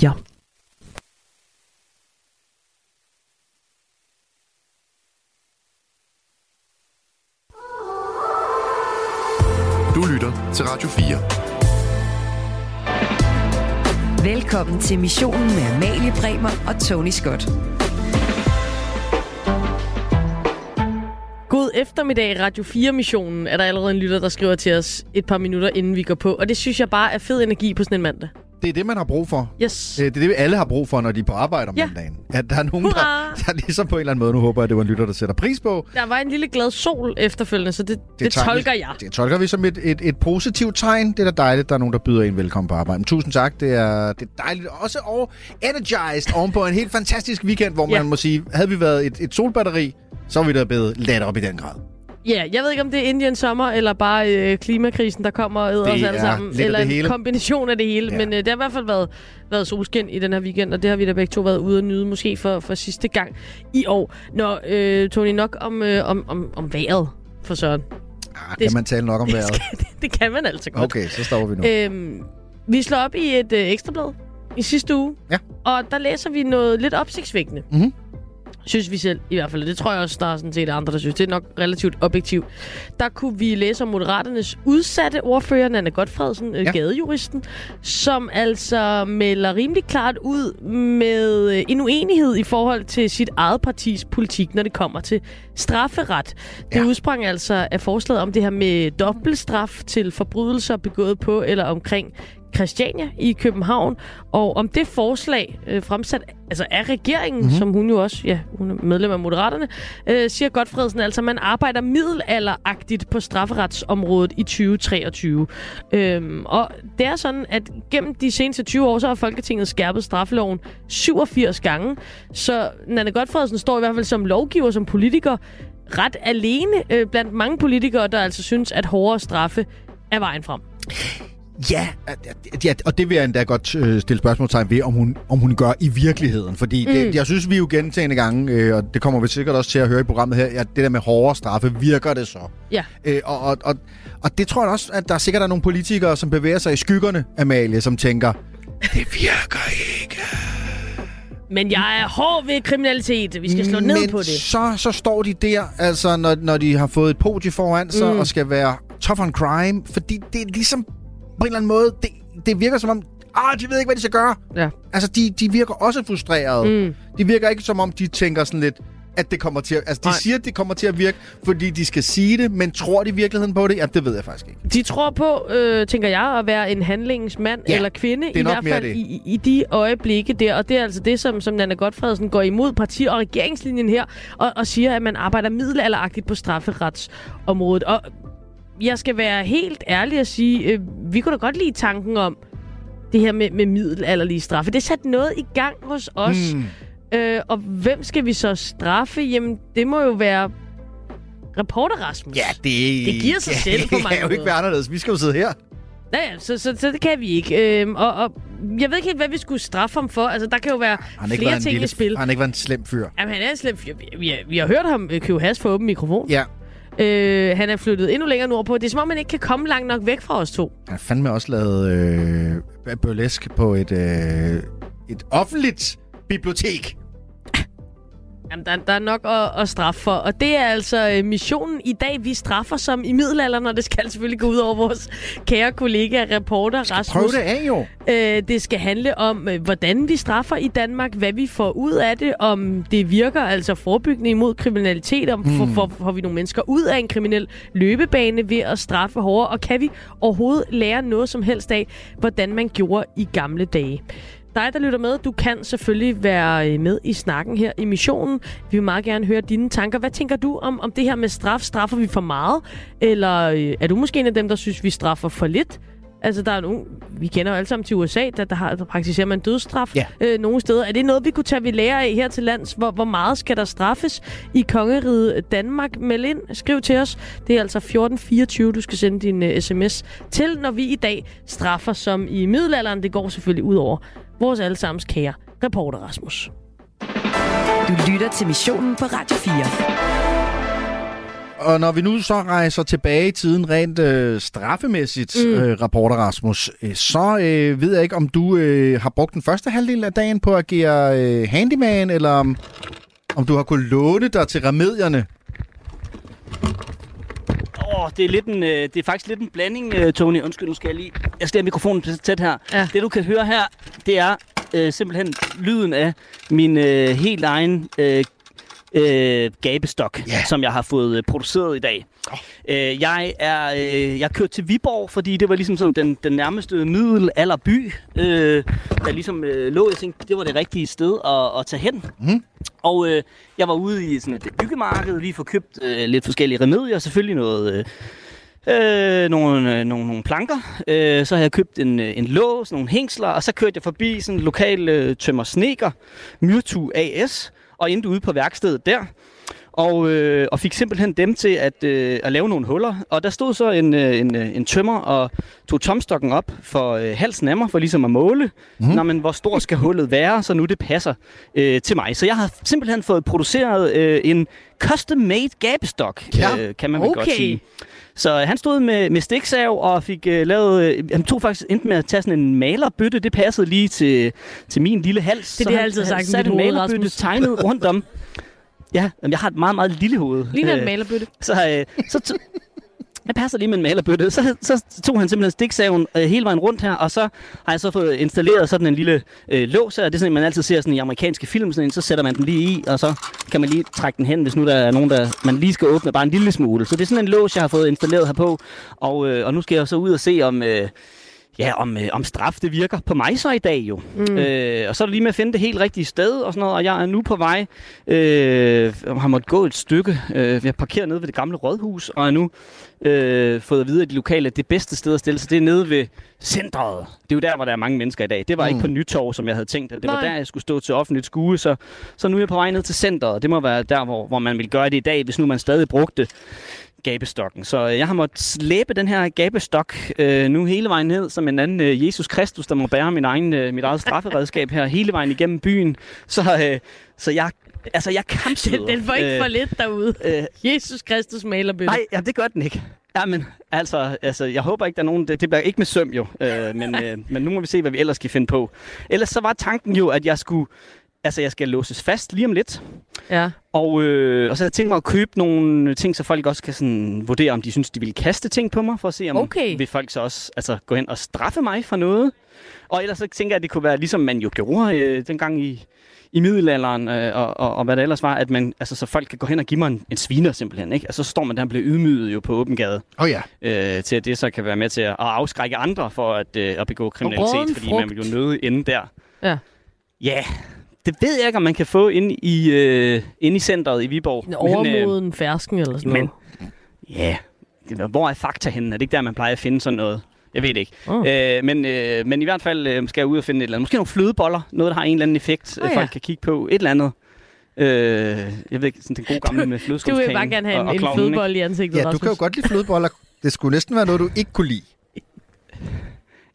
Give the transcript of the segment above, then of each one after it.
Ja. Du lytter til Radio 4. Velkommen til missionen med Amalie Bremer og Tony Scott. God eftermiddag, Radio 4-missionen, er der allerede en lytter, der skriver til os et par minutter, inden vi går på. Og det synes jeg bare er fed energi på sådan en mandag. Det er det, man har brug for. Yes. Det er det, alle har brug for, når de er på arbejde om Ja. mandagen. At der er nogen, der, Hurra! der ligesom på en eller anden måde, nu håber jeg, at det var en lytter, der sætter pris på. Der var en lille glad sol efterfølgende, så det, det, det tager vi- tolker jeg. Det tolker vi som et, et, et positivt tegn. Det er da dejligt, der er nogen, der byder en velkommen på arbejde. Men tusind tak. Det er, det er dejligt. Også og energized ovenpå en helt fantastisk weekend, hvor Ja. man må sige, havde vi været et, et solbatteri, så var vi da blevet ladt op i den grad. Ja, jeg ved ikke, om det er Indiens sommer, eller bare øh, klimakrisen, der kommer og æder os alle sammen. Eller en hele. kombination af det hele. Ja. Men øh, det har i hvert fald været, været solskin i den her weekend, og det har vi da begge to været ude at nyde, måske for, for sidste gang i år. Nå, øh, Tony, nok om, øh, om, om, om vejret for søren. Ah, Det kan man tale nok om vejret? det, det kan man altså godt. Okay, så stopper vi nu. Øhm, vi slår op i et øh, ekstrablad i sidste uge. Ja. Og der læser vi noget lidt opsigtsvækkende. Mhm. Synes vi selv i hvert fald. Det tror jeg også, der er sådan set andre, der synes. Det er nok relativt objektivt. Der kunne vi læse om Moderaternes udsatte ordfører, Nanne Godfredsen, ja. Ja. gadejuristen, som altså melder rimelig klart ud med øh, en uenighed i forhold til sit eget partis politik, når det kommer til strafferet. Det Ja. udsprang altså af forslaget om det her med dobbeltstraf til forbrydelser begået på eller omkring Christiania i København, og om det forslag øh, fremsat altså af regeringen, Mhm. mm-hmm. som hun jo også, ja, hun er medlem af Moderaterne, øh, siger Godfredsen altså, man arbejder middelalderagtigt på strafferetsområdet i 2023. Øhm, og det er sådan, at gennem de seneste 20 år, så har Folketinget skærpet straffeloven 87 gange. Så Nanne Godfredsen står i hvert fald som lovgiver, som politiker, ret alene øh, blandt mange politikere, der altså synes, at hårdere straffe er vejen frem. Ja, ja, og det vil jeg endda godt øh, stille spørgsmålstegn ved, om hun, om hun gør i virkeligheden. Fordi mm. det, jeg synes, vi jo gentagende gange, øh, og det kommer vi sikkert også til at høre i programmet her, at det der med hårdere straffe, virker det så? Ja. Øh, og, og, og, og det tror jeg også, at der sikkert er nogle politikere, som bevæger sig i skyggerne, Amalie, som tænker, det virker ikke. Men jeg er hård ved kriminalitet. Vi skal slå ned Men på det. Så, så står de der, altså når, når de har fået et podie foran sig, Mm. og skal være tough on crime, fordi det er ligesom på en eller anden måde, det, det virker som om, ah, de ved ikke, hvad de skal gøre. Ja. Altså, de, de virker også frustrerede. Mm. De virker ikke som om, de tænker sådan lidt, at det kommer til at... Altså, de Nej. siger, at det kommer til at virke, fordi de skal sige det, men tror de i virkeligheden på det? Ja, det ved jeg faktisk ikke. De tror på, øh, tænker jeg, at være en handlingsmand Ja, eller kvinde, i hvert fald det. i, i de øjeblikke der. Og det er altså det, som, som Nanna Godfredsen går imod parti- og regeringslinjen her, og, og siger, at man arbejder middelalderagtigt på strafferetsområdet. Og jeg skal være helt ærlig at sige, øh, vi kunne da godt lide tanken om det her med, med middelalderlige straffe. Det satte noget i gang hos os. Hmm. Øh, og hvem skal vi så straffe? Jamen, det må jo være reporter Rasmus. Ja, det... Det giver sig selv på Det mange kan jo ikke være anderledes. Vi skal jo sidde her. Ja, ja, så, så, så det kan vi ikke. Øhm, og, og jeg ved ikke helt, hvad vi skulle straffe ham for. Altså, der kan jo være Han flere ting lille, i spil. Han ikke været en slem fyr. Jamen, han er en slem fyr. Vi, vi, vi har hørt ham øh, købe has for åben mikrofon. Ja. Øh, han er flyttet endnu længere nordpå. Det er som om, man ikke kan komme langt nok væk fra os to. Han har fandme også lavet øh, burlesk på et, øh, et offentligt bibliotek. Jamen, der, der er nok at, at straffe for. Og det er altså øh, missionen i dag. Vi straffer som i middelalderen, og det skal selvfølgelig gå ud over vores kære kollega, reporter Rasmus. Prøv det af, jo. Øh, det skal handle om, øh, hvordan vi straffer i Danmark, hvad vi får ud af det, om det virker, altså forebyggende imod kriminalitet, om mm. får, får, får vi nogle mennesker ud af en kriminel løbebane ved at straffe hårdere, og kan vi overhovedet lære noget som helst af, hvordan man gjorde i gamle dage. Dig, der lytter med, du kan selvfølgelig være øh, med i snakken her i missionen. Vi vil meget gerne høre dine tanker. Hvad tænker du om, om det her med straf? Straffer vi for meget? Eller øh, er du måske en af dem, der synes, vi straffer for lidt? Altså, der er nogen, vi kender jo alle sammen til USA, der, der, har, der praktiserer man dødsstraf Ja. øh, nogle steder. Er det noget, vi kunne tage ved lære af her til lands? Hvor, hvor meget skal der straffes i kongeriget Danmark? Meld ind, skriv til os. Det er altså 1424, du skal sende din uh, sms til, når vi i dag straffer som i middelalderen. Det går selvfølgelig ud over vores allesammens kære reporter Rasmus. Du lytter til missionen på Radio 4. Og når vi nu så rejser tilbage i tiden rent øh, straffemæssigt, mm. øh, rapporter Rasmus, øh, så øh, ved jeg ikke, om du øh, har brugt den første halvdel af dagen på at agere øh, handyman, eller om, om du har kunnet låne dig til remedierne. Åh, det er, lidt en, øh, det er faktisk lidt en blanding, øh, Tony. Undskyld, nu skal jeg lige... Jeg skal have mikrofonen tæt her. Ja. Det, du kan høre her, det er øh, simpelthen lyden af min øh, helt egen øh, øh, gabestok, Ja. som jeg har fået øh, produceret i dag. Oh. Øh, jeg er øh, jeg kørt til Viborg, fordi det var ligesom sådan den, den nærmeste middelalderby, øh, der ligesom øh, lå. Jeg tænkte, det var det rigtige sted at, at tage hen. Mhm. Og øh, jeg var ude i sådan et byggemarked, lige få købt øh, lidt forskellige remedier, selvfølgelig noget... Øh, Øh, nogle, øh, nogle, nogle planker. Øh, så har jeg købt en, øh, en lås, nogle hængsler, og så kørte jeg forbi sådan en lokal øh, tømmer sneker, Myrtu AS, og endte ude på værkstedet der. Og, øh, og fik simpelthen dem til at, øh, at lave nogle huller. Og der stod så en, øh, en, øh, en tømmer og tog tomstokken op for øh, halsen af mig, for ligesom at måle, mm. Nå, men, hvor stort skal hullet være, så nu det passer øh, til mig. Så jeg har simpelthen fået produceret øh, en custom-made gabestok, Ja. øh, kan man vel godt Okay. sige. Så han stod med, med stiksav og fik øh, lavet... Øh, han tog faktisk endte med at tage sådan en malerbøtte. Det passede lige til, til min lille hals. Det er det, jeg han, altid han sagt mit en malerbøtte Rasmus. tegnet rundt om. Ja, jeg har et meget, meget lille hoved. Ligner en Øh, malerbøtte. så, øh, så, så jeg passer lige med en malerbøtte. Så, så tog han simpelthen stiksaven øh, hele vejen rundt her, og så har jeg så fået installeret sådan en lille øh, lås her. Det er sådan man altid ser sådan i amerikanske film. Sådan en, så sætter man den lige i, og så kan man lige trække den hen, hvis nu der er nogen, der man lige skal åbne bare en lille smule. Så det er sådan en lås, jeg har fået installeret her på. Og, øh, og nu skal jeg så ud og se, om... Øh, Ja, om, øh, om straf det virker på mig så i dag jo. Mm. Øh, og så er det lige med at finde det helt rigtige sted og sådan noget, og jeg er nu på vej, øh, har måttet gå et stykke. Øh, vi har parkeret nede ved det gamle rådhus, og er nu øh, fået at vide af de lokale, at det bedste sted at stille sig, det er nede ved centret. Det er jo der, hvor der er mange mennesker i dag. Det var mm. ikke på Nytorv, som jeg havde tænkt, at det Nej. var der, jeg skulle stå til offentligt skue. Så, så nu er jeg på vej ned til centret. Det må være der, hvor, hvor man vil gøre det i dag, hvis nu man stadig brugte gabestokken. Så øh, jeg har måttet slæbe den her gabestok øh, nu hele vejen ned, som en anden øh, Jesus Kristus, der må bære min egen, øh, mit eget strafferedskab her hele vejen igennem byen. Så, øh, så jeg, altså, jeg kampsveder. Den, den var ikke for lidt derude. Øh, Jesus Kristus malerbøtte. nej, ja, det gør den ikke. Ja, men altså, altså, jeg håber ikke, der er nogen... Det, det bliver ikke med søm jo, øh, men, øh, men nu må vi se, hvad vi ellers skal finde på. Ellers så var tanken jo, at jeg skulle... Altså, jeg skal låses fast lige om lidt. Ja. Og, øh, og så havde jeg tænkt mig at købe nogle ting, så folk også kan sådan vurdere, om de synes, de vil kaste ting på mig, for at se, om Okay. vil folk så også altså, gå hen og straffe mig for noget. Og ellers så tænker jeg, at det kunne være ligesom man jo gjorde øh, dengang i, i middelalderen, øh, og, og, og hvad det ellers var, at man, altså, så folk kan gå hen og give mig en, en sviner simpelthen. Ikke? Altså, så står man der og bliver ydmyget jo på åben gade, Åh oh, ja. øh, til at det så kan være med til at, at afskrække andre for at, øh, at begå kriminalitet, fordi man vil jo nøde inde der. Ja. Ja, det ved jeg ikke, om man kan få inde i, øh, inde i centret i Viborg. En øh, overmoden fersken eller sådan men- noget. Ja, yeah. hvor er fakta henne? Er det ikke der, man plejer at finde sådan noget? Jeg ved det ikke. Åh. Øh, men, øh, men i hvert fald øh, skal jeg ud og finde et eller andet. Måske nogle flødeboller. Noget, der har en eller anden effekt, oh, ja. folk kan kigge på. Et eller andet. Øh, jeg ved ikke, sådan den gode gamle med Du flødeskumskage. vil bare gerne have og, en, og en klovnen, ikke? flødebold i ansigtet, Ja, du Rasmus. kan jo godt lide flødeboller. Det skulle næsten være noget, du ikke kunne lide.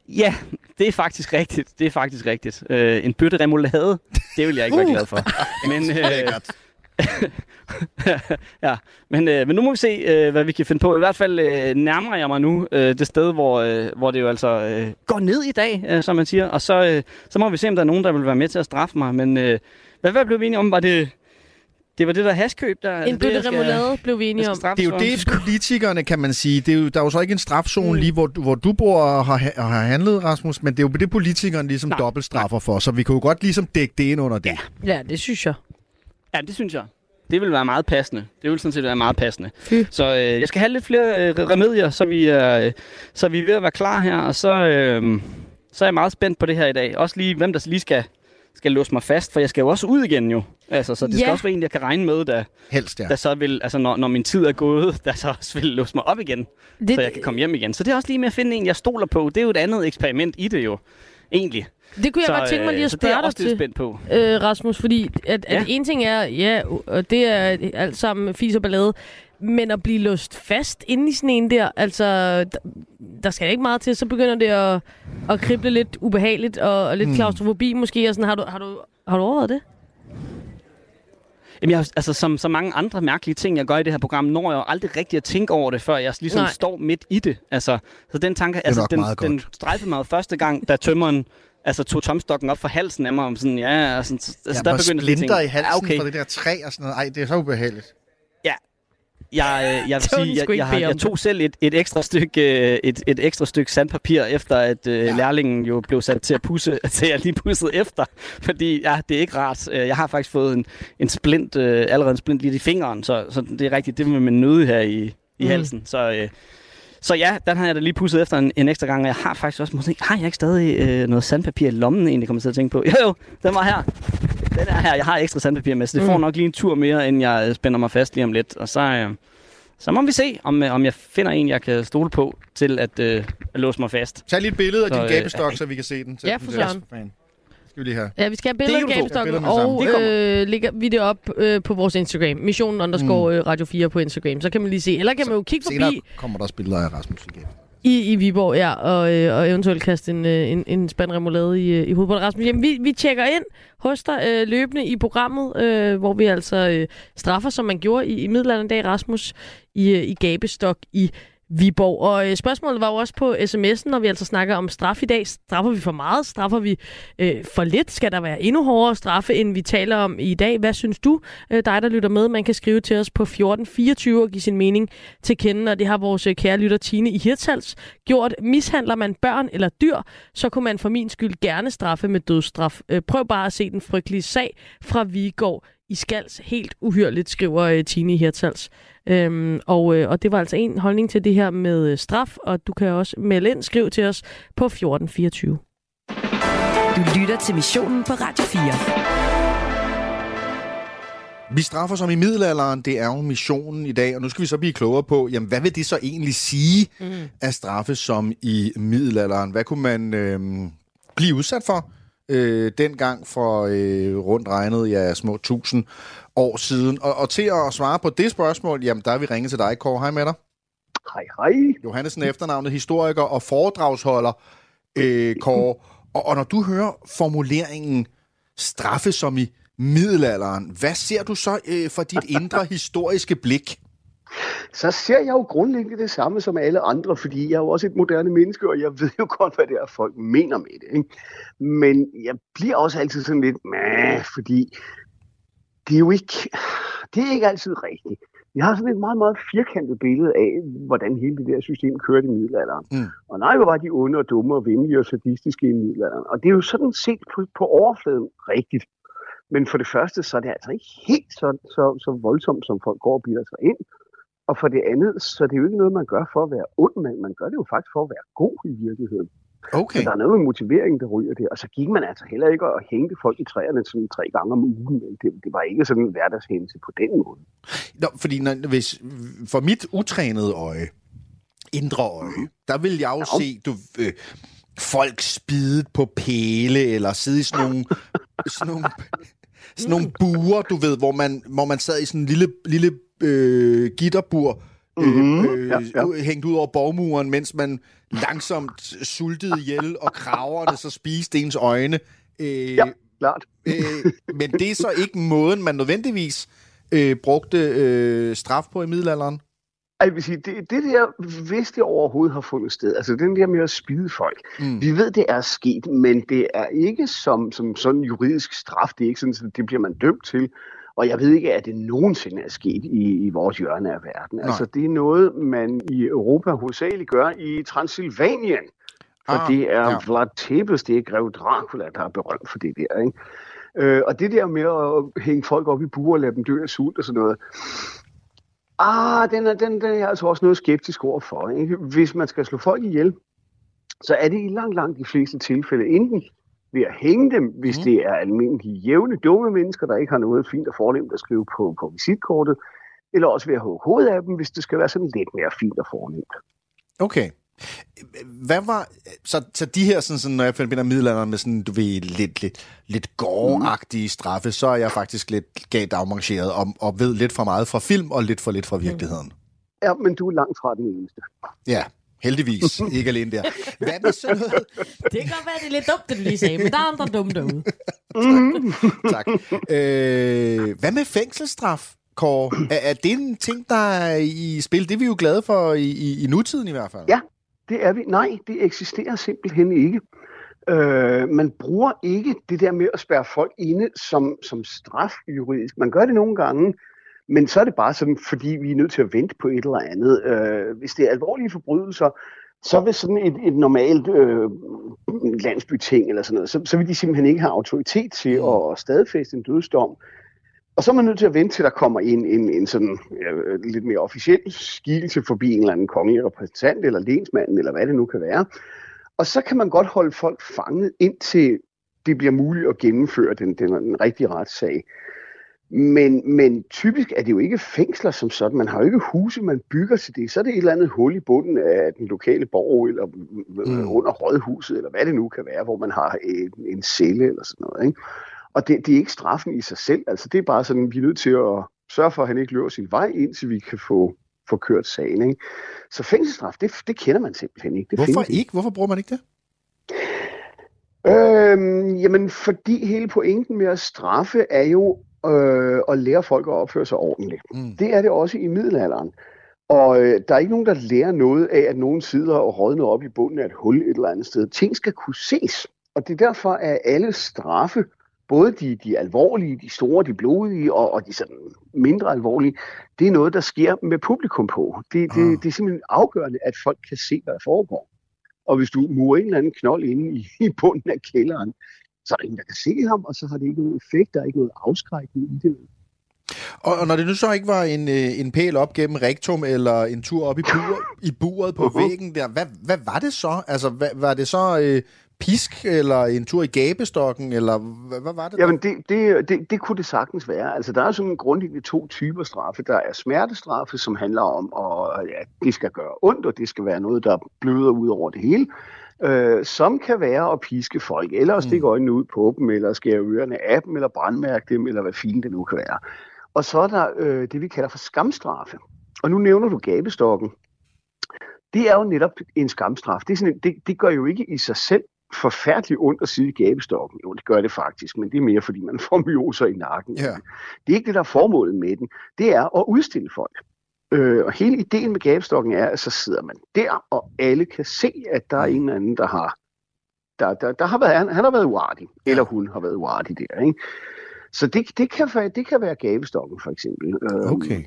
Ja, det er faktisk rigtigt. Det er faktisk rigtigt. Øh, en bøtte remoulade, det vil jeg ikke være Uh. glad for. Men, øh, Lækkert. ja, men, øh, men nu må vi se, øh, hvad vi kan finde på. I hvert fald øh, nærmer jeg mig nu øh, det sted, hvor, øh, hvor det jo altså øh, går ned i dag, øh, som man siger. Og så, øh, så må vi se, om der er nogen, der vil være med til at straffe mig. Men øh, hvad, hvad blev vi enige om? Var det, det var det der haskøb, der... En bøtte remoulade blev vi enige skal om. Det er jo det, politikerne, kan man sige. Det er jo, der er jo så ikke en strafzone Mm. lige, hvor, du- hvor du bor og har, og har handlet, Rasmus, men det er jo det, politikerne ligesom Nej. dobbeltstraffer for, så vi kunne jo godt ligesom dække det ind under det. Ja. Ja, det synes jeg. Ja, det synes jeg. Det vil være meget passende. Det vil sådan set være meget passende. Fy. Så øh, jeg skal have lidt flere øh, remedier, så vi, er, øh, så vi er ved at være klar her. Og så, øh, så er jeg meget spændt på det her i dag. Også lige, hvem der lige skal, skal låse mig fast, for jeg skal jo også ud igen jo. Altså, så det skal Ja. også være en, jeg kan regne med, der, Helst, ja. der så vil, altså når, når min tid er gået, der så også vil låse mig op igen, Det, så jeg kan komme hjem igen. Så det er også lige med at finde en, jeg stoler på. Det er jo et andet eksperiment i det jo, egentlig. det kunne jeg så, godt tænke mig lige øh, at er spørge dig til. spændt på. øh, Rasmus, fordi at, at Ja. en ting er, ja, og det er alt sammen fis og ballade, men at blive låst fast inde i sådan en der, altså, der, der skal ikke meget til, så begynder det at, at krible lidt ubehageligt og, og lidt Mm. klaustrofobi måske, og sådan, har du, har du, har du overvejet det? Jamen, jeg, altså, som så mange andre mærkelige ting, jeg gør i det her program, når jeg jo aldrig rigtig at tænke over det, før jeg ligesom Nej. står midt i det. Altså, så den tanke, altså, den, den strejfede mig første gang, da tømmeren altså, tog tomstokken op for halsen af mig, om sådan, ja, altså, altså Ja, der der begyndte jeg at i tænke, halsen ja, okay. okay, fra det der træ og sådan noget. Ej, det er så ubehageligt. Jeg, øh, jeg vil sige, jeg, jeg, har, jeg tog selv et, et, ekstra stykke, øh, et, et ekstra stykke sandpapir, efter at øh, ja. lærlingen jo blev sat til at pusse, til jeg lige pussede efter. Fordi ja, det er ikke rart. Jeg har faktisk fået en, en splint, øh, allerede en splint lige i fingeren, så, så det er rigtigt, det med min nøde her i, i Mm. halsen. Så, øh, så ja, den har jeg da lige pusset efter en, en ekstra gang, og jeg har faktisk også, måske, har jeg ikke stadig øh, noget sandpapir i lommen, egentlig kommer jeg til at tænke på? Jo jo, den var her. Den er her. Jeg har ekstra sandpapir med, så det Mm. får nok lige en tur mere, inden jeg øh, spænder mig fast lige om lidt. Og så, øh, så må vi se, om, øh, om jeg finder en, jeg kan stole på til at, øh, at låse mig fast. Tag lige et billede af Så, din øh, gabestok, så vi kan se den. Ja, for søren. Skal vi lige have. Ja, vi skal have billeder af billeder med og øh, lægger vi det op øh, på vores Instagram. Missionen underscore øh, Radio 4 på Instagram. Så kan man lige se. Eller kan man jo kigge Senere forbi kommer der også billeder af Rasmus igen i, i Viborg, ja, og, øh, og eventuelt kaste en, øh, en, en spand remoulade i, øh, i hovedet på Rasmus. Jamen, vi, vi tjekker ind hos dig øh, løbende i programmet, øh, hvor vi altså øh, straffer, som man gjorde i, i middelalderdag, Rasmus, i, øh, i Gabestok i Viborg. Og øh, spørgsmålet var jo også på sms'en, når vi altså snakker om straf i dag. Straffer vi for meget? Straffer vi øh, for lidt? Skal der være endnu hårdere straffe, end vi taler om i dag? Hvad synes du, øh, dig der lytter med? Man kan skrive til os på 1424 og give sin mening til kende, og det har vores øh, kære lytter Tine i Hirtals gjort. Mishandler man børn eller dyr, så kunne man for min skyld gerne straffe med dødsstraf. Øh, prøv bare at se den frygtelige sag fra Vigård i Skals. Helt uhyrligt, skriver øh, Tine i Hirtals. Øhm, og, øh, og det var altså en holdning til det her med øh, straf, og du kan også melde ind, skriv til os på 1424. Du lytter til missionen på Radio 4. Vi straffer som i middelalderen, det er jo missionen i dag, og nu skal vi så blive klogere på, jamen hvad vil det så egentlig sige mm. at straffe som i middelalderen? Hvad kunne man øh, blive udsat for øh, dengang for øh, rundt regnet, ja, små tusind år siden? Og, og til at svare på det spørgsmål, jamen der er vi ringet til dig, Kåre. Hej med dig. Hej, hej. Johannesen efternavnet, historiker og foredragsholder, øh, Kåre. Og, og når du hører formuleringen straffe som i middelalderen, hvad ser du så øh, for dit indre historiske blik? Så ser jeg jo grundlæggende det samme som alle andre, fordi jeg er jo også et moderne menneske, og jeg ved jo godt, hvad det er, folk mener med det. Ikke? Men jeg bliver også altid sådan lidt, Mæh, fordi det er jo ikke, det er ikke altid rigtigt. Vi har sådan et meget, meget firkantet billede af, hvordan hele det der system kørte i middelalderen. Mm. Og nej, hvor var de onde og dumme og venlige og sadistiske i middelalderen. Og det er jo sådan set på, på overfladen rigtigt. Men for det første, så er det altså ikke helt så, så, så voldsomt, som folk går og bilder sig ind. Og for det andet, så er det jo ikke noget, man gør for at være ond, men man gør det jo faktisk for at være god i virkeligheden. Okay. Så der er noget med motivering, der ryger der. Og så gik man altså heller ikke og hængte folk i træerne sådan tre gange om ugen. Det, det var ikke sådan en hverdagshændelse på den måde. Nå, fordi når, hvis, for mit utrænede øje, indre øje, der vil jeg jo Ja. se du, øh, folk spidet på pæle, eller sidde i sådan nogle, sådan nogle, sådan nogle buer, du ved, hvor man, hvor man sad i sådan en lille, lille øh, gitterbur, Mhm, øh, ja, ja. hængt ud over borgmuren, mens man langsomt sultede ihjel, og kraverne så spiste ens øjne. Øh, Ja. Klart. øh, men det er så ikke måden, man nødvendigvis øh, brugte øh, straf på i middelalderen. Jeg vil sige, det, det der, hvis det overhovedet har fundet sted, altså den der med at spide folk, Mm. vi ved, det er sket, men det er ikke som, som sådan juridisk straf, det er ikke sådan, at det bliver man dømt til, og jeg ved ikke, at det nogensinde er sket i, i vores hjørne af verden. Nej. Altså det er noget, man i Europa hovedsageligt gør i Transylvanien, for Ah, det er ja. Vlad Tepes, det er Grev Dracula, der er berømt for det der, ikke? Øh, og det der med at hænge folk op i buer og lade dem dø af sult og sådan noget, Ah, den er, den, den er jeg altså også noget skeptisk overfor. Ikke? Hvis man skal slå folk ihjel, så er det i langt, langt de fleste tilfælde enten ved at hænge dem, hvis Mhm. mm. det er almindelige jævne, dumme mennesker, der ikke har noget fint og fornemt at skrive på, på visitkortet, eller også ved at hugge hovedet af dem, hvis det skal være sådan lidt mere fint og fornemt. Okay. Hvad var... Så, så de her, sådan, sådan, når jeg forbinder middelalderen med sådan, du ved, lidt, lidt, lidt gårdagtige straffe, så er jeg faktisk lidt galt afmarcheret og, og ved lidt for meget fra film og lidt for lidt fra virkeligheden. Ja, men du er langt fra den eneste. Ja, heldigvis. Ikke alene der. Hvad med sådan noget? Det kan godt være, det er lidt dumt, det du lige sagde, men der er andre dumme derude. Mm. tak. Øh, hvad med fængselsstraf, Kåre? Er, er det en ting, der er i spil? Det er vi jo glade for i, i, i nutiden i hvert fald. Ja. Det er vi. Nej, det eksisterer simpelthen ikke. Øh, man bruger ikke det der med at spærre folk inde som, som straf juridisk. Man gør det nogle gange, men så er det bare sådan, fordi vi er nødt til at vente på et eller andet. Øh, hvis det er alvorlige forbrydelser, så vil sådan et, et normalt øh, landsbyting eller sådan noget, så, så vil de simpelthen ikke have autoritet til mm. at stadfæste en dødsdom. Og så er man nødt til at vente til, der kommer en, en, en sådan ja, lidt mere officiel skikkelse forbi en eller anden kongelig repræsentant, eller lensmanden, eller hvad det nu kan være. Og så kan man godt holde folk fanget, indtil det bliver muligt at gennemføre den, den, den rigtige retssag. Men, men typisk er det jo ikke fængsler som sådan. Man har jo ikke huse, man bygger til det. Så er det et eller andet hul i bunden af den lokale borg, eller mm. under rådhuset, eller hvad det nu kan være, hvor man har en, en celle eller sådan noget. Ikke? Og det, det er ikke straffen i sig selv. Altså, det er bare sådan, vi er nødt til at sørge for, at han ikke løber sin vej, indtil vi kan få, få kørt sagen. Ikke? Så fængselsstraf, det, det kender man simpelthen ikke. Det Hvorfor ikke? Hvorfor bruger man ikke det? Øhm, jamen, fordi hele pointen med at straffe er jo øh, at lære folk at opføre sig ordentligt. Mm. Det er det også i middelalderen. Og øh, der er ikke nogen, der lærer noget af, at nogen sidder og rådner op i bunden af et hul et eller andet sted. Ting skal kunne ses. Og det er derfor, at alle straffe både de, de alvorlige, de store, de blodige og, og de sådan mindre alvorlige, det er noget, der sker med publikum på. Det, det, ah. det er simpelthen afgørende, at folk kan se, hvad der foregår. Og hvis du murer en eller anden knold inde i, i bunden af kælderen, så er der ingen, der kan se ham, og så har det ikke nogen effekt, der er ikke noget afskrækkende i det. Og, og når det nu så ikke var en, øh, en pæl op gennem rektum, eller en tur op i, bur, i buret på uh-huh. væggen der, hvad, hvad var det så? Altså, hvad, var det så øh, pisk, eller en tur i gabestokken, eller hvad, hvad var det? Jamen, det, det, det, det kunne det sagtens være. Altså, der er sådan grundlæggende to typer straffe. Der er smertestraffe, som handler om, at ja, det skal gøre ondt, og det skal være noget, der bløder ud over det hele. Øh, som kan være at piske folk, eller at stikke mm. øjnene ud på dem, eller skære ørerne af dem, eller brandmærke dem, eller hvad fint det nu kan være. Og så er der øh, det, vi kalder for skamstraffe. Og nu nævner du gabestokken. Det er jo netop en skamstraf. Det, er sådan, det, det gør jo ikke i sig selv forfærdeligt ondt at sidde i gabestokken. Jo, det gør det faktisk, men det er mere, fordi man får myoser i nakken. Ja. Det er ikke det, der er formålet med den. Det er at udstille folk. Øh, og hele ideen med gabestokken er, at så sidder man der, og alle kan se, at der er en eller anden, der har, der, der, der har været, han, han har været uartig, ja. eller hun har været uartig der. Ikke? Så det, det, kan, det kan være gabestokken, for eksempel. Øh, okay.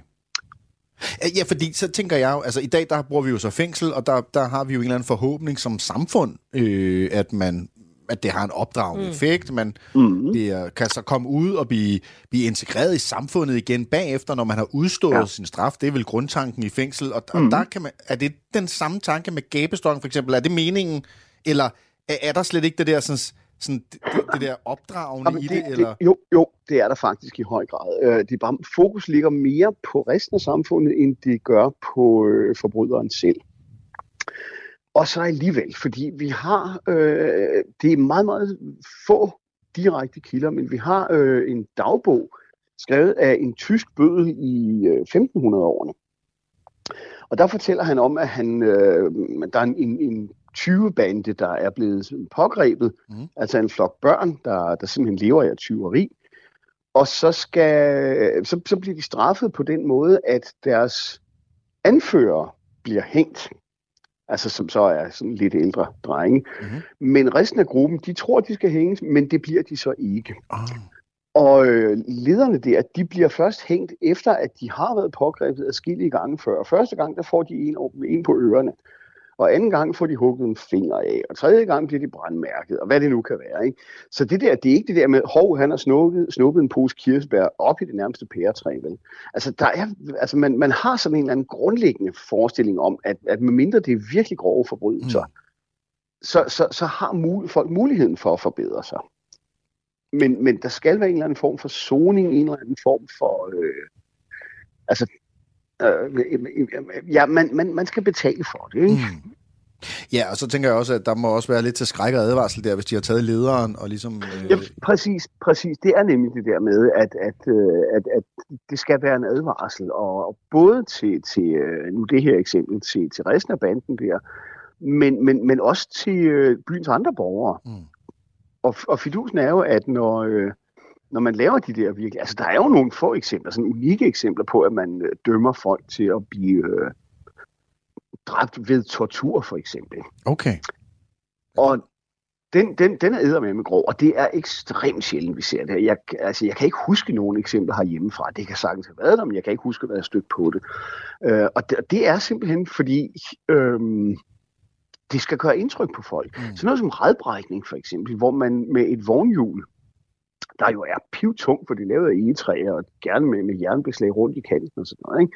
Ja, fordi så tænker jeg jo, altså i dag der bruger vi jo så fængsel, og der, der har vi jo en eller anden forhåbning som samfund, øh, at man at det har en opdragende mm. effekt. Man mm. det kan så komme ud og blive, blive integreret i samfundet igen bagefter, når man har udstået ja. sin straf. Det er vel grundtanken i fængsel. Og, mm. og der kan man, er det den samme tanke med gabestokken for eksempel? Er det meningen, eller er, er der slet ikke det der sådan, sådan det, det der opdragende Jamen, i det, det? Eller? Det, jo, jo, det er der faktisk i høj grad. Øh, det bare, fokus ligger mere på resten af samfundet, end det gør på øh, forbryderen selv. Og så alligevel, fordi vi har, øh, det er meget, meget få direkte kilder, men vi har øh, en dagbog skrevet af en tysk bødel i øh, 1500-årene. Og der fortæller han om, at han, øh, der er en, en 20-bande, der er blevet pågrebet, mm. altså en flok børn, der, der simpelthen lever af tyveri. Og så, skal, så, så bliver de straffet på den måde, at deres anfører bliver hængt altså som så er sådan lidt ældre drenge. Mm-hmm. Men resten af gruppen, de tror, de skal hænges, men det bliver de så ikke. Oh. Og øh, lederne der, de bliver først hængt efter, at de har været pågrebet adskillige gange før. Første gang, der får de en, en på ørerne og anden gang får de hugget en finger af, og tredje gang bliver de brandmærket, og hvad det nu kan være. Ikke? Så det der, det er ikke det der med, hov, han har snuppet, snuppet en pose kirsebær op i det nærmeste pæretræ. Vel? Altså, der er, altså man, man har sådan en eller anden grundlæggende forestilling om, at, at medmindre det er virkelig grove forbrydelser, mm. så, så, så har mul, folk muligheden for at forbedre sig. Men, men der skal være en eller anden form for zoning, en eller anden form for... Øh, altså, øh, ja, man, man, man skal betale for det. Ikke? Mm. Ja, og så tænker jeg også, at der må også være lidt til skræk og advarsel der, hvis de har taget lederen og ligesom... Øh... Ja, præcis, præcis. Det er nemlig det der med, at, at, øh, at, at det skal være en advarsel, og både til, til øh, nu det her eksempel, til, til resten af banden der, men, men, men også til øh, byens andre borgere. Mm. og, og fidusen er jo, at når, når man laver de der virkelig... Altså, der er jo nogle få eksempler, sådan unikke eksempler på, at man øh, dømmer folk til at blive øh, dræbt ved tortur, for eksempel. Okay. Og den, den, den er med med grov, og det er ekstremt sjældent, vi ser det. Jeg, altså, jeg kan ikke huske nogen eksempler herhjemmefra. Det kan sagtens have været der, men jeg kan ikke huske, at jeg stødt på det. Øh, og det, det er simpelthen fordi, øh, det skal gøre indtryk på folk. Mm. Sådan noget som redbrækning, for eksempel, hvor man med et vognhjul, der jo er pivtung, for det er lavet af egetræ, og gerne med, med jernbeslag rundt i kanten og sådan noget, ikke?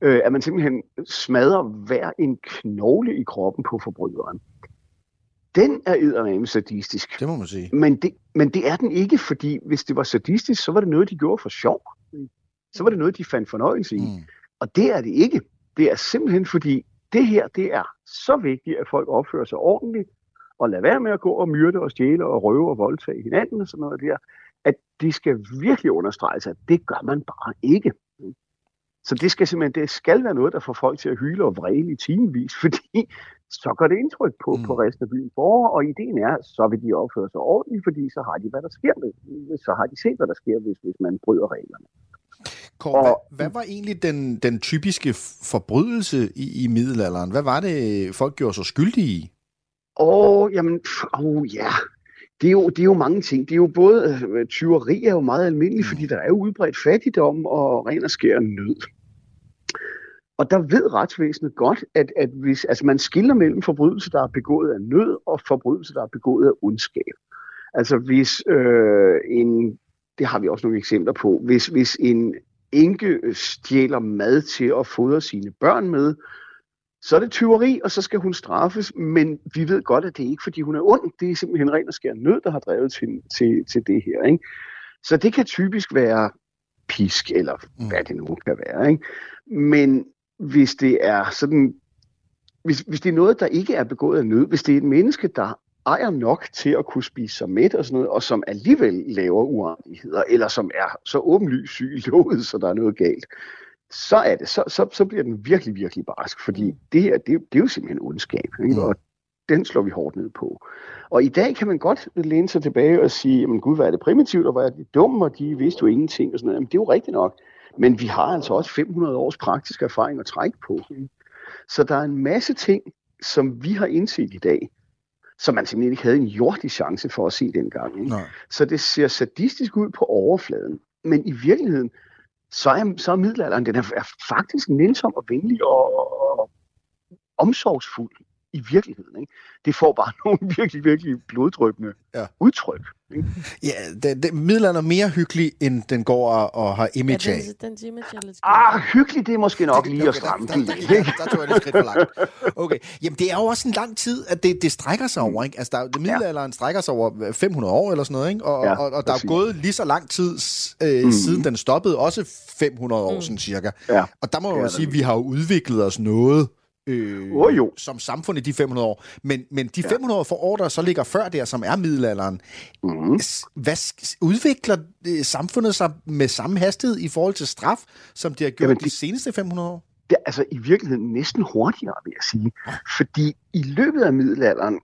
Øh, at man simpelthen smadrer hver en knogle i kroppen på forbryderen den er eddermame sadistisk. Det må man sige. Men det, men det er den ikke, fordi hvis det var sadistisk, så var det noget, de gjorde for sjov. Så var det noget, de fandt fornøjelse i. Mm. Og det er det ikke. Det er simpelthen fordi, det her, det er så vigtigt, at folk opfører sig ordentligt, og lade være med at gå og myrde og stjæle og røve og voldtage hinanden og sådan noget der, at det skal virkelig understreges, at det gør man bare ikke. Så det skal simpelthen, det skal være noget, der får folk til at hyle og vrede i timevis, fordi så gør det indtryk på, mm. på resten af byen borgere, og ideen er, så vil de opføre sig ordentligt, fordi så har de, hvad der sker med, så har de set, hvad der sker, hvis, hvis man bryder reglerne. Kåre, og, hvad, hvad var egentlig den, den typiske forbrydelse i, i middelalderen? Hvad var det, folk gjorde sig skyldige i? Åh, jamen, åh, ja. Det er, jo, det er jo mange ting. Det er jo både, øh, tyveri er jo meget almindeligt, mm. fordi der er jo udbredt fattigdom og ren og skær nød. Og der ved retsvæsenet godt, at, at hvis, altså man skiller mellem forbrydelser, der er begået af nød, og forbrydelser, der er begået af ondskab. Altså hvis øh, en, det har vi også nogle eksempler på, hvis, hvis en enke stjæler mad til at fodre sine børn med, så er det tyveri, og så skal hun straffes, men vi ved godt, at det er ikke, fordi hun er ond. Det er simpelthen ren og skær nød, der har drevet til, til, til det her. Ikke? Så det kan typisk være pisk, eller mm. hvad det nu kan være. Ikke? Men hvis det er sådan, hvis, hvis det er noget, der ikke er begået af nød, hvis det er et menneske, der ejer nok til at kunne spise sig mæt og sådan noget, og som alligevel laver urenligheder, eller som er så åbenlyst syg i låget, så der er noget galt, så er det, så, så, så bliver den virkelig, virkelig barsk, fordi mm. det her, det, det er jo simpelthen ondskab, ikke? Mm. og den slår vi hårdt ned på. Og i dag kan man godt læne sig tilbage og sige, jamen gud, hvad er det primitivt, og hvor er det dumt, og de vidste jo ingenting, og sådan noget. Jamen det er jo rigtigt nok. Men vi har altså også 500 års praktisk erfaring at trække på. Så der er en masse ting, som vi har indset i dag, som man simpelthen ikke havde en jordig chance for at se dengang. Ikke? Så det ser sadistisk ud på overfladen. Men i virkeligheden, så er, så er middelalderen den er, er faktisk nænsom og venlig og, og omsorgsfuld i virkeligheden. Ikke? Det får bare nogle virkelig, virkelig bloddrøbende ja. udtryk. Ikke? Ja, det, det, middelalderen er mere hyggelig, end den går og, og har image af. Ja, den, den image er lidt ah, hyggelig, det er måske nok lige at stramme der, der, der, der, der, tog jeg lidt skridt for langt. Okay, jamen det er jo også en lang tid, at det, det strækker sig over, ikke? Altså, der, det middelalderen ja. strækker sig over 500 år eller sådan noget, ikke? Og, ja, og, og der er gået lige så lang tid øh, mm. siden den stoppede, også 500 år, mm. sådan cirka. Ja. Og der må man jo sige, at vi har udviklet os noget øh, oh, jo. som samfund i de 500 år. Men, men de 500 år for år, der så ligger før der, som er middelalderen, mm. hvad udvikler øh, samfundet sig med samme hastighed i forhold til straf, som det har gjort Jamen, de, de seneste 500 år? Det er altså i virkeligheden næsten hurtigere, vil jeg sige. Fordi i løbet af middelalderen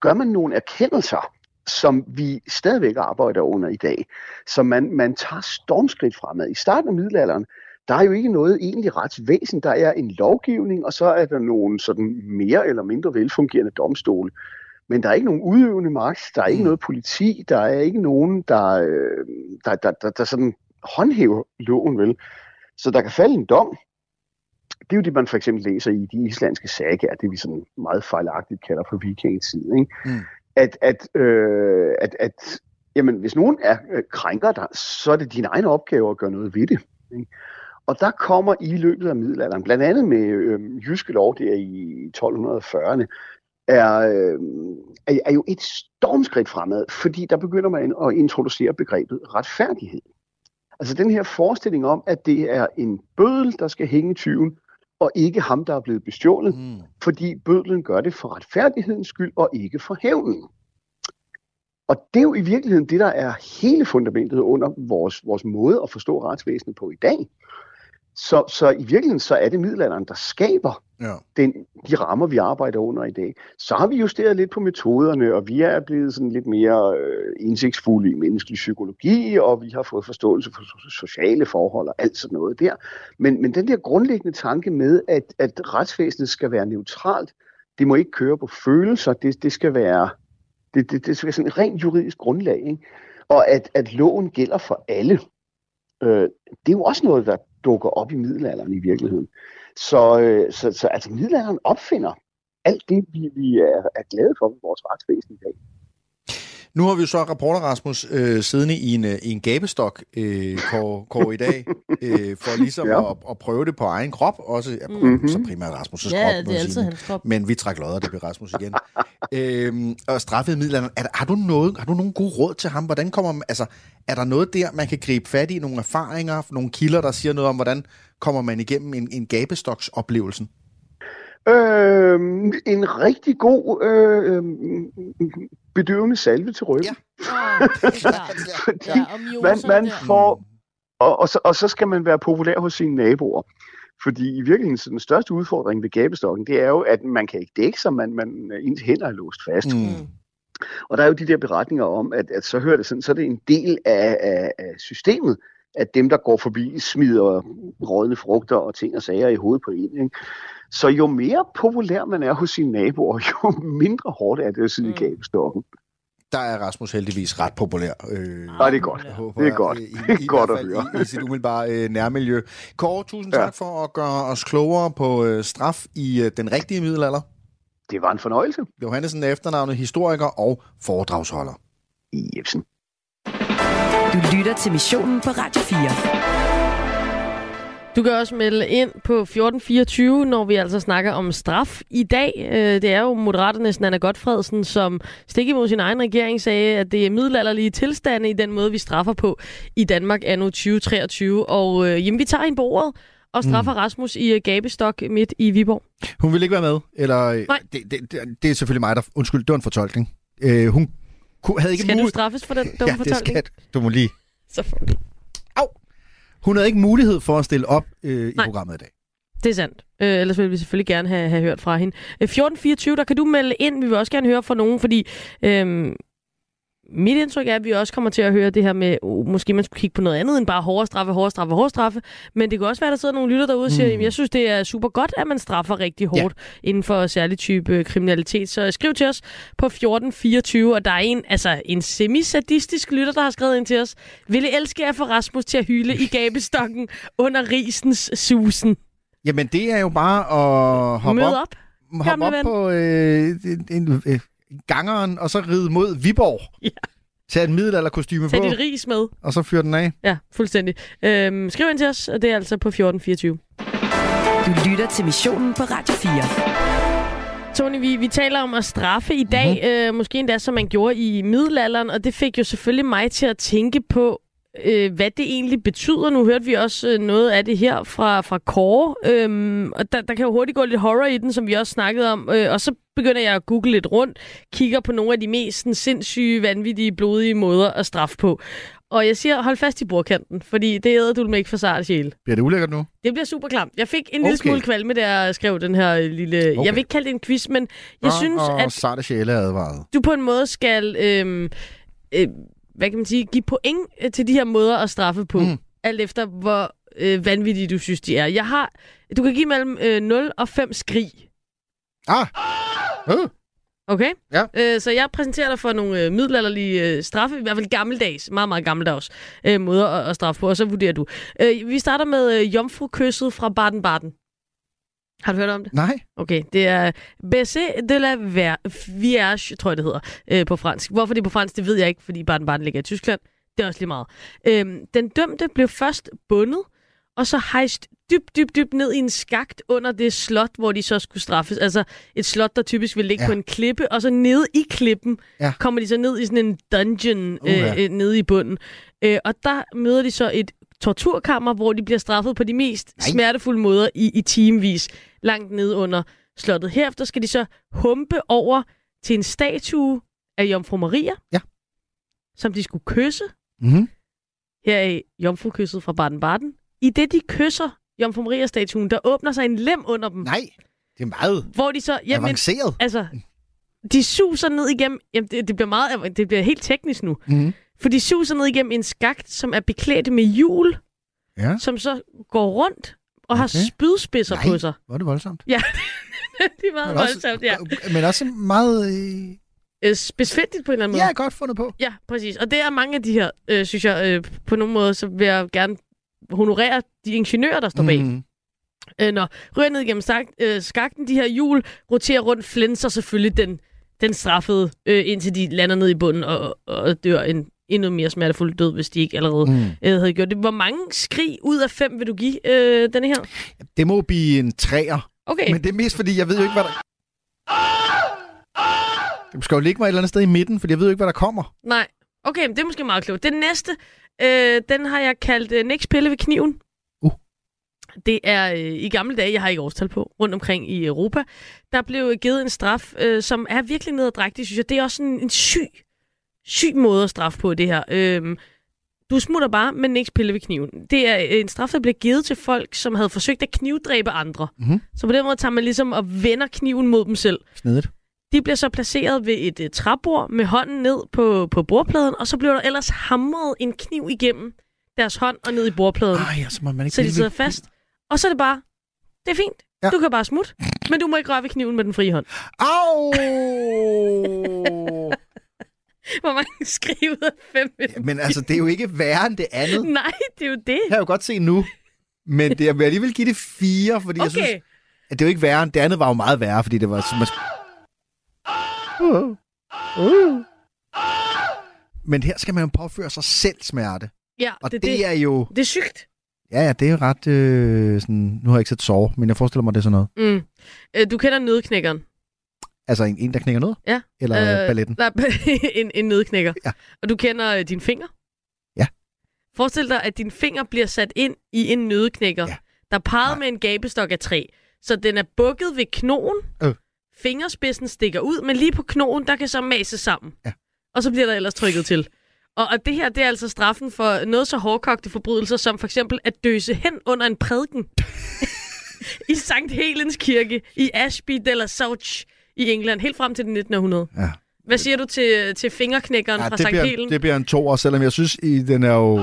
gør man nogle erkendelser, som vi stadigvæk arbejder under i dag. Så man, man tager stormskridt fremad. I starten af middelalderen, der er jo ikke noget egentlig retsvæsen. Der er en lovgivning, og så er der nogle sådan mere eller mindre velfungerende domstole. Men der er ikke nogen udøvende magt, der er ikke mm. noget politi, der er ikke nogen, der, øh, der, der, der, der sådan håndhæver loven, vel? Så der kan falde en dom. Det er jo det, man for eksempel læser i de islandske sager, det vi sådan meget fejlagtigt kalder for vikingetid. Ikke? Mm. At, at, øh, at, at jamen, hvis nogen er øh, krænker dig, så er det din egen opgave at gøre noget ved det. Ikke? Og der kommer i løbet af middelalderen, blandt andet med øh, jyske lov der i 1240'erne, er, øh, er, er jo et stormskridt fremad, fordi der begynder man at introducere begrebet retfærdighed. Altså den her forestilling om, at det er en bødel, der skal hænge tyven, og ikke ham, der er blevet bestjålet, mm. fordi bødlen gør det for retfærdighedens skyld, og ikke for hævnen. Og det er jo i virkeligheden det, der er hele fundamentet under vores, vores måde at forstå retsvæsenet på i dag Så, så i virkeligheden så er det middelalderen, der skaber Ja. den, de rammer, vi arbejder under i dag. Så har vi justeret lidt på metoderne, og vi er blevet sådan lidt mere øh, indsigtsfulde i menneskelig psykologi, og vi har fået forståelse for so- sociale forhold og alt sådan noget der. Men, men den der grundlæggende tanke med, at, at retsvæsenet skal være neutralt, det må ikke køre på følelser, det, det skal være det, det, det skal være sådan et rent juridisk grundlag, ikke? og at, at loven gælder for alle. Øh, det er jo også noget, der dukker op i middelalderen i virkeligheden. Så, øh, så, så altså, middelalderen opfinder alt det, vi, vi er, er glade for ved vores retsvæsen i dag. Nu har vi jo så reporter Rasmus øh, siddende i en, øh, i en gabestok øh, kår, kår i dag, øh, for ligesom Ja. ja. at, at prøve det på egen krop. Også, ja, Mhm. Så primært Rasmus' krop. Ja, det er altid sige. hans krop. Men vi trækker lodder, det bliver Rasmus igen. øhm, og straffet i middelalderen. Er, der- har, du noget, har du nogle gode råd til ham? Hvordan kommer man, altså, er der noget der, man kan gribe fat i? Nogle erfaringer, nogle kilder, der siger noget om, hvordan kommer man igennem en, en gabestoksoplevelsen? Øh, en rigtig god øh, øh, bedøvende salve til ryggen. Ja. Ja, det er klart. Fordi Ja, og man, man får, og, og, så, og så skal man være populær hos sine naboer. Fordi i virkeligheden, så den største udfordring ved gabestokken, det er jo, at man kan ikke dække sig, man, man ens hænder er låst fast. Mm. Mm. Og der er jo de der beretninger om, at, at så hører det sådan, så er det en del af, af, af systemet, at dem, der går forbi, smider rådne frugter og ting og sager i hovedet på en. Ikke? Så jo mere populær man er hos sine naboer, jo mindre hårdt er det at sidde mm. i Mm. gabestokken. Der er Rasmus heldigvis ret populær. Øh, Ja, det er godt. håber, Det er godt. I, Det er i, godt i, at høre. I, I sit umiddelbare øh, nærmiljø. Kåre, tusind Ja. tak for at gøre os klogere på øh, straf i øh, den rigtige middelalder. Det var en fornøjelse. Johannesen er efternavnet historiker og foredragsholder. Jebsen. Du lytter til missionen på Radio 4. Du kan også melde ind på 1424, når vi altså snakker om straf i dag. Øh, Det er jo Moderaternes Nana Godfredsen, som stik imod sin egen regering sagde, at det er middelalderlige tilstande i den måde, vi straffer på i Danmark anno 2023. Og øh, jamen, vi tager hende på ordet og straffer mm. Rasmus i øh, Gabestok midt i Viborg. Hun vil ikke være med, eller... øh, Nej. Det, det, det, det er selvfølgelig mig, der... Undskyld, det var en fortolkning. Øh, hun havde ikke Skal du mulighed... straffes for den dumme Ja, det fortolkning? skal du må lige... Selvfølgelig. Hun havde ikke mulighed for at stille op øh, i Nej. programmet i dag. Det er sandt. Øh, ellers vil vi selvfølgelig gerne have, have hørt fra hende. Øh, 1424, der kan du melde ind. Vi vil også gerne høre fra nogen, fordi øhm, mit indtryk er, at vi også kommer til at høre det her med, uh, måske man skulle kigge på noget andet end bare hårde straffe, hårde straffe, hårde straffe. Men det kan også være, at der sidder nogle lytter derude og siger, Mm. jeg synes, det er super godt, at man straffer rigtig hårdt ja. inden for særlig type øh, kriminalitet. Så skriv til os på 1424, og der er en, altså en semi-sadistisk lytter, der har skrevet ind til os. Ville elske at få Rasmus til at hyle i gabestokken under risens susen. Jamen, det er jo bare at hoppe Mød op, op. hoppe op ven. på øh, en, en, øh, gangeren, og så ride mod Viborg. Ja. Tage et middelalderkostyme Tag på, dit ris med. og så fyre den af. Ja, fuldstændig. Øhm, skriv ind til os, og det er altså på 1424. Du lytter til missionen på Radio 4. Tony, vi, vi taler om at straffe i dag, Mhm. mm-hmm. øh, måske endda som man gjorde i middelalderen, og det fik jo selvfølgelig mig til at tænke på, øh, hvad det egentlig betyder. Nu hørte vi også øh, noget af det her fra, fra Kåre, øhm, og der, der kan jo hurtigt gå lidt horror i den, som vi også snakkede om, øh, og så begynder jeg at google lidt rundt, kigger på nogle af de mest sådan, sindssyge, vanvittige, blodige måder at straffe på. Og jeg siger, hold fast i bordkanten, fordi det æder du med ikke for sart sjæl. Bliver det ulækkert nu? Det bliver super klamt. Jeg fik en lille Okay. smule kvalme, der jeg skrev den her lille... Okay. Jeg vil ikke kalde det en quiz, men jeg Nå, synes, og at sarte sjæle er advaret. du på en måde skal... Øhm, øh, hvad kan man sige? Give point øh, til de her måder at straffe på. Mm. Alt efter, hvor øh, vanvittige du synes, de er. Jeg har... Du kan give mellem øh, 0 og 5 skrig. Ah! Øh. Okay? Ja. Øh, så jeg præsenterer dig for nogle øh, middelalderlige øh, straffe, i hvert fald gammeldags, meget, meget gammeldags øh, måder at, at straffe på, og så vurderer du. Øh, vi starter med øh, jomfrukysset fra Baden-Baden. Har du hørt om det? Nej. Okay, det er Baiser de la Vierge, tror jeg det hedder, øh, på fransk. Hvorfor det er på fransk, det ved jeg ikke, fordi Baden-Baden ligger i Tyskland. Det er også lige meget. Øhm, den dømte blev først bundet, og så hejst dybt, dybt, dybt ned i en skagt under det slot, hvor de så skulle straffes. Altså et slot, der typisk vil ligge Ja. på en klippe, og så nede i klippen Ja. kommer de så ned i sådan en dungeon øh, øh, nede i bunden. Øh, og der møder de så et torturkammer, hvor de bliver straffet på de mest Nej. smertefulde måder i, i timevis, langt ned under slottet. Herefter skal de så humpe over til en statue af Jomfru Maria, Ja. som de skulle kysse. Mm-hmm. Her er jomfrukysset fra Baden-Baden. I det de kysser Jomfru Maria-statuen, der åbner sig en lem under dem. Nej, det er meget Hvor de så... Jamen, avanceret. altså, de suser ned igennem... Jamen, det, det, bliver meget, det bliver helt teknisk nu. Mhm. For de suser ned igennem en skagt, som er beklædt med hjul, Ja, som så går rundt og har Okay. spydspidser Nej. på sig. hvor er det voldsomt. Ja, det er meget Men også, voldsomt, ja. men også meget... Øh, Øh, Spidsfindigt på en eller anden måde. ja, godt fundet på. Ja, præcis. Og det er mange af de her, øh, synes jeg, øh, på nogen måde, så vil jeg gerne honorere de ingeniører, der står bag. Mm. Øh, når ryger ned igennem skak, øh, skakten, de her hjul roterer rundt, flænser selvfølgelig den, den straffede, øh, indtil de lander ned i bunden og, og dør en endnu mere smertefuld død, hvis de ikke allerede Mm. øh, havde gjort det. Hvor mange skrig ud af fem vil du give øh, denne her? Det må blive en træer. Okay. Men det er mest fordi, jeg ved jo ikke, hvad der... Det skal jo ligge mig et eller andet sted i midten, for jeg ved jo ikke, hvad der kommer. Nej. Okay, men det er måske meget klogt. Den næste, øh, den har jeg kaldt øh, Niks pille ved kniven. Uh. Det er øh, i gamle dage, jeg har ikke årstal på, rundt omkring i Europa. Der blev givet en straf, øh, som er virkelig nederdrægtig, synes jeg. Det er også en, en syg, syg måde at straffe på det her. Øh, du smutter bare med Niks pille ved kniven. Det er en straf, der blev givet til folk, som havde forsøgt at knivdræbe andre. Mhm. Så på den måde tager man ligesom og vender kniven mod dem selv. Snedigt. De bliver så placeret ved et uh, træbord med hånden ned på, på bordpladen, og så bliver der ellers hamret en kniv igennem deres hånd og ned i bordpladen, Ej, så må man ikke... så de sidder fast. Og så er det bare, det er fint, ja. du kan bare smutte, men du må ikke røre ved kniven med den frie hånd. Au! Hvor mange skriver ud af fem? Men altså, det er jo ikke værre end det andet. Nej, det er jo det. Det kan jeg jo godt se nu. Men det, jeg vil alligevel give det fire, fordi jeg synes, Okay, at det er jo ikke værre end det andet var jo meget værre, fordi det var... Man... Men her skal man jo påføre sig selv smerte. ja, Og det, det, det, er jo... det er sygt. Ja, ja, det er ret... Øh, sådan, nu har jeg ikke set sove, men jeg forestiller mig, det er sådan noget. Mm. Øh, Du kender nødknækkeren. Altså en, en der knækker noget? Ja. Eller øh, balletten? Nej, en, en nødknækker. Ja. Og du kender øh, din finger? Ja. Forestil dig, at din finger bliver sat ind i en nødknækker, Ja. der er Nej. med en gabestok af træ. Så den er bukket ved knogen. Øh. Fingerspidsen stikker ud, men lige på knogen, der kan så mase sammen. Ja. Og så bliver der ellers trykket til. Og, og det her, det er altså straffen for noget så hårdkogte forbrydelser, som for eksempel at døse hen under en prædiken. I Sankt Helens kirke i Ashby de la Sauch i England, helt frem til det 1900. Ja. Hvad siger du til, til fingerknækkeren Ja, fra det, Sankt bliver, Helen? det bliver en toer, selvom jeg synes, i den er jo...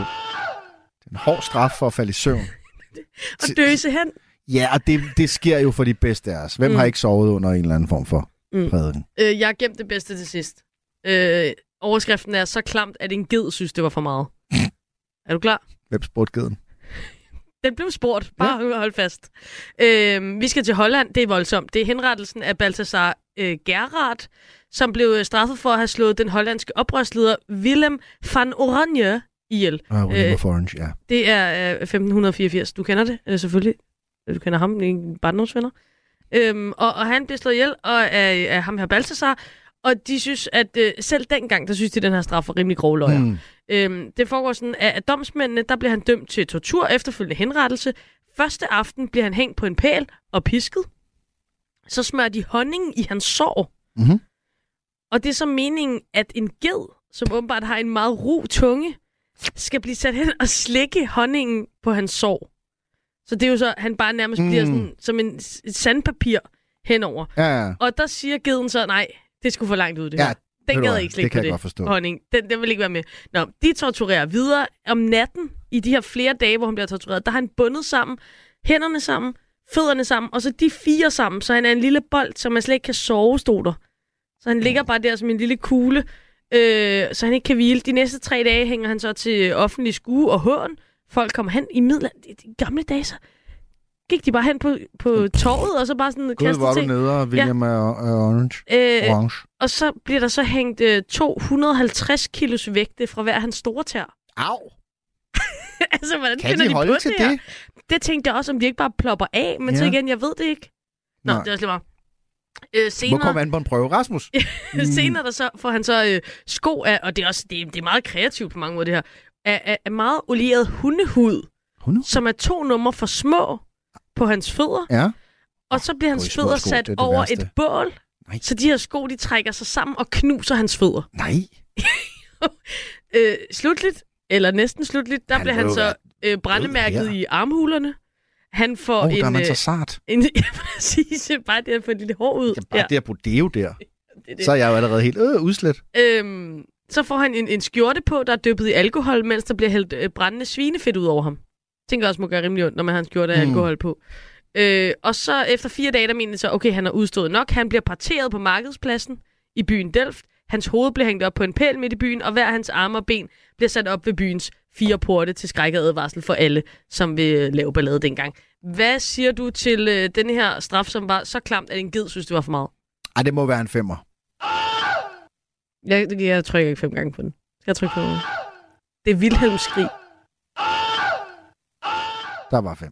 Den hård straf for at falde i søvn. Og døse hen? Ja, og det, det sker jo for de bedste af os. Hvem mm. Har ikke sovet under en eller anden form for mm. prædiken? Øh, jeg har gemt det bedste til sidst. Øh, overskriften er så klamt, at en ged synes, det var for meget. er du klar? Hvem spurgte geden? Den blev spurgt. Bare ja. hold fast. Øh, vi skal til Holland. Det er voldsomt. Det er henrettelsen af Balthasar øh, Gerard, som blev øh, straffet for at have slået den hollandske oprørsleder Willem van Oranje ihjel. Ah, Oliver Øh, Orange, ja. Det er øh, 1584. Du kender det, øh, selvfølgelig. Du kender ham, en barndomsvenner. Øhm, og, og han bliver slået ihjel og af, af ham her Balthasar. Og de synes, at øh, selv dengang, der synes de, at den her straf var rimelig grov løjer. Mm. Mm. Øhm, det foregår sådan, at af domsmændene, der bliver han dømt til tortur, efterfølgende henrettelse. Første aften bliver han hængt på en pæl og pisket. Så smører de honning i hans sår. Mhm. Og det er så meningen, at en ged, som åbenbart har en meget ru tunge, skal blive sat hen og slikke honningen på hans sår. Så det er jo så, han bare nærmest mm. bliver Mm. sådan, som en et sandpapir henover. Ja, ja. Og der siger geden så, nej, det skulle for langt ud, det Ja, her. Den gad ikke det slikke kan jeg det. godt forstå. Honning. Den, den vil ikke være med. Nå, de torturerer videre. Om natten, i de her flere dage, hvor han bliver tortureret, der har han bundet sammen, hænderne sammen, fødderne sammen, og så de fire sammen, så han er en lille bold, som man slet ikke kan sove, stod der. Så han ligger bare der som en lille kugle, øh, så han ikke kan hvile. De næste tre dage hænger han så til offentlig skue og hån. Folk kommer hen i midler. I gamle dage, så gik de bare hen på, på torvet, og så bare sådan Gud, kastet hvor er du nede, William ja. er, er orange. Øh, orange. og så bliver der så hængt øh, 250 kilos vægte fra hver hans store tær. Au! altså, hvordan Kan finder de de holde på til det, her? det? Det tænkte jeg også, om de ikke bare plopper af, men ja. så igen, jeg ved det ikke. Nå, Nej. det er også lige meget. Øh, Må senere, komme an på en prøve, Rasmus. mm. senere der så får han så øh, sko af, og det er også det, det er meget kreativt på mange måder det her, af, af, af meget olieret hundehud, Hunde? som er to numre for små på hans fødder, Ja. og så bliver hans fødder sko, sat det det over værste. et bål, Nej. så de her sko, de trækker sig sammen og knuser hans fødder. Nej. Øh, slutligt, eller næsten slutligt, der Han bliver han så øh, brændemærket i armhulerne. Han får oh, en... der er man øh, så sart. en ja, præcis. Bare det at få et lille hår ud. Ja, bare det at brodeo der. det det. Så er jeg jo allerede helt øh, udslet. Øhm, så får han en, en skjorte på, der er dyppet i alkohol, mens der bliver hældt øh, brændende svinefedt ud over ham. Tænker også må gøre rimelig ondt, når man har en skjorte af Mm. alkohol på. Øh, og så efter fire dage, der mener så, okay, han har udstået nok. Han bliver parteret på markedspladsen i byen Delft. Hans hoved bliver hængt op på en pæl midt i byen, og hver hans arme og ben bliver sat op ved byens fire porte til skræk og advarsel for alle, som vil øh, lave ballade dengang. Hvad siger du til øh, den her straf, som var så klamt, at en ged synes, det var for meget? Ej, det må være en femmer. Jeg, jeg trykker ikke fem gange på den. Jeg trykke på den? Det er Wilhelms skrig. Der var fem.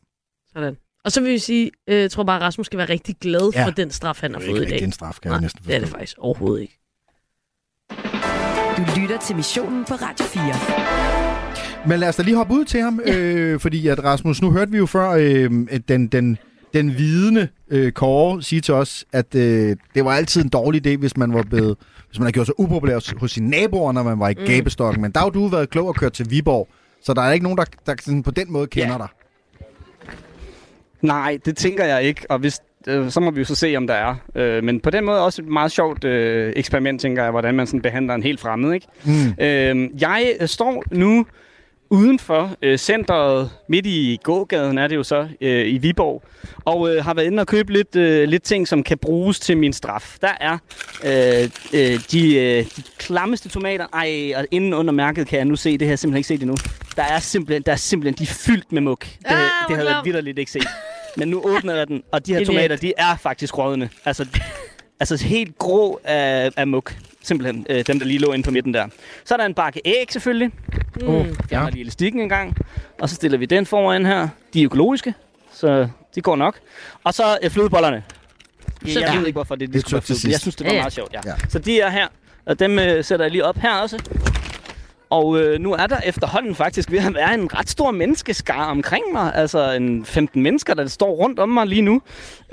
Sådan. Og så vil vi sige, øh, jeg tror bare, at Rasmus skal være rigtig glad Ja. for den straf, han har Det er fået i dag. rigtig en straf, kan jeg Nej, næsten det er det forstå. faktisk overhovedet ikke. Du lytter til missionen på Radio 4. Men lad os da lige hoppe ud til ham, øh, fordi at Rasmus, nu hørte vi jo før øh, at den, den, den vidende øh, Kåre sige til os, at øh, det var altid en dårlig idé, hvis man var blevet, hvis man havde gjort sig upopulær hos, hos sine naboer, når man var i mm. gabestokken. Men der har du været klog og kørt til Viborg, så der er ikke nogen, der, der sådan på den måde kender Ja. dig. Nej, det tænker jeg ikke, og hvis, øh, så må vi jo så se, om der er. Øh, men på den måde også et meget sjovt øh, eksperiment, tænker jeg, hvordan man sådan behandler en helt fremmed. Ikke? Mm. Øh, jeg står nu uden for øh, centret, midt i gågaden er det jo så, øh, i Viborg, og øh, har været inde og købe lidt, øh, lidt ting, som kan bruges til min straf. Der er øh, øh, de, øh, de klammeste tomater. Ej, og inden under mærket kan jeg nu se, det jeg simpelthen ikke set endnu. Der er simpelthen, der er simpelthen de er fyldt med muk. Det, Ah, det havde jeg vidderligt ikke set. Men nu åbner jeg den, og de her tomater, de er faktisk rådne. Altså, altså helt grå af, af muk. Simpelthen, øh, dem der lige lå inde på midten der. Så er der en bakke æg selvfølgelig. Mm. Oh, Jeg har lige elastikken en gang. Og så stiller vi den foran her. De er økologiske, så de går nok. Og så øh, flødebollerne. Jeg, Så- jeg Ja. ved ikke, hvorfor det, Det det skulle være jeg synes, det var Ja, ja. meget sjovt. Ja. Ja. Så de er her, og dem øh, sætter jeg lige op her også. Og øh, nu er der efterhånden faktisk ved at være en ret stor menneskeskare omkring mig. Altså en 15 mennesker, der står rundt om mig lige nu.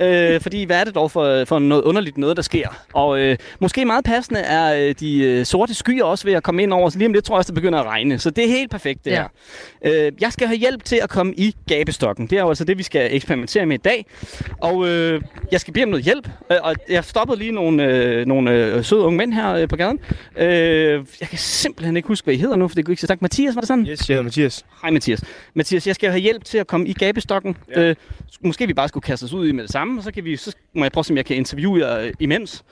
Øh, fordi hvad er det dog for, for noget underligt noget, der sker? Og øh, måske meget passende er øh, de øh, sorte skyer også ved at komme ind over. Så lige om lidt tror jeg også, det begynder at regne. Så det er helt perfekt det Ja. her. Øh, jeg skal have hjælp til at komme i gabestokken. Det er jo altså det, vi skal eksperimentere med i dag. Og øh, jeg skal bede om noget hjælp. Øh, og jeg stoppede lige nogle, øh, nogle øh, søde unge mænd her øh, på gaden. Øh, jeg kan simpelthen ikke huske, hvad I hedder nu, for det kunne ikke så sagt. Mathias, var det sådan? Yes, jeg hedder Mathias. Hej Mathias. Mathias, jeg skal have hjælp til at komme i gabestokken. Ja. Øh, måske vi bare skulle kaste os ud i med det samme, og så, kan vi, så må jeg prøve, om jeg kan interviewe jer øh, imens.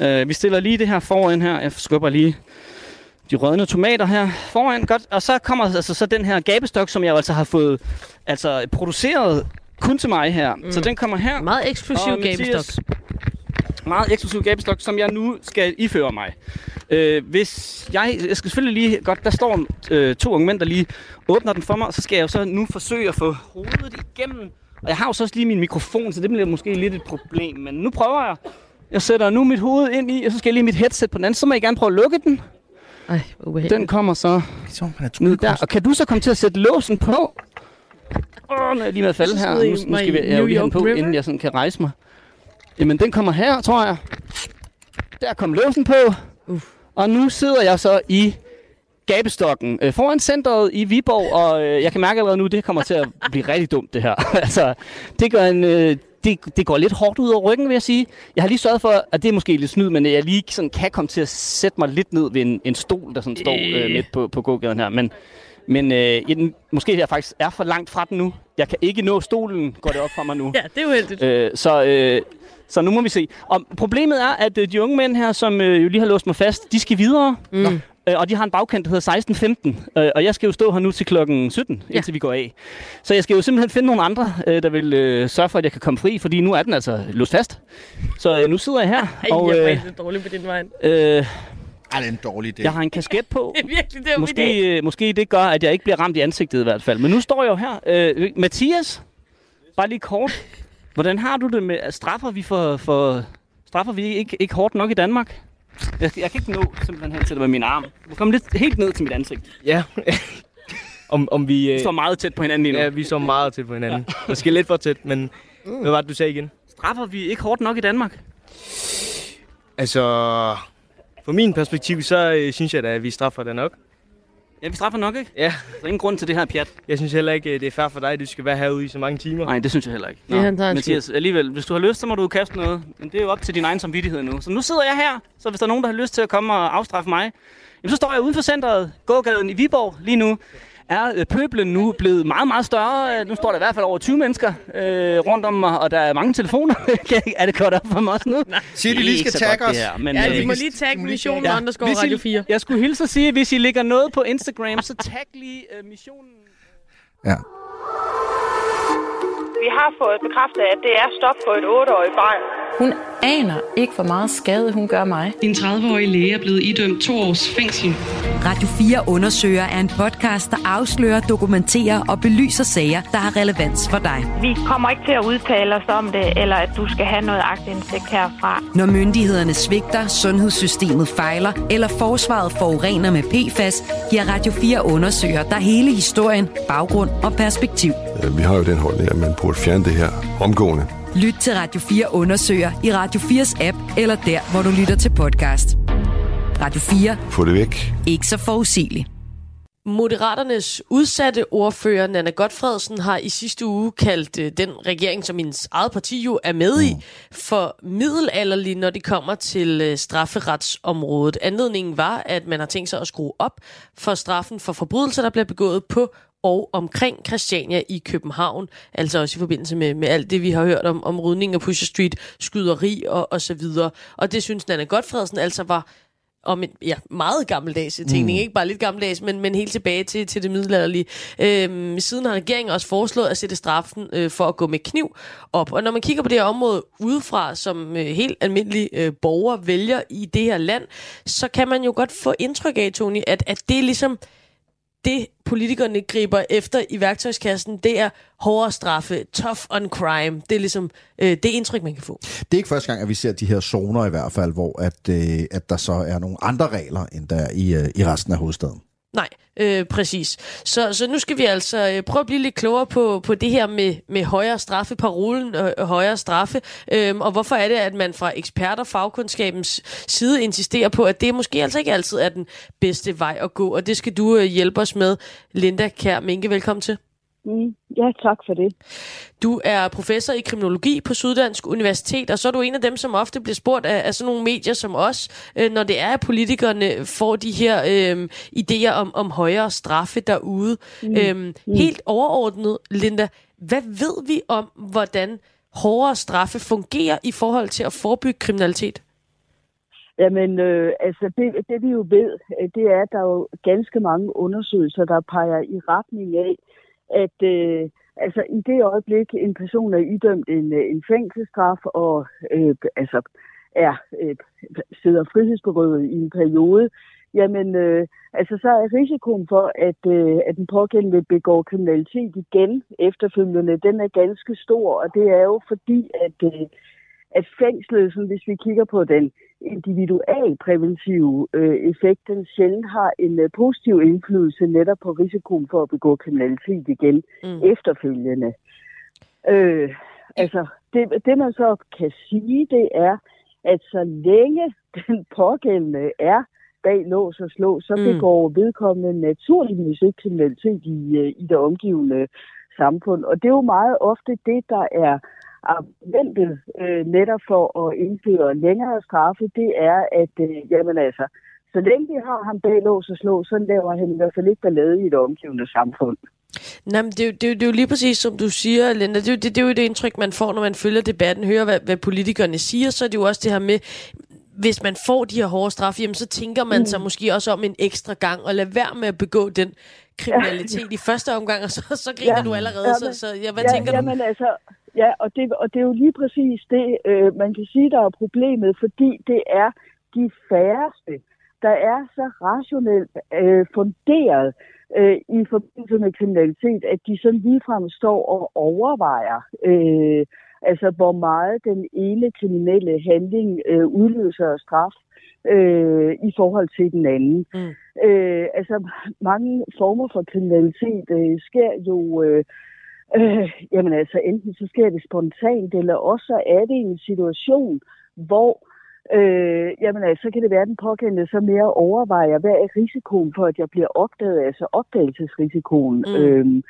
Ja. Øh, vi stiller lige det her foran her. Jeg skubber lige de rødne tomater her foran. Godt. Og så kommer altså så den her gabestok, som jeg altså har fået altså, produceret kun til mig her. Mm. Så den kommer her. Meget eksklusiv Og Mathias- gabestok. Meget eksklusiv gabestok, som jeg nu skal iføre mig. Øh, hvis jeg, jeg skal selvfølgelig lige, godt, der står øh, to unge mænd, der lige åbner den for mig, og så skal jeg jo så nu forsøge at få hovedet igennem. Og jeg har jo så også lige min mikrofon, så det bliver måske lidt et problem, men nu prøver jeg. Jeg sætter nu mit hoved ind i, og så skal jeg lige mit headset på den anden, så må jeg gerne prøve at lukke den. Ej, ubehageligt. Den kommer så er ned der. Og kan du så komme til at sætte låsen på? Åh, nu er jeg lige med at falde her. Nu, nu skal vi, jeg jo lige have den York på, River. inden jeg sådan kan rejse mig. Jamen, den kommer her, tror jeg. Der kom låsen på. Uff. Og nu sidder jeg så i gabestokken øh, foran centret i Viborg, og øh, jeg kan mærke allerede nu, det kommer til at blive rigtig dumt, det her. altså, det gør en... Øh, det, det går lidt hårdt ud over ryggen, vil jeg sige. Jeg har lige sørget for, at det er måske lidt snyd, men jeg lige sådan kan komme til at sætte mig lidt ned ved en, en stol, der sådan står øh, midt på, på gågaden her. Men, men øh, den, måske jeg faktisk er for langt fra den nu. Jeg kan ikke nå stolen, går det op for mig nu. Ja, det er uheldigt. Øh, så, øh, så nu må vi se. Og problemet er, at øh, de unge mænd her, som øh, jo lige har låst mig fast, de skal videre. Mm. Øh, og de har en bagkant, der hedder 16.15. Øh, og jeg skal jo stå her nu til klokken 17, Ja. indtil vi går af. Så jeg skal jo simpelthen finde nogle andre, øh, der vil øh, sørge for, at jeg kan komme fri, fordi nu er den altså låst fast. Så øh, nu sidder jeg her, Ej, og jeg er øh, dårlig på din vej. øh, Ej, det er en dårlig idé. jeg har en kasket på. Det er virkelig det, idé. Måske, øh, måske det gør, at jeg ikke bliver ramt i ansigtet i hvert fald. Men nu står jeg jo her. Øh, Mathias, bare lige kort. Hvordan har du det med, straffer vi for, for straffer vi ikke, ikke hårdt nok i Danmark? Jeg, jeg kan ikke nå simpelthen hen til det med min arm. Du kommer lidt helt ned til mit ansigt. Ja. om, om vi... Vi Øh, står meget tæt på hinanden lige nu. ja, vi står meget tæt på hinanden. Ja. Måske lidt for tæt, men hvad var det, du sagde igen? Straffer vi ikke hårdt nok i Danmark? Altså, fra min perspektiv, så øh, synes jeg da, at vi straffer det nok. Ja, vi straffer nok, ikke? Ja, Der er ingen grund til det her pjat. jeg synes heller ikke, det er fair for dig, at du skal være herude i så mange timer. Nej, det synes jeg heller ikke. Det er han, er Mathias, alligevel, hvis du har lyst, så må du kaste noget. Men det er jo op til din egen samvittighed nu. Så nu sidder jeg her, så hvis der er nogen, der har lyst til at komme og afstraffe mig, jamen, så står jeg uden for centret, gågaden i Viborg lige nu. Er øh, pøblen nu blevet meget, meget større? Øh, Nu står der i hvert fald over 20 mennesker øh, rundt om mig, og der er mange telefoner. er det godt op for mig også nu? Siger de lige skal tagge os? det her, men, Ja, øh, vi må lige tagge missionen ja. underscore Radio 4. Jeg skulle hilse at sige, at hvis I lægger noget på Instagram, så tag lige øh, missionen. Ja. Vi har fået bekræftet, at det er stop på et 8-årigt barn. Hun aner ikke, hvor meget skade hun gør mig. En 30-årig læge er blevet idømt to års fængsel. Radio 4 undersøger er en podcast, der afslører, dokumenterer og belyser sager, der har relevans for dig. Vi kommer ikke til at udtale os om det, eller at du skal have noget agtindsigt herfra. Når myndighederne svigter, sundhedssystemet fejler eller forsvaret forurener med PFAS, giver Radio 4 undersøger der hele historien, baggrund og perspektiv. Øh, Vi har jo den holdning, at man burde fjerne det her omgående. Lyt til Radio 4 undersøger i Radio 4's app eller der, hvor du lytter til podcast. Radio 4. Få det væk. Ikke så forudsigeligt. Moderaternes udsatte ordfører, Nana Godfredsen, har i sidste uge kaldt øh, den regering, som hendes eget parti jo er med i, for middelalderlig, når det kommer til øh, strafferetsområdet. Anledningen var, at man har tænkt sig at skrue op for straffen for forbrydelser, der bliver begået på og omkring Christiania i København. Altså også i forbindelse med, med alt det, vi har hørt om, om rydning af Pusher Street, skyderi og, og så videre. Og det synes Nana Godfredsen altså var om en ja, meget gammeldags ting. Mm. Ikke bare lidt gammeldags, men, men helt tilbage til, til det middelalderlige. Øhm, siden har regeringen også foreslået at sætte straffen øh, for at gå med kniv op. Og når man kigger på det her område udefra, som øh, helt almindelige øh, borgere vælger i det her land, så kan man jo godt få indtryk af, Tony, at, at det er ligesom det, politikerne griber efter i værktøjskassen, det er hårdere straffe, tough on crime. Det er ligesom øh, det indtryk, man kan få. Det er ikke første gang, at vi ser de her zoner i hvert fald, hvor at, øh, at der så er nogle andre regler, end der er i, øh, i resten af hovedstaden. Nej, øh, præcis. Så, så nu skal vi altså øh, prøve at blive lidt klogere på, på det her med, med højere straffe, parolen øh, højere straffe, øh, og hvorfor er det, at man fra eksperter fagkundskabens side insisterer på, at det måske altså ikke altid er den bedste vej at gå, og det skal du øh, hjælpe os med. Linda Kær Minke, velkommen til. Mm, ja, tak for det. Du er professor i kriminologi på Syddansk Universitet, og så er du en af dem, som ofte bliver spurgt af, af sådan nogle medier som os, øh, når det er, at politikerne får de her øh, idéer om, om højere straffe derude. Mm. Øhm, Mm. Helt overordnet, Linda, hvad ved vi om, hvordan hårdere straffe fungerer i forhold til at forebygge kriminalitet? Jamen, øh, altså det, det vi jo ved, øh, det er, at der er jo ganske mange undersøgelser, der peger i retning af, at øh, altså i det øjeblik, en person er idømt en, øh, en fængselsstraf og øh, altså er øh, sidder frihedsberøvet i en periode, jamen øh, altså så er risikoen for, at, øh, at den pågældende begår kriminalitet igen efterfølgende, den er ganske stor, og det er jo fordi, at øh, at fængslet, sådan, hvis vi kigger på den individualpræventive øh, effekt, den sjældent har en øh, positiv indflydelse netop på risikoen for at begå kriminalitet igen mm. efterfølgende. Øh, altså, det, det man så kan sige, det er, at så længe den pågældende er bag lås og slå, så Mm. begår vedkommende naturligvis ikke kriminalitet i, øh, i det omgivende samfund. Og det er jo meget ofte det, der er argumentet øh, netop for at indføre længere straffe, det er, at øh, jamen altså, så længe vi har ham bag lås og slå, så laver han i hvert fald ikke ballade i det omgivende samfund. Nej, men det, er jo- det, er jo- det er jo lige præcis, som du siger, Linda. Det er, jo, det, det er jo det indtryk, man får, når man følger debatten, hører, hvad, hvad politikerne siger. Så er det jo også det her med, hvis man får de her hårde straffe, jamen, så tænker man mm. sig måske også om en ekstra gang, og lad være med at begå den kriminalitet ja. i første omgang, og så, så griner ja. du allerede. Ja, men, så, så ja, hvad ja, tænker du? jamen, Altså, ja, og det, og det er jo lige præcis det, øh, man kan sige, der er problemet, fordi det er de færreste, der er så rationelt øh, funderet øh, i forbindelse med kriminalitet, at de sådan ligefrem står og overvejer, øh, altså hvor meget den ene kriminelle handling øh, udløser straf øh, i forhold til den anden. Mm. Øh, altså mange former for kriminalitet øh, sker jo... Øh, Øh, jamen altså, enten så sker det spontant, eller også så er det en situation, hvor øh, jamen altså, så kan det være, at den pågældende så mere overvejer, hvad er risikoen for, at jeg bliver opdaget, altså opdagelsesrisikoen. Mm. Øhm,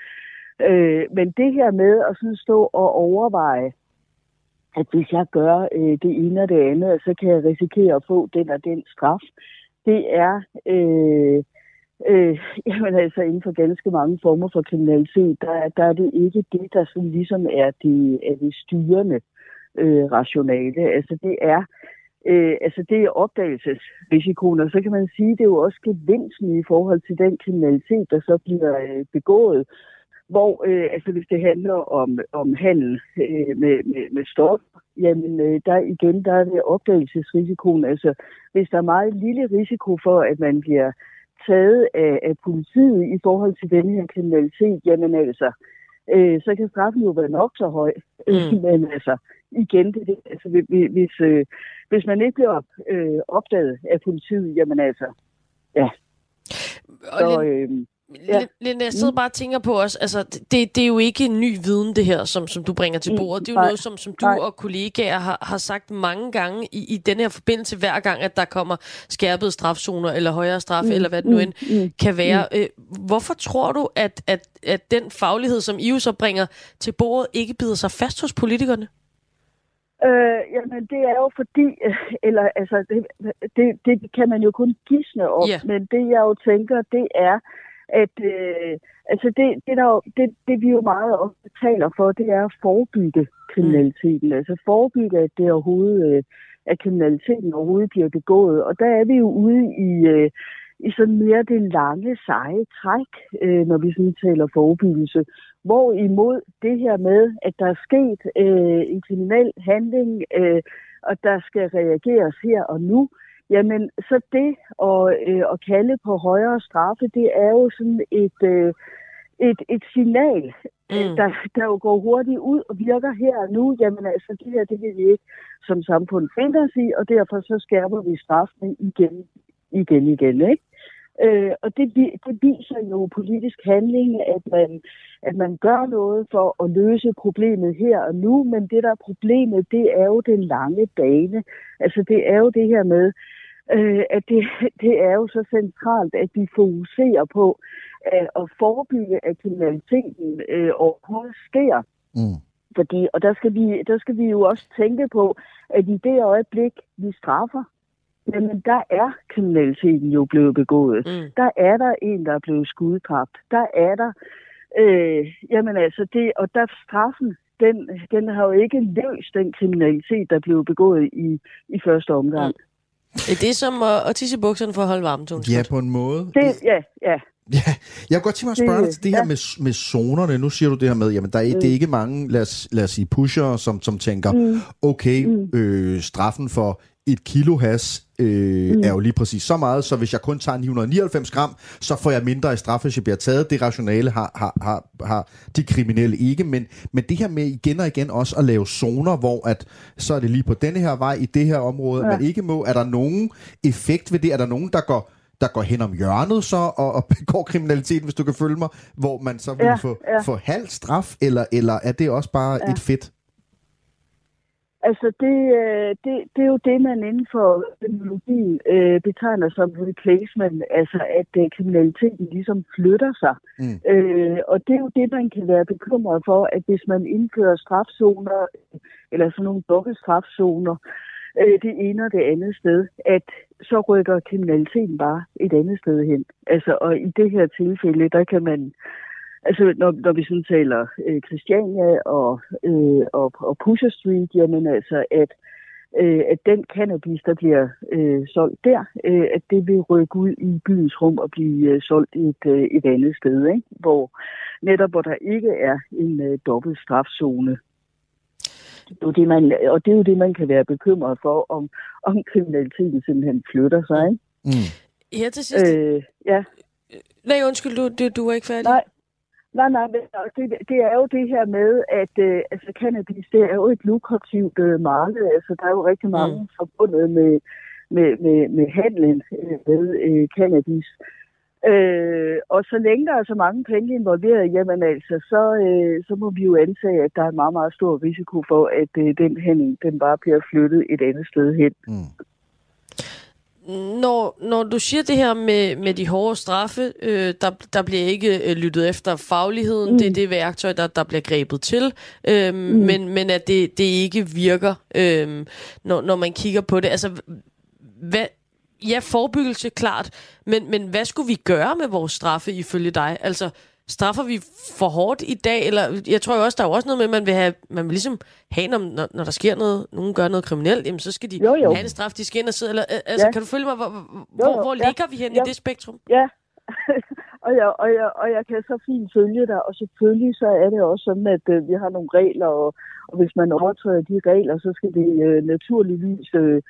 øh, men det her med at sådan stå og overveje, at hvis jeg gør øh, det ene og det andet, så kan jeg risikere at få den og den straf, det er... Øh, Øh, jamen altså inden for ganske mange former for kriminalitet, der, der er det ikke det, der sådan ligesom er det, er det styrende øh, rationale. Altså det er øh, altså det er opdagelsesrisikoen, og så kan man sige, det er jo også gevinsten i forhold til den kriminalitet, der så bliver øh, begået. Hvor, øh, altså hvis det handler om, om handel øh, med, med, med stof, jamen øh, der igen, der er det opdagelsesrisikoen. Altså hvis der er meget lille risiko for, at man bliver taget af, af politiet i forhold til denne her kriminalitet, jamen altså, øh, så kan straffen jo være nok så høj. Mm. Men altså, igen, det, det, altså, hvis, øh, hvis man ikke bliver øh, opdaget af politiet, jamen altså, ja. Så, øh, Ja. Linda, jeg sidder mm. bare og tænker på os, altså, det, det er jo ikke en ny viden, det her, som, som du bringer til mm, bordet. Det er jo noget, som, som du Nej. og kollegaer har, har sagt mange gange i, i den her forbindelse, hver gang, at der kommer skærpede strafzoner, eller højere straf, mm, eller hvad det nu end mm, kan være. Mm. Hvorfor tror du, at, at, at den faglighed, som I jo så bringer til bordet, ikke bider sig fast hos politikerne? Øh, jamen, det er jo fordi, eller altså, det, det, det kan man jo kun gisne om, yeah. men det jeg jo tænker, det er, at øh, altså det, det, der, det, det vi jo meget ofte taler for, det er at forebygge kriminaliteten. Mm. Altså forebygge, at det overhovedet, øh, at kriminaliteten overhovedet bliver begået. Og der er vi jo ude i, øh, i sådan mere det lange, seje træk, øh, når vi sådan taler forebyggelse. Hvorimod det her med, at der er sket øh, en kriminel handling, øh, og der skal reageres her og nu, Jamen, så det at, øh, at kalde på højere straffe, det er jo sådan et, øh, et, et signal, mm. der, der jo går hurtigt ud og virker her og nu. Jamen altså, det her, det vil vi ikke som samfund finde os i, og derfor så skærper vi straffene igen, igen, igen, ikke? Øh, og det, det viser jo politisk handling, at man, at man gør noget for at løse problemet her og nu, men det der er problemet, det er jo den lange bane. Altså det er jo det her med, øh, at det, det er jo så centralt, at vi fokuserer på at, at forebygge, at kriminaliteten øh, overhovedet sker. Mm. Fordi, og der skal, vi, der skal vi jo også tænke på, at i det øjeblik, vi straffer, jamen der er kriminaliteten jo blevet begået. Mm. Der er der en, der er blevet skudtabt. Der er der, øh, jamen altså det, og der straffen, den, den har jo ikke løst den kriminalitet, der blev begået i, i første omgang. Mm. Er det som at, at tisse i bukserne for at holde varme, Tone? Ja, på en måde. Det, ja, ja. Ja, jeg kunne godt tænke mig at spørge det, dig til det her ja. med, med zonerne. Nu siger du det her med, jamen der er, mm. det er ikke mange, lad os, lad os sige, pusher, som, som tænker, mm. okay, mm. Øh, straffen for et kilo has øh, mm. er jo lige præcis så meget, så hvis jeg kun tager 999 gram, så får jeg mindre i straf, hvis jeg bliver taget. Det rationale har, har, har, har de kriminelle ikke, men, men det her med igen og igen også at lave zoner, hvor at, så er det lige på denne her vej, i det her område, ja. man ikke må. Er der nogen effekt ved det? Er der nogen, der går der går hen om hjørnet så og, og begår kriminalitet, hvis du kan følge mig, hvor man så vil ja, få, ja. få halv straf, eller, eller er det også bare ja. et fedt? Altså, det, øh, det, det er jo det, man inden for kriminologi øh, betegner som replacement, altså at øh, kriminaliteten ligesom flytter sig. Mm. Øh, og det er jo det, man kan være bekymret for, at hvis man indfører strafzoner, eller sådan nogle dobbeltstrafzoner, øh, det ene og det andet sted, at så rykker kriminaliteten bare et andet sted hen. Altså, og i det her tilfælde, der kan man Altså, når, når vi sådan taler øh, Christiania og, øh, og, og Pusher Street, jamen altså, at, øh, at den cannabis, der bliver øh, solgt der, øh, at det vil rykke ud i byens rum og blive øh, solgt et, øh, et andet sted, ikke? Hvor netop hvor der ikke er en øh, dobbelt strafzone. Det er det, man, og det er jo det, man kan være bekymret for, om, om kriminaliteten simpelthen flytter sig. Ikke? Mm. Her til sidst. Øh, ja. Nej, undskyld, du, du, du er ikke færdig. Nej, Nej, nej, men det, det er jo det her med, at øh, altså, cannabis, det er jo et lukrativt øh, marked. Altså, der er jo rigtig mange mm. forbundet med, med, med, med handlen øh, med øh, cannabis. Øh, og så længe der er så mange penge involveret, jamen altså, så, øh, så må vi jo antage, at der er en meget, meget stor risiko for, at øh, den hænding, den bare bliver flyttet et andet sted hen. Mm. Når, når du siger det her med, med de hårde straffe, øh, der, der bliver ikke øh, lyttet efter fagligheden. Mm. Det er det værktøj, der, der bliver grebet til. Øh, mm. men, men at det, det ikke virker, øh, når, når man kigger på det. Altså, hvad, ja, forebyggelse, klart. Men, men hvad skulle vi gøre med vores straffe ifølge dig? Altså, straffer vi for hårdt i dag? Eller jeg tror jo også, der er jo også noget med, at man vil, have, man vil ligesom have, når, når der sker noget, nogen gør noget kriminelt, jamen, så skal de jo, jo. have en straf, de skal ind og sidde. Eller, altså, Ja. kan du følge mig? Hvor, Jo, hvor, jo, hvor ja. ligger vi hen Ja. i det spektrum? Ja, og, jeg, og, jeg, og jeg kan så fint følge dig, og selvfølgelig så er det også sådan, at øh, vi har nogle regler, og, og hvis man overtræder de regler, så skal det øh, naturligvis øh,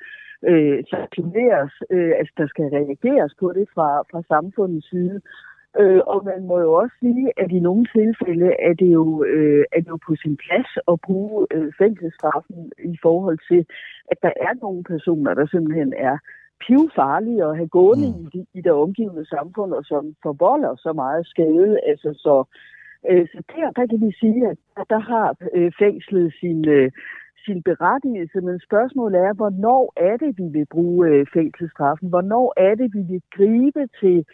øh, sanktioneres, øh, altså der skal reageres på det fra, fra samfundets side. Øh, og man må jo også sige, at i nogle tilfælde er det jo, øh, er det jo på sin plads at bruge øh, fængselsstraffen i forhold til, at der er nogle personer, der simpelthen er pivfarlige at have gående mm. i, de- i det omgivende samfund, og som forvolder så meget skade. Altså, så, øh, så der, der kan vi sige, at der, der har øh, fængslet sin, øh, sin berettigelse, men spørgsmålet er, hvornår er det, vi vil bruge øh, fængselsstraffen? Hvornår er det, vi vil gribe til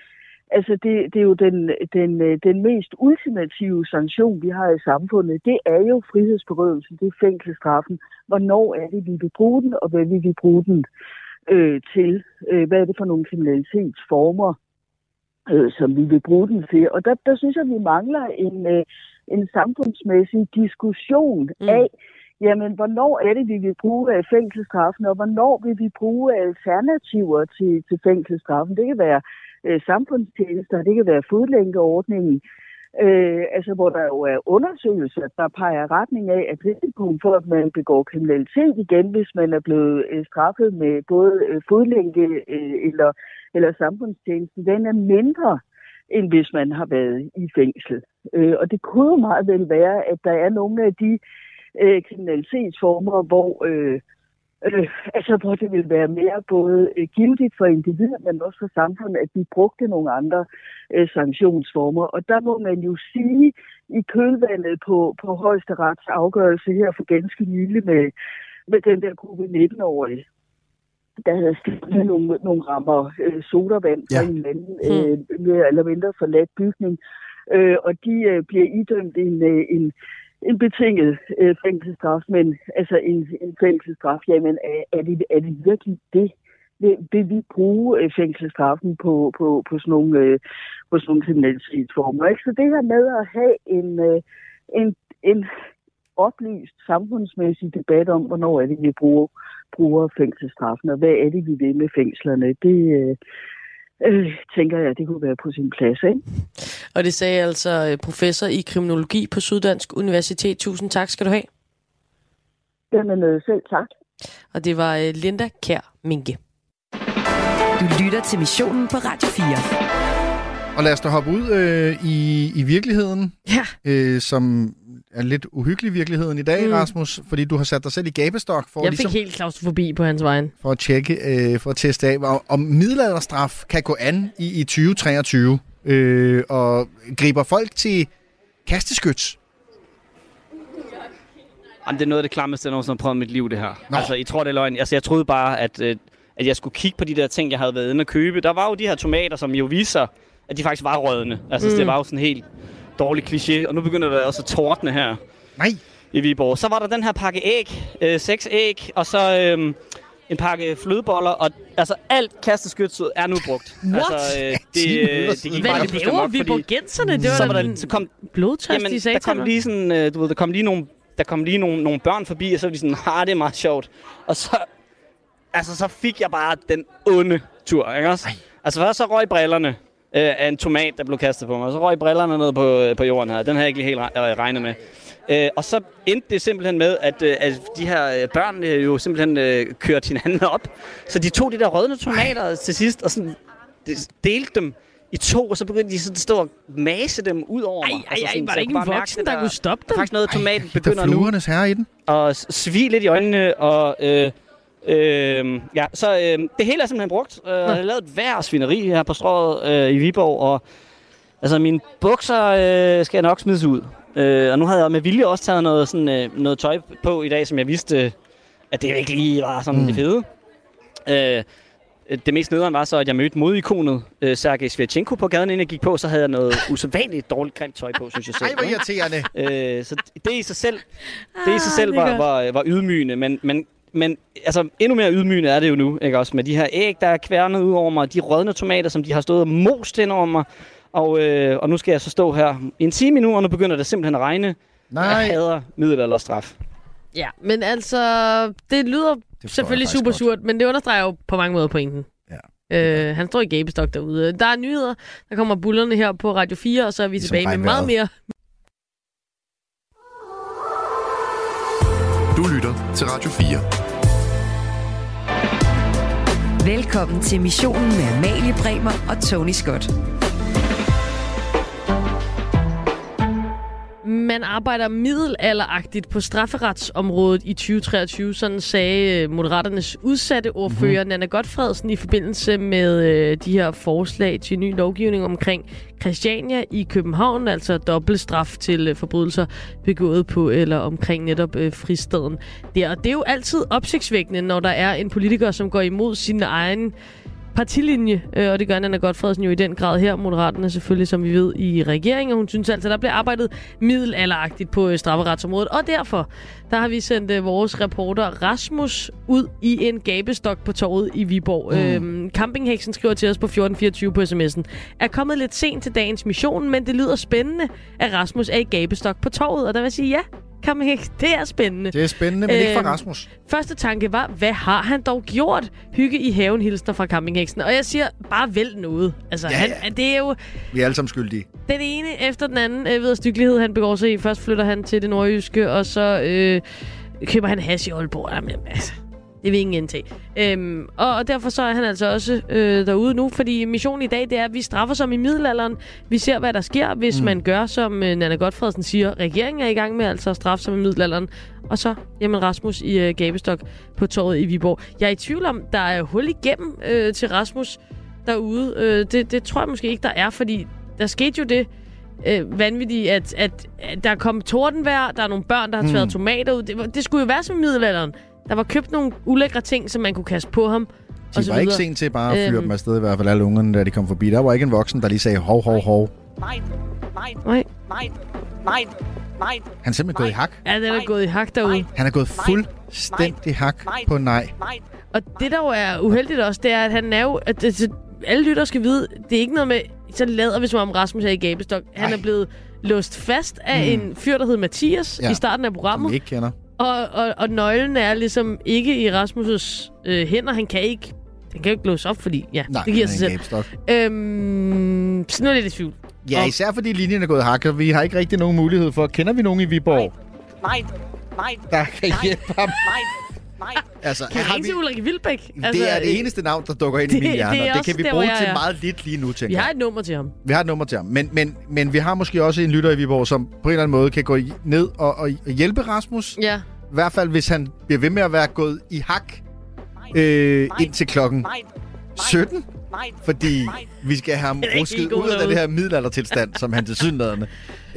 Altså, det, det er jo den, den, øh, den mest ultimative sanktion, vi har i samfundet. Det er jo frihedsberøvelsen, det er fængselsstraffen. Hvornår er det, vi vil bruge den, og hvad vil vi bruge den øh, til? Øh, hvad er det for nogle kriminalitetsformer, øh, som vi vil bruge den til? Og der, der synes jeg, vi mangler en, øh, en samfundsmæssig diskussion mm. af, jamen, hvornår er det, vi vil bruge øh, fængselsstraffen, og hvornår vil vi bruge alternativer til, til fængselsstraffen? Det kan være øh, samfundstjenester, det kan være fodlænkeordningen, øh, altså hvor der jo er undersøgelser, der peger i retning af, at risikoen for, at man begår kriminalitet igen, hvis man er blevet øh, straffet med både øh, fodlænke øh, eller, eller samfundstjenesten, den er mindre, end hvis man har været i fængsel. Øh, og det kunne jo meget vel være, at der er nogle af de øh, kriminalitetsformer, hvor øh, Øh, altså, hvor det vil være mere både øh, gildigt for individet, men også for samfundet, at vi brugte nogle andre øh, sanktionsformer. Og der må man jo sige, i kølvandet på, på højesterets afgørelse her for ganske nylig med, med den der gruppe 19-årige, der havde stillet nogle, nogle rammer øh, sodavand fra Ja. en eller anden øh, mere eller mindre forladt bygning. Øh, og de øh, bliver idømt en, øh, en, en betinget øh, fængselsstraf, men altså en, en fængselsstraf, jamen er, er, det, er det virkelig det? Vil, vil vi bruge øh, fængselsstraffen på, på, på sådan nogle, øh, på sådan nogle kriminalitetsformer? Ikke? Så det her med at have en, øh, en, en oplyst samfundsmæssig debat om, hvornår er det, vi bruger, bruger fængselsstraffen, og hvad er det, vi vil med fængslerne, det øh, øh, tænker jeg, det kunne være på sin plads. Ikke? Og det sagde altså øh, professor i kriminologi på Syddansk Universitet. Tusind tak skal du have. Jamen øh, selv tak. Og det var øh, Linda Kær Minke. Du lytter til missionen på Radio 4. Og lad os da hoppe ud øh, i, i virkeligheden, ja. øh, som er lidt uhyggelig virkeligheden i dag, Mm. Rasmus, fordi du har sat dig selv i gabestok for, Jeg fik ligesom, helt klaustrofobi på hans vejen. for at tjekke, øh, for at teste af, om, om middelalderstraf kan gå an i, i 2023, øh, og griber folk til kasteskyts. Jamen, det er noget af det klammeste, jeg nogensinde har prøvet i mit liv, det her. Nå. Altså, I tror, det er løgn. Altså, jeg troede bare, at, øh, at jeg skulle kigge på de der ting, jeg havde været inde og købe. Der var jo de her tomater, som jo viser, at de faktisk var rødne. Altså, Mm. det var jo sådan en helt dårlig kliché. Og nu begynder der også at tordne her. Nej. I Viborg. Så var der den her pakke æg. Øh, seks æg. Og så øh, en pakke flødeboller. Og altså, alt kasteskytset er nu brugt. What? Altså, øh, det, øh, det gik Hvad bare pludselig laver viborgenserne? Det var så var der, så kom, blodtørstige Jamen, der kom sataner. lige sådan, øh, du ved, der kom lige nogle, der kom lige nogle, nogle børn forbi, og så var de sådan, ah, det er meget sjovt. Og så, altså, så fik jeg bare den onde tur, ikke også? Altså, først så røg brillerne øh, af en tomat, der blev kastet på mig, og så røg brillerne ned på, øh, på jorden her. Den havde jeg ikke helt re- regnet med. Øh, og så endte det simpelthen med, at, øh, at de her øh, børn øh, jo simpelthen øh, kørte hinanden op. Så de tog de der rødne tomater til sidst, og sådan de- delte dem i to, og så begyndte de sådan at stå og mase dem ud over mig. ej, ej, sådan, var der ikke en bare mærke voksen, det der kunne stoppe dem? Faktisk noget, tomaten Der begynder er nu fluernes herre i den. og s- svie lidt i øjnene, og, øh, Øh, ja, så øh, det hele er simpelthen brugt. Øh, jeg har lavet et værd svineri her på strået øh, i Viborg, og altså mine bukser øh, skal jeg nok smides ud. Øh, og nu havde jeg med vilje også taget noget, sådan, øh, noget tøj på i dag, som jeg vidste, øh, at det ikke lige var sådan mm. det fede. Øh, det mest nederen var så, at jeg mødte modikonet øh, Sergej Svirchenko på gaden, inden jeg gik på, så havde jeg noget usædvanligt dårligt grimt tøj på, synes jeg selv. Ej, hvor irriterende. Øh, så det i sig selv, det i sig selv var, var, var ydmygende, men, men, men altså, endnu mere ydmygende er det jo nu, ikke også? Med de her æg, der er kværnet ud over mig, de rødne tomater, som de har stået og most ind over mig, og, øh, og nu skal jeg så stå her i en time nu, og nu begynder det simpelthen at regne. Nej. Jeg hader middel eller straf. Ja, men altså, det lyder det selvfølgelig super surt, men det understreger jo på mange måder pointen. Ja. Øh, han står i gabestok derude. Der er nyheder. Der kommer bullerne her på Radio 4, og så er vi Ligesom tilbage med meget mere. Du lytter til Radio 4. Velkommen til missionen med Amalie Bremer og Tony Scott. Man arbejder middelalderagtigt på strafferetsområdet i 2023, sådan sagde øh, Moderaternes udsatte ordfører mm-hmm. Nana Godfredsen i forbindelse med øh, de her forslag til ny lovgivning omkring Christiania i København, altså dobbeltstraf til øh, forbrydelser begået på eller omkring netop øh, fristaden der. Og det er jo altid opsigtsvækkende, når der er en politiker, som går imod sin egen partilinje, øh, og det gør Nana Godfredsen jo i den grad her. Moderaterne selvfølgelig, som vi ved, i regeringen. Hun synes altså, der bliver arbejdet middelalderagtigt på øh, strafferetsområdet. Og derfor, der har vi sendt øh, vores reporter Rasmus ud i en gabestok på torvet i Viborg. Mm. Øhm, Campingheksen skriver til os på 1424 på sms'en. Er kommet lidt sent til dagens mission, men det lyder spændende, at Rasmus er i gabestok på torvet. Og der vil jeg sige, ja, Campingheksen, det er spændende. Det er spændende, men ikke for Øhm, Rasmus. Første tanke var, hvad har han dog gjort? Hygge i haven hilsner fra campingheksen. Og jeg siger, bare vælg noget. Altså, Ja, ja, han, ja. det er jo Vi er alle sammen skyldige. den ene efter den anden øh, ved styggelighed, han begår sig i. Først flytter han til det nordjyske, og så øh, køber han hash i Aalborg. Jamen, altså, det er vi ingen til. Øhm, og, og derfor så er han altså også øh, derude nu, fordi missionen i dag, det er, at vi straffer som i middelalderen. Vi ser, hvad der sker, hvis mm. man gør, som øh, Nana Godfredsen siger. Regeringen er i gang med altså at straffe som i middelalderen. Og så, jamen Rasmus i øh, Gabestok på torvet i Viborg. Jeg er i tvivl om, der er hul igennem øh, til Rasmus derude. Øh, det, det tror jeg måske ikke, der er, fordi der skete jo det, øh, vanvittigt, at, at, at der kom tordenvejr, der er nogle børn, der har tværet Mm. tomater ud. Det, det skulle jo være som i middelalderen. Der var købt nogle ulækre ting, som man kunne kaste på ham. og De så var ikke sent til bare at fyre Øhm. dem afsted, i hvert fald alle ungerne, da de kom forbi. Der var ikke en voksen, der lige sagde hov, hov, hov. Nej, nej, Nej. nej, nej, nej. Han er simpelthen gået i hak. Ja, den er gået i hak derude. Han er gået fuldstændig hak på nej. Og det, der jo er uheldigt også, det er, at han er jo... At det, det- alle lytter skal vide, det er ikke noget med... Så lader vi som om Rasmus er i gabestok. Han er blevet låst fast af Mm. en fyr, der hed Mathias Ja. i starten af Som programmet. vi ikke kender. Og, og, og nøglen er ligesom ikke i Rasmus' øh, hænder. Han kan ikke... Den kan jo ikke låse op, fordi... Ja, Nej, det giver sig er selv. gabestok. Øhm, så nu er jeg lidt i tvivl. Ja, især fordi linjen er gået hak, og vi har ikke rigtig nogen mulighed for... Kender vi nogen i Viborg, Nej, nej, der kan hjælpe ham? nej, nej. Altså, Kan jeg har til Ulrik Vilbæk? det er det eneste navn, der dukker ind i det- min hjerne, det det kan vi der, bruge jeg til er. meget lidt lige nu, Vi tænker har jeg. et nummer til ham. Vi har et nummer til ham. Men, men, men vi har måske også en lytter i Viborg, som på en eller anden måde kan gå i- ned og, og hjælpe Rasmus. Ja. I hvert fald, hvis han bliver ved med at være gået i hak øh, indtil klokken 17. Fordi vi skal have ham Det rusket ud af den derude. her middelaldertilstand, som han til synligheden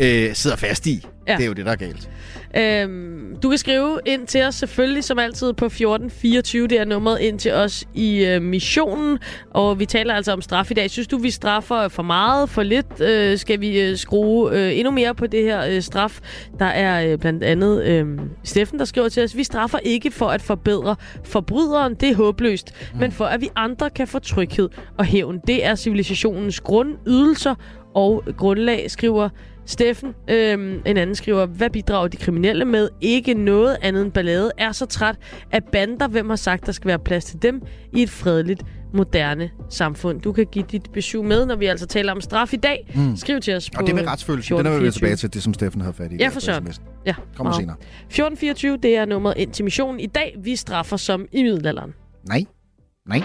øh, sidder fast i. Ja. Det er jo det, der er galt. Øhm, du kan skrive ind til os selvfølgelig som altid på 1424. Det er nummeret ind til os i øh, missionen. Og vi taler altså om straf i dag. Synes du, vi straffer for meget, for lidt? Øh, skal vi øh, skrue øh, endnu mere på det her øh, straf? Der er øh, blandt andet øh, Steffen, der skriver til os. Vi straffer ikke for at forbedre forbryderen. Det er håbløst. Mm. Men for at vi andre kan få tryghed og hævn. Det er civilisationens grundydelser og grundlag, skriver Steffen, øhm, en anden skriver, hvad bidrager de kriminelle med? Ikke noget andet end ballade. Er så træt af bander. Hvem har sagt, der skal være plads til dem i et fredeligt, moderne samfund? Du kan give dit besøg med, når vi altså taler om straf i dag. Mm. Skriv til os på Og det med retsfølelsen, den er vi 1424. tilbage til, det som Steffen havde fat i. Ja, for søren. Ja, Kommer senere. 1424, det er nummeret ind til missionen. I dag, vi straffer som i middelalderen. Nej. Nej.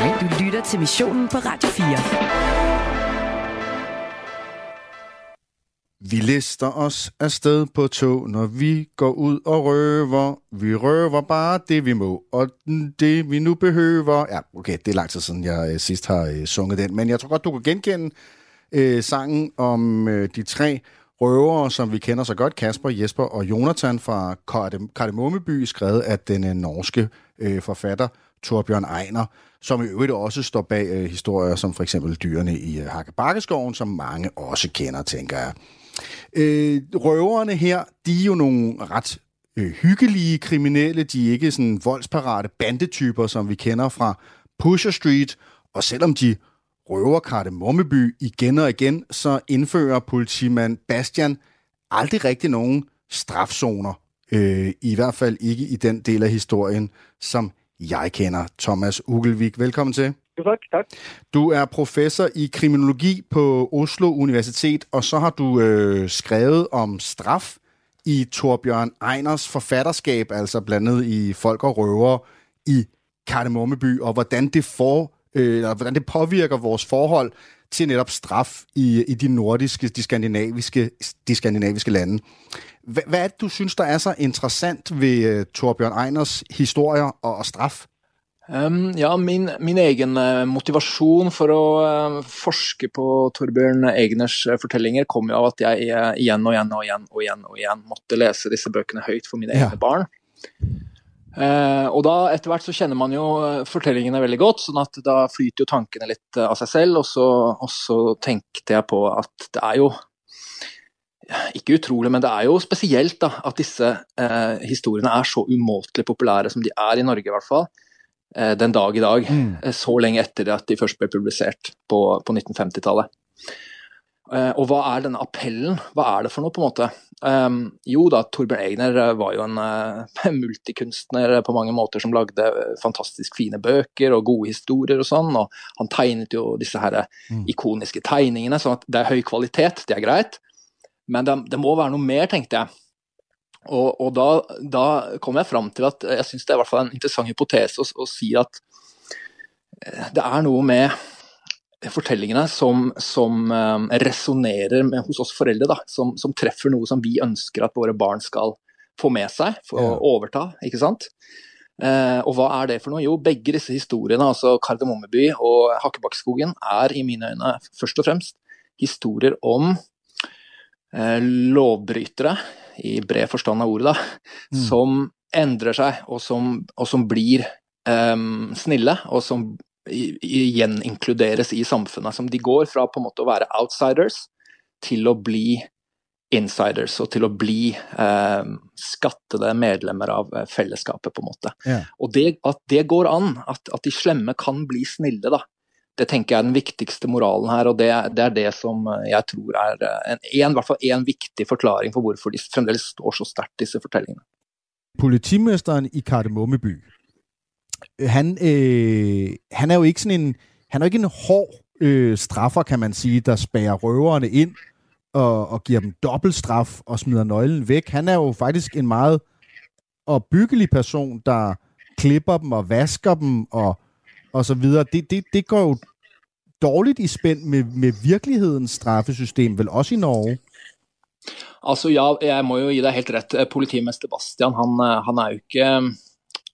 Nej. Du lytter til missionen på Radio 4. Vi lister os afsted på tog, når vi går ud og røver. Vi røver bare det, vi må, og det, vi nu behøver. Ja, okay, det er lang tid siden, jeg øh, sidst har øh, sunget den, men jeg tror godt, du kan genkende øh, sangen om øh, de tre røvere, som vi kender så godt, Kasper, Jesper og Jonathan fra Kardemommeby, skrevet af den øh, norske øh, forfatter Torbjørn Ejner, som i øvrigt også står bag øh, historier som for eksempel dyrene i øh, Hakkebakkeskoven, som mange også kender, tænker jeg. Øh, røverne her, de er jo nogle ret øh, hyggelige kriminelle. De er ikke sådan voldsparate bandetyper, som vi kender fra Pusher Street. Og selvom de røver Kardemommeby igen og igen, så indfører politimand Bastian aldrig rigtig nogen strafzoner. Øh, I hvert fald ikke i den del af historien, som jeg kender. Thomas Ugelvik, velkommen til. Tak, tak. Du er professor i kriminologi på Oslo Universitet, og så har du øh, skrevet om straf i Torbjørn Einers forfatterskab, altså blandet i Folk og Røver i Kardemommeby, og hvordan det, for, øh, og hvordan det påvirker vores forhold til netop straf i, i de nordiske, de skandinaviske, de skandinaviske lande. Hvad, hvad er det, du synes, der er så interessant ved uh, Torbjørn Einers historier og, og straf? Ja, min, min egen uh, motivasjon for å uh, forske på Torbjørn Egners uh, fortellinger kom jo av at jeg igjen og igjen og igjen og igjen og igjen måtte lese disse bøkene høyt for mine ja. egne barn. og da etter hvert så kjenner man jo fortellingene veldig godt, sånn at da flyter jo tankene litt av seg selv. Og så, og så tenkte jeg på at det er jo ikke utrolig, men det er jo spesielt da, at disse eh, historiene er så umåtelig populære som de er i Norge, i hvert fall. Eh, den dag i dag. Mm. Eh, så lenge etter at de først ble publisert på, på 1950-tallet. Eh, og hva er denne appellen? Hva er det for noe, på en måte? Um, jo da, Torbjørn Egner eh, var jo en uh, multikunstner på mange måter som lagde fantastisk fine bøker og gode historier og sånn. Og han tegnet jo disse her mm. ikoniske tegningene, sånn at det er høy kvalitet, det er greit. Men det, det, må være noe mer, tenkte jeg. Og, og da, da, kom jeg fram til at jeg syns det er i hvert fall en interessant hypotese å, å, si at eh, det er noe med fortellingene som, som um, resonnerer hos oss foreldre, da, som, som, treffer noe som vi ønsker at våre barn skal få med seg, for å overta. ikke sant? Eh, og hva er det for noe? Jo, begge disse historiene, altså Kardemommeby og Hakkebakkeskogen, er i mine øyne først og fremst historier om Eh, lovbrytere, i bred forstand av ordet, da, mm. som endrer seg, og som, og som blir um, snille, og som gjeninkluderes i samfunnet. Som de går fra på en måte å være outsiders til å bli insiders, og til å bli um, skattede medlemmer av fellesskapet, på en måte. Yeah. Og det, at det går an, at, at de slemme kan bli snille, da det tenker jeg er den viktigste moralen her, og det, det er det som jeg tror er en, en, i hvert fall en viktig forklaring for hvorfor de fremdeles står så sterkt, disse fortellingene. Politimesteren i Kardemommeby, han, øh, han er jo ikke sådan en, han er ikke en hård øh, straffer, kan man sige, der spærer røverne ind og, og giver dem dobbeltstraf og smider nøglen væk. Han er jo faktisk en meget opbyggelig person, der klipper dem og vasker dem og og så videre. Det, det, det går jo dårligt i spænd med, med virkelighedens straffesystem, vel også i Norge? Altså ja, jeg må jo gi deg helt rett. Politimester Bastian han, han er jo ikke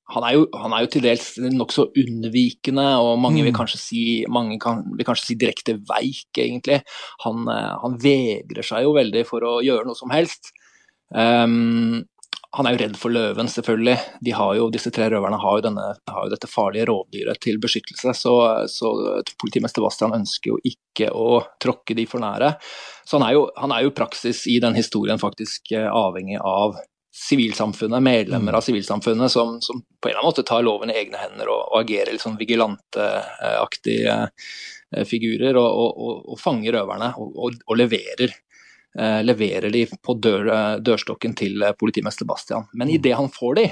han er jo, han er jo til dels nokså unnvikende, og mange vil mm. kanskje si, mange kan, vil kanskje si direkte veik, egentlig. Han, han, vegrer seg jo veldig for å gjøre noe som helst. Um, han er jo redd for løven, selvfølgelig. De har jo, disse tre røverne har jo, denne, har jo dette farlige rovdyret til beskyttelse. Så, så politimester Bastian ønsker jo ikke å tråkke de for nære. Så han er jo, han er jo praksis i den historien faktisk eh, avhengig av sivilsamfunnet, medlemmer av sivilsamfunnet som, som, på en eller annen måte tar loven i egne hender og, og agerer litt sånn vigilanteaktige eh, figurer og, og, og, fanger røverne og, leverer leverer de på dør, eh, dørstokken til eh, politimester Bastian. Men idet han får de,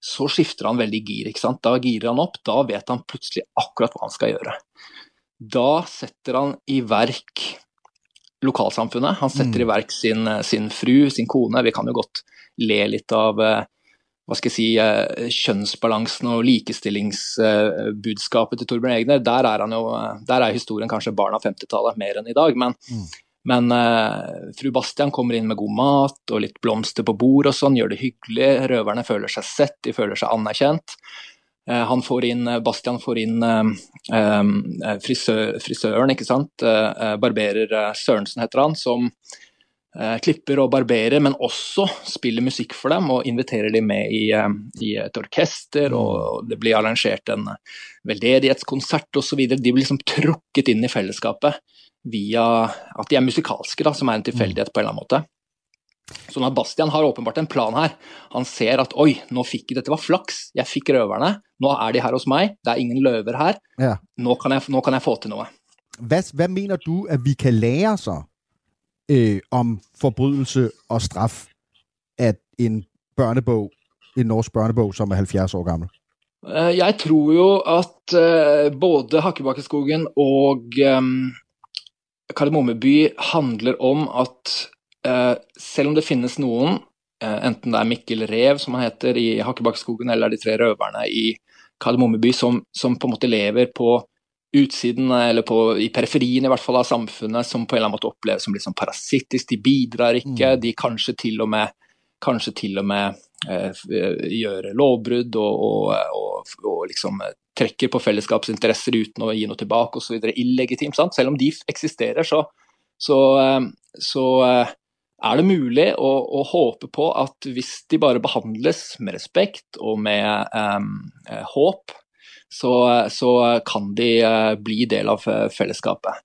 så skifter han veldig gir. ikke sant? Da girer han opp, da vet han plutselig akkurat hva han skal gjøre. Da setter han i verk lokalsamfunnet. Han setter mm. i verk sin, sin, fru, sin kone. Vi kan jo godt le litt av hva skal jeg si, kjønnsbalansen og likestillingsbudskapet til Torbjørn Egner. Der er, jo, der er historien kanskje barn av 50-tallet mer enn i dag. Men, mm. Men eh, fru Bastian kommer inn med god mat og litt blomster på bord og sånn, gjør det hyggelig. Røverne føler seg sett, de føler seg anerkjent. Eh, han får inn, eh, Bastian får inn eh, eh, frisør, frisøren, ikke sant. Eh, eh barberer eh, Sørensen heter han, som eh, klipper og barberer, men også spiller musikk for dem og inviterer dem med i, i et orkester. og Det blir arrangert en veldedighetskonsert osv. De blir liksom trukket inn i fellesskapet via at de er musikalske, da, som er en tilfeldighet på en eller annen måte. Sånn at Bastian har åpenbart en plan her. Han ser at oi, nå fikk dette var flaks, jeg fikk røverne. Nå er de her hos meg, det er ingen løver her. Ja. Nå kan jeg, nå kan jeg få til noe. Hvad, hvad mener du, at vi kan lære så øh, om forbrydelse og straf af en børnebog, en norsk børnebog, som er 70 år gammel? Eh, Jeg tror jo at eh, både Hakkebakkeskogen og um, Kardemommeby handler om at eh, selv om det finnes noen, eh, enten det er Mikkel Rev, som han heter i Hakkebakkeskogen, eller de tre røverne i Kardemommeby, som, som på en måte lever på utsiden, eller på, i periferien i hvert fall av samfunnet, som på en eller annen måte oppleves som litt sånn parasittisk. De bidrar ikke, de kanskje til og med, kanskje til og med eh, f- eh, lovbrudd og, og, og, og liksom eh, trekker på fellesskapsinteresser uten å gi noe tilbake osv. Illegitimt. sant? Selv om de eksisterer, så, så, eh, så er det mulig å, å håpe på at hvis de bare behandles med respekt og med eh, håp, så, så kan de eh, bli del av fellesskapet.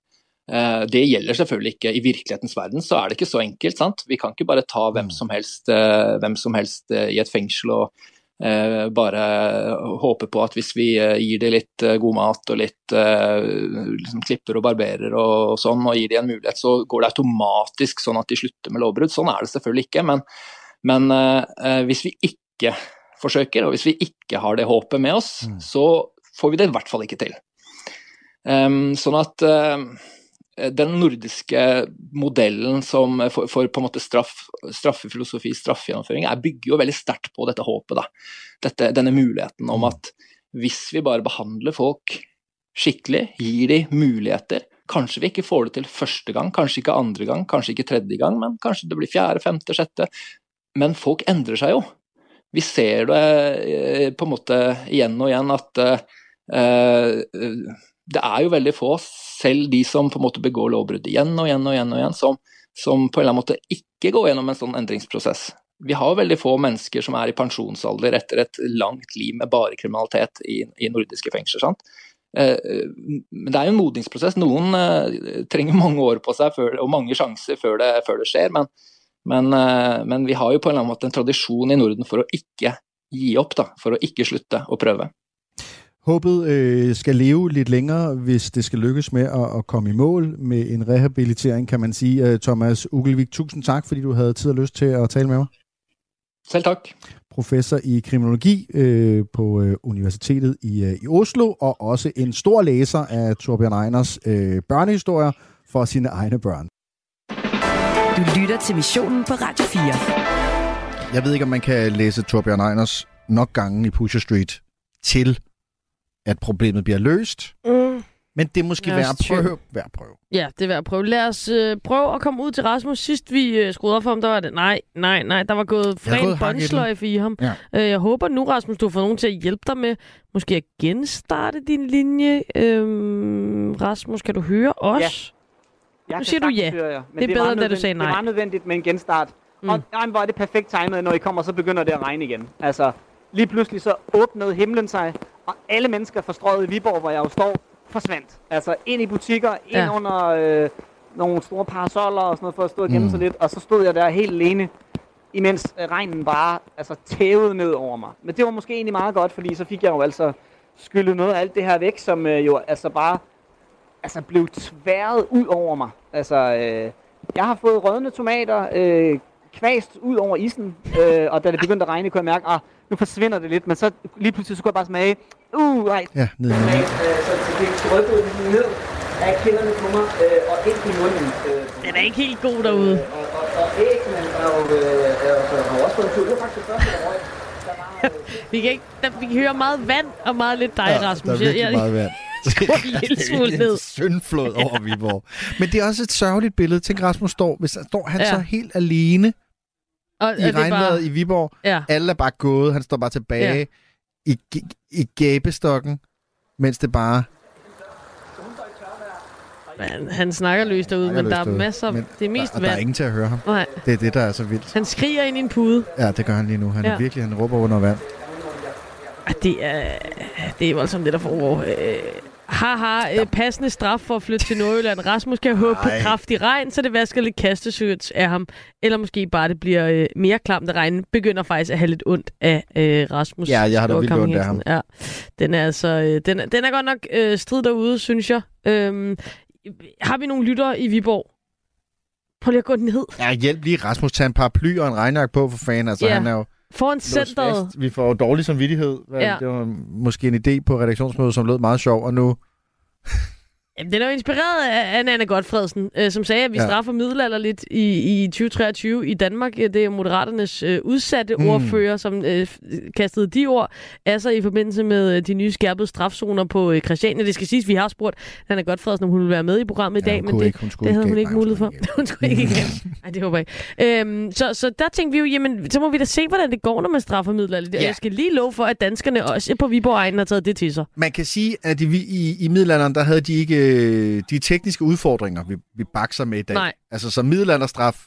Eh, Det gjelder selvfølgelig ikke i virkelighetens verden, så er det ikke så enkelt. sant? Vi kan ikke bare ta hvem som helst, eh, hvem som helst eh, i et fengsel og bare håpe på at hvis vi gir dem litt god mat og litt liksom klipper og barberer og, sånn, og gir dem en mulighet, så går det automatisk sånn at de slutter med lovbrudd. Sånn er det selvfølgelig ikke. Men, men hvis vi ikke forsøker, og hvis vi ikke har det håpet med oss, så får vi det i hvert fall ikke til. Ehm, sånn at den nordiske modellen som for, for på en måte straff, straffefilosofi, straffegjennomføring, er, bygger jo veldig sterkt på dette håpet. Da. Dette, denne muligheten om at hvis vi bare behandler folk skikkelig, gir de muligheter, kanskje vi ikke får det til første gang, kanskje ikke andre gang, kanskje ikke tredje gang, men kanskje det blir fjerde, femte, sjette. Men folk endrer seg jo. Vi ser det eh, på en måte igjen og igjen at eh, det er jo veldig få, selv de som på en måte begår lovbrudd igjen og igjen og igjen, og igjen som, som på en eller annen måte ikke går gjennom en sånn endringsprosess. Vi har veldig få mennesker som er i pensjonsalder etter et langt liv med bare kriminalitet i, i nordiske fengsler. sant? Eh, Men det er jo en modningsprosess. Noen eh, trenger mange år på seg før, og mange sjanser før det, før det skjer. Men, men, eh, men vi har jo på en eller annen måte en tradisjon i Norden for å ikke gi opp, da, for å ikke slutte å prøve. Håbet øh, skal leve lidt længere, hvis det skal lykkes med at, at komme i mål med en rehabilitering, kan man sige. Øh, Thomas Ugelvik, tusind tak, fordi du havde tid og lyst til at tale med mig. Selv tak. Professor i kriminologi øh, på øh, Universitetet i, øh, i Oslo, og også en stor læser af Torbjørn Einers øh, børnehistorier for sine egne børn. Du lytter til missionen på Radio 4. Jeg ved ikke, om man kan læse Torbjørn Einers nok gange i Pusher Street til, at problemet bliver løst. Mm. Men det er måske Jeg værd at prøve. Værd at prøve. Ja, det er værd at prøve. Lad os øh, prøve at komme ud til Rasmus. Sidst vi øh, skruede op for ham, der var det, nej, nej, nej, der var gået Jeg den. båndsløjfe i ham. Ja. Øh, jeg håber nu, Rasmus, du har fået nogen til at hjælpe dig med måske at genstarte din linje. Øhm, Rasmus, kan du høre os? Ja. Nu kan siger du ja. høre men Det er bedre, da du sagde nej. Det er meget nødvendigt med en genstart. Mm. Og nej, hvor er det perfekt timet, når I kommer, så begynder det at regne igen. Altså, lige pludselig så åbnede himlen sig, og alle mennesker forstrøget i Viborg, hvor jeg jo står, forsvandt. Altså ind i butikker, ind Ja. under øh, nogle store parasoller og sådan noget, for at stå og gemme Mm. sig lidt. Og så stod jeg der helt alene, imens øh, regnen bare altså, tævede ned over mig. Men det var måske egentlig meget godt, fordi så fik jeg jo altså skyllet noget af alt det her væk, som øh, jo altså bare altså blev tværet ud over mig. Altså, øh, jeg har fået rødne tomater øh, kvæst ud over isen, øh, og da det begyndte at regne, kunne jeg mærke, at nu forsvinder det lidt, men så lige pludselig så kunne jeg bare smage, uh, nej, Ja, ned i tomat, øh, så det rykket ligesom ned af kinderne på mig, øh, og ind i munden. Øh, Den er ikke helt god derude. og, og, og æggene er jo, øh, er jo, også fået en tur. Det var faktisk det første, der røg. Vi kan, ikke, der, vi kan høre meget vand og meget lidt dig, Ja, Rasmus. der er virkelig Jeg- jeg- meget vand. en lille smule ned. Syndflod over Viborg. Men det er også et sørgeligt billede. Tænk, Rasmus står, hvis han står han Ja. så helt alene Og, i regnvejret i Viborg. Ja. Alle er bare gået. Han står bare tilbage Ja. i, i gæbestokken, mens det bare... Han, han snakker løst derude, Snakker men der løst er derude. masser... Men det er mest og der er vand. ingen til at høre ham. Nej. Det er det, der er så vildt. Han skriger ind i en pude. Ja, det gør han lige nu. Han er Ja. virkelig, han råber under vand. Det er, det er voldsomt det, der foregår. Øh, haha, øh, passende straf for at flytte til Nordjylland. Rasmus kan håbe på kraftig regn, så det vasker lidt kastesødt af ham. Eller måske bare det bliver øh, mere klamt at regn. Begynder faktisk at have lidt ondt af øh, Rasmus. Ja, jeg har da vildt ondt af Hansen. Ja, den er altså, øh, den, er- den er godt nok øh, strid derude, synes jeg. Øhm, har vi nogle lyttere i Viborg? Prøv lige at gå ned. Ja, hjælp lige Rasmus. Tag en paraply og en regnjakke på for fanden. Altså, Ja. han er jo Foran centret. Vi får dårlig samvittighed. Ja. Det var måske en idé på redaktionsmødet, som lød meget sjov, og nu... Jamen, den er jo inspireret af Anna Godfredsen, øh, som sagde, at vi Ja. ja. straffer middelalder lidt i, i 2023 i Danmark. Det er Moderaternes øh, udsatte Mm. ordfører, som øh, kastede de ord af sig i forbindelse med øh, de nye skærpede strafzoner på øh, Christiania. Det skal siges, vi har spurgt Anna Godfredsen, om hun vil være med i programmet i Ja, dag, hun men det, ikke. Hun det havde hun ikke mulighed for. hun skulle ikke igen. Nej, det håber jeg ikke. Øhm, så, så der tænkte vi jo, jamen, så må vi da se, hvordan det går, når man straffer middelalder. Ja. Ja. Jeg skal lige love for, at danskerne også på Viborg har taget det til sig. Man kan sige, at i, i, i middelalderen, der havde de ikke øh, de tekniske udfordringer, vi, vi bakser med i dag. Nej. Altså, så middelalderstraf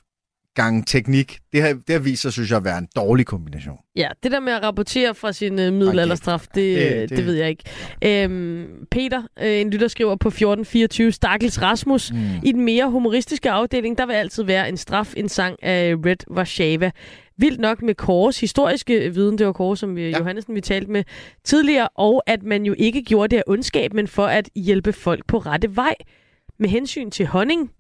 gange teknik, det har, det har vist sig, synes jeg, at være en dårlig kombination. Ja, det der med at rapportere fra sin øh, middelalderstraf, det, Det- det, det- det, det ved jeg ikke. Øhm, Peter, øh, en lytter, skriver på 1424, Stakkels Rasmus. Mm. I den mere humoristiske afdeling, der vil altid være en straf, en sang af Red Warszawa. Vildt nok med Kåres historiske viden, det var Kåre, som vi, ja. Johannesen vi talte med tidligere, og at man jo ikke gjorde det af ondskab, men for at hjælpe folk på rette vej. Med hensyn til honning,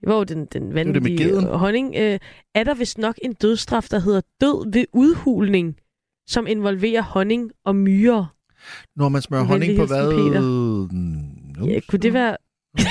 det var jo den, den vanvittige geden. øh, honning, øh, er der vist nok en dødsstraf, der hedder død ved udhulning, som involverer honning og myrer. Når man smører honning på hvad? Peter. Mm, Ja, kunne det være...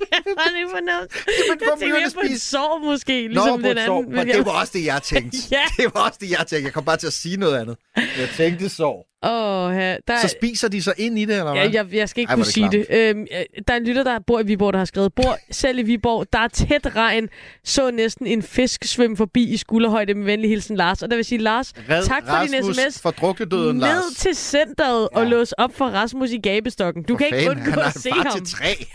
jeg har ikke fornævnt. Jamen, Jeg tænker mere på en sår måske, ligesom Nå, den et sår. anden. Men det var også det, jeg tænkte. Ja. Det var også det, jeg tænkte. Jeg kom bare til at sige noget andet. Jeg tænkte sår. Åh, ja, der, Så spiser de så ind i det, eller hvad? Ja, jeg, jeg skal ikke Ej, kunne det sige det. Øhm, øh, der er en lytter, der bor i Viborg, der har skrevet, bor selv i Viborg, der er tæt regn, så næsten en fisk svømme forbi i skulderhøjde med venlig hilsen Lars. Og der vil sige, Lars, Red tak for din Rasmus sms. for druknedøden, Ned Lars. til centret ja. og lås op for Rasmus i gabestokken. Du For kan ikke fanden, undgå at se ham. til tre.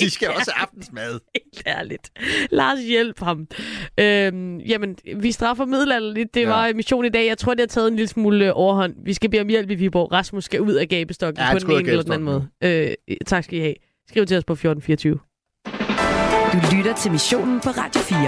De skal også have aftensmad. Helt ærligt. Lars, hjælp ham. Øhm, jamen, vi straffer middelalder lidt. Det Ja. var mission i dag. Jeg tror, det har taget en lille smule øh, overhånd. Vi skal bede om hjælp i Viborg. Rasmus skal ud af gabestokken Ja, på den ene eller den anden måde. Øh, tak skal I have. Skriv til os på 1424. Du lytter til missionen på Radio 4.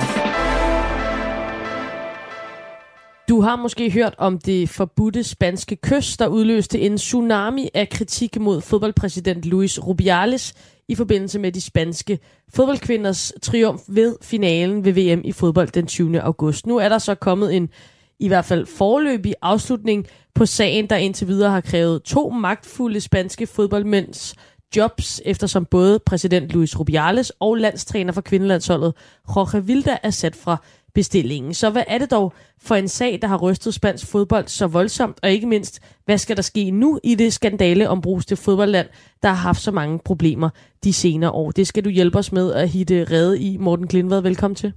Du har måske hørt om det forbudte spanske kys, der udløste en tsunami af kritik mod fodboldpræsident Luis Rubiales i forbindelse med de spanske fodboldkvinders triumf ved finalen ved VM i fodbold den 20. august. Nu er der så kommet en i hvert fald forløbig afslutning på sagen, der indtil videre har krævet to magtfulde spanske fodboldmænds jobs, eftersom både præsident Luis Rubiales og landstræner for kvindelandsholdet Jorge Vilda er sat fra bestillingen. Så hvad er det dog for en sag, der har rystet spansk fodbold så voldsomt, og ikke mindst, hvad skal der ske nu i det skandale ombruste fodboldland, der har haft så mange problemer de senere år? Det skal du hjælpe os med at hitte redde i. Morten Klindvad, velkommen til.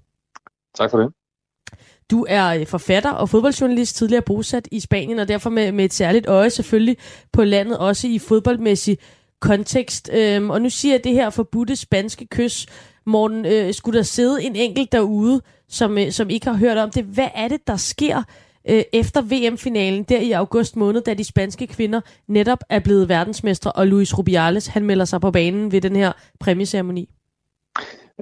Tak for det. Du er øh, forfatter og fodboldjournalist, tidligere bosat i Spanien, og derfor med, med et særligt øje selvfølgelig på landet, også i fodboldmæssig kontekst. Øhm, og nu siger jeg det her forbudte spanske kys. Morten, øh, skulle der sidde en enkelt derude, som, øh, som ikke har hørt om det? Hvad er det, der sker øh, efter VM-finalen der i august måned, da de spanske kvinder netop er blevet verdensmestre, og Luis Rubiales, han melder sig på banen ved den her præmieceremoni?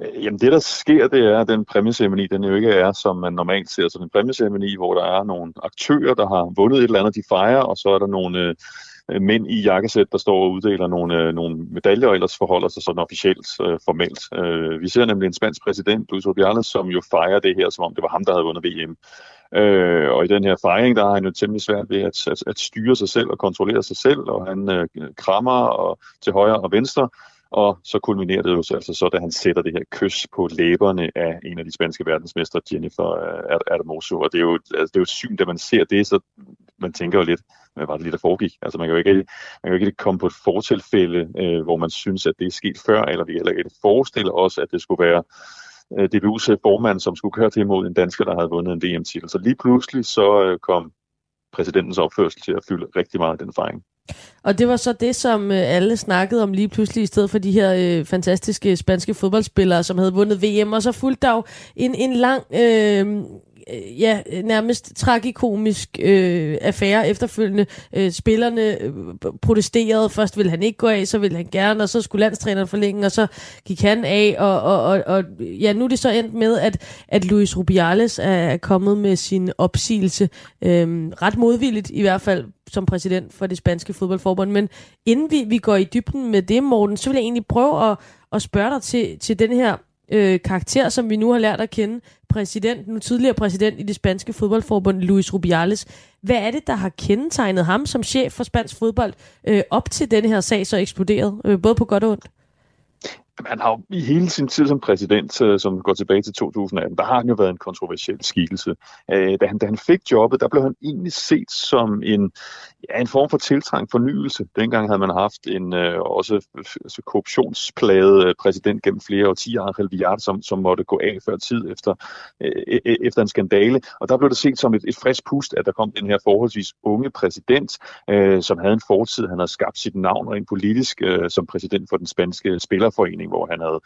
Øh, jamen det, der sker, det er, at den præmieceremoni, den jo ikke er, som man normalt ser sådan en præmieceremoni, hvor der er nogle aktører, der har vundet et eller andet, de fejrer, og så er der nogle øh, Øh, mænd i jakkesæt, der står og uddeler nogle, øh, nogle medaljer, og ellers forholder sig sådan officielt, øh, formelt. Øh, vi ser nemlig en spansk præsident, Luis Rubiales, som jo fejrer det her, som om det var ham, der havde vundet VM. Øh, og i den her fejring, der har han jo temmelig svært ved at, at, at styre sig selv og kontrollere sig selv, og han øh, krammer og, til højre og venstre, og så kulminerer det jo så, altså så, da han sætter det her kys på læberne af en af de spanske verdensmestre, Jennifer øh, Adamoso. Og det er jo, altså, det er jo et syn, da man ser det, så man tænker jo lidt, hvad var det lige, der foregik? Altså man kan jo ikke, man kan jo ikke komme på et fortilfælde, øh, hvor man synes, at det er sket før, eller vi heller ikke forestiller os, at det skulle være øh, DBU's øh, formand, som skulle køre til imod en dansker, der havde vundet en VM-titel. Så lige pludselig så øh, kom præsidentens opførsel til at fylde rigtig meget af den fejring. Og det var så det, som øh, alle snakkede om lige pludselig, i stedet for de her øh, fantastiske spanske fodboldspillere, som havde vundet VM. Og så fulgte der jo en, en lang øh, Øh, ja, øh, nærmest tragikomisk øh, affære efterfølgende. Øh, spillerne øh, protesterede. Først ville han ikke gå af, så ville han gerne, og så skulle landstræneren forlænge, og så gik han af. Og, og, og, og ja, nu er det så endt med, at, at Luis Rubiales er kommet med sin opsigelse. Øh, ret modvilligt i hvert fald som præsident for det spanske fodboldforbund. Men inden vi, vi går i dybden med det, Morten, så vil jeg egentlig prøve at, at spørge dig til, til den her øh, karakter, som vi nu har lært at kende, præsident, nu tidligere præsident i det spanske fodboldforbund, Luis Rubiales. Hvad er det, der har kendetegnet ham som chef for spansk fodbold øh, op til den her sag så eksploderet, øh, både på godt og ondt? Han har jo i hele sin tid som præsident, øh, som går tilbage til 2018, der har han jo været en kontroversiel skikkelse. Øh, da han, da han fik jobbet, der blev han egentlig set som en, ja, en form for tiltrængt fornyelse. Dengang havde man haft en øh, også altså korruptionsplaget øh, præsident gennem flere årtier, Angel Villar, som, som måtte gå af før tid efter, øh, øh, efter en skandale. Og der blev det set som et, et frisk pust, at der kom den her forholdsvis unge præsident, øh, som havde en fortid. Han havde skabt sit navn rent politisk øh, som præsident for den spanske spillerforening hvor han havde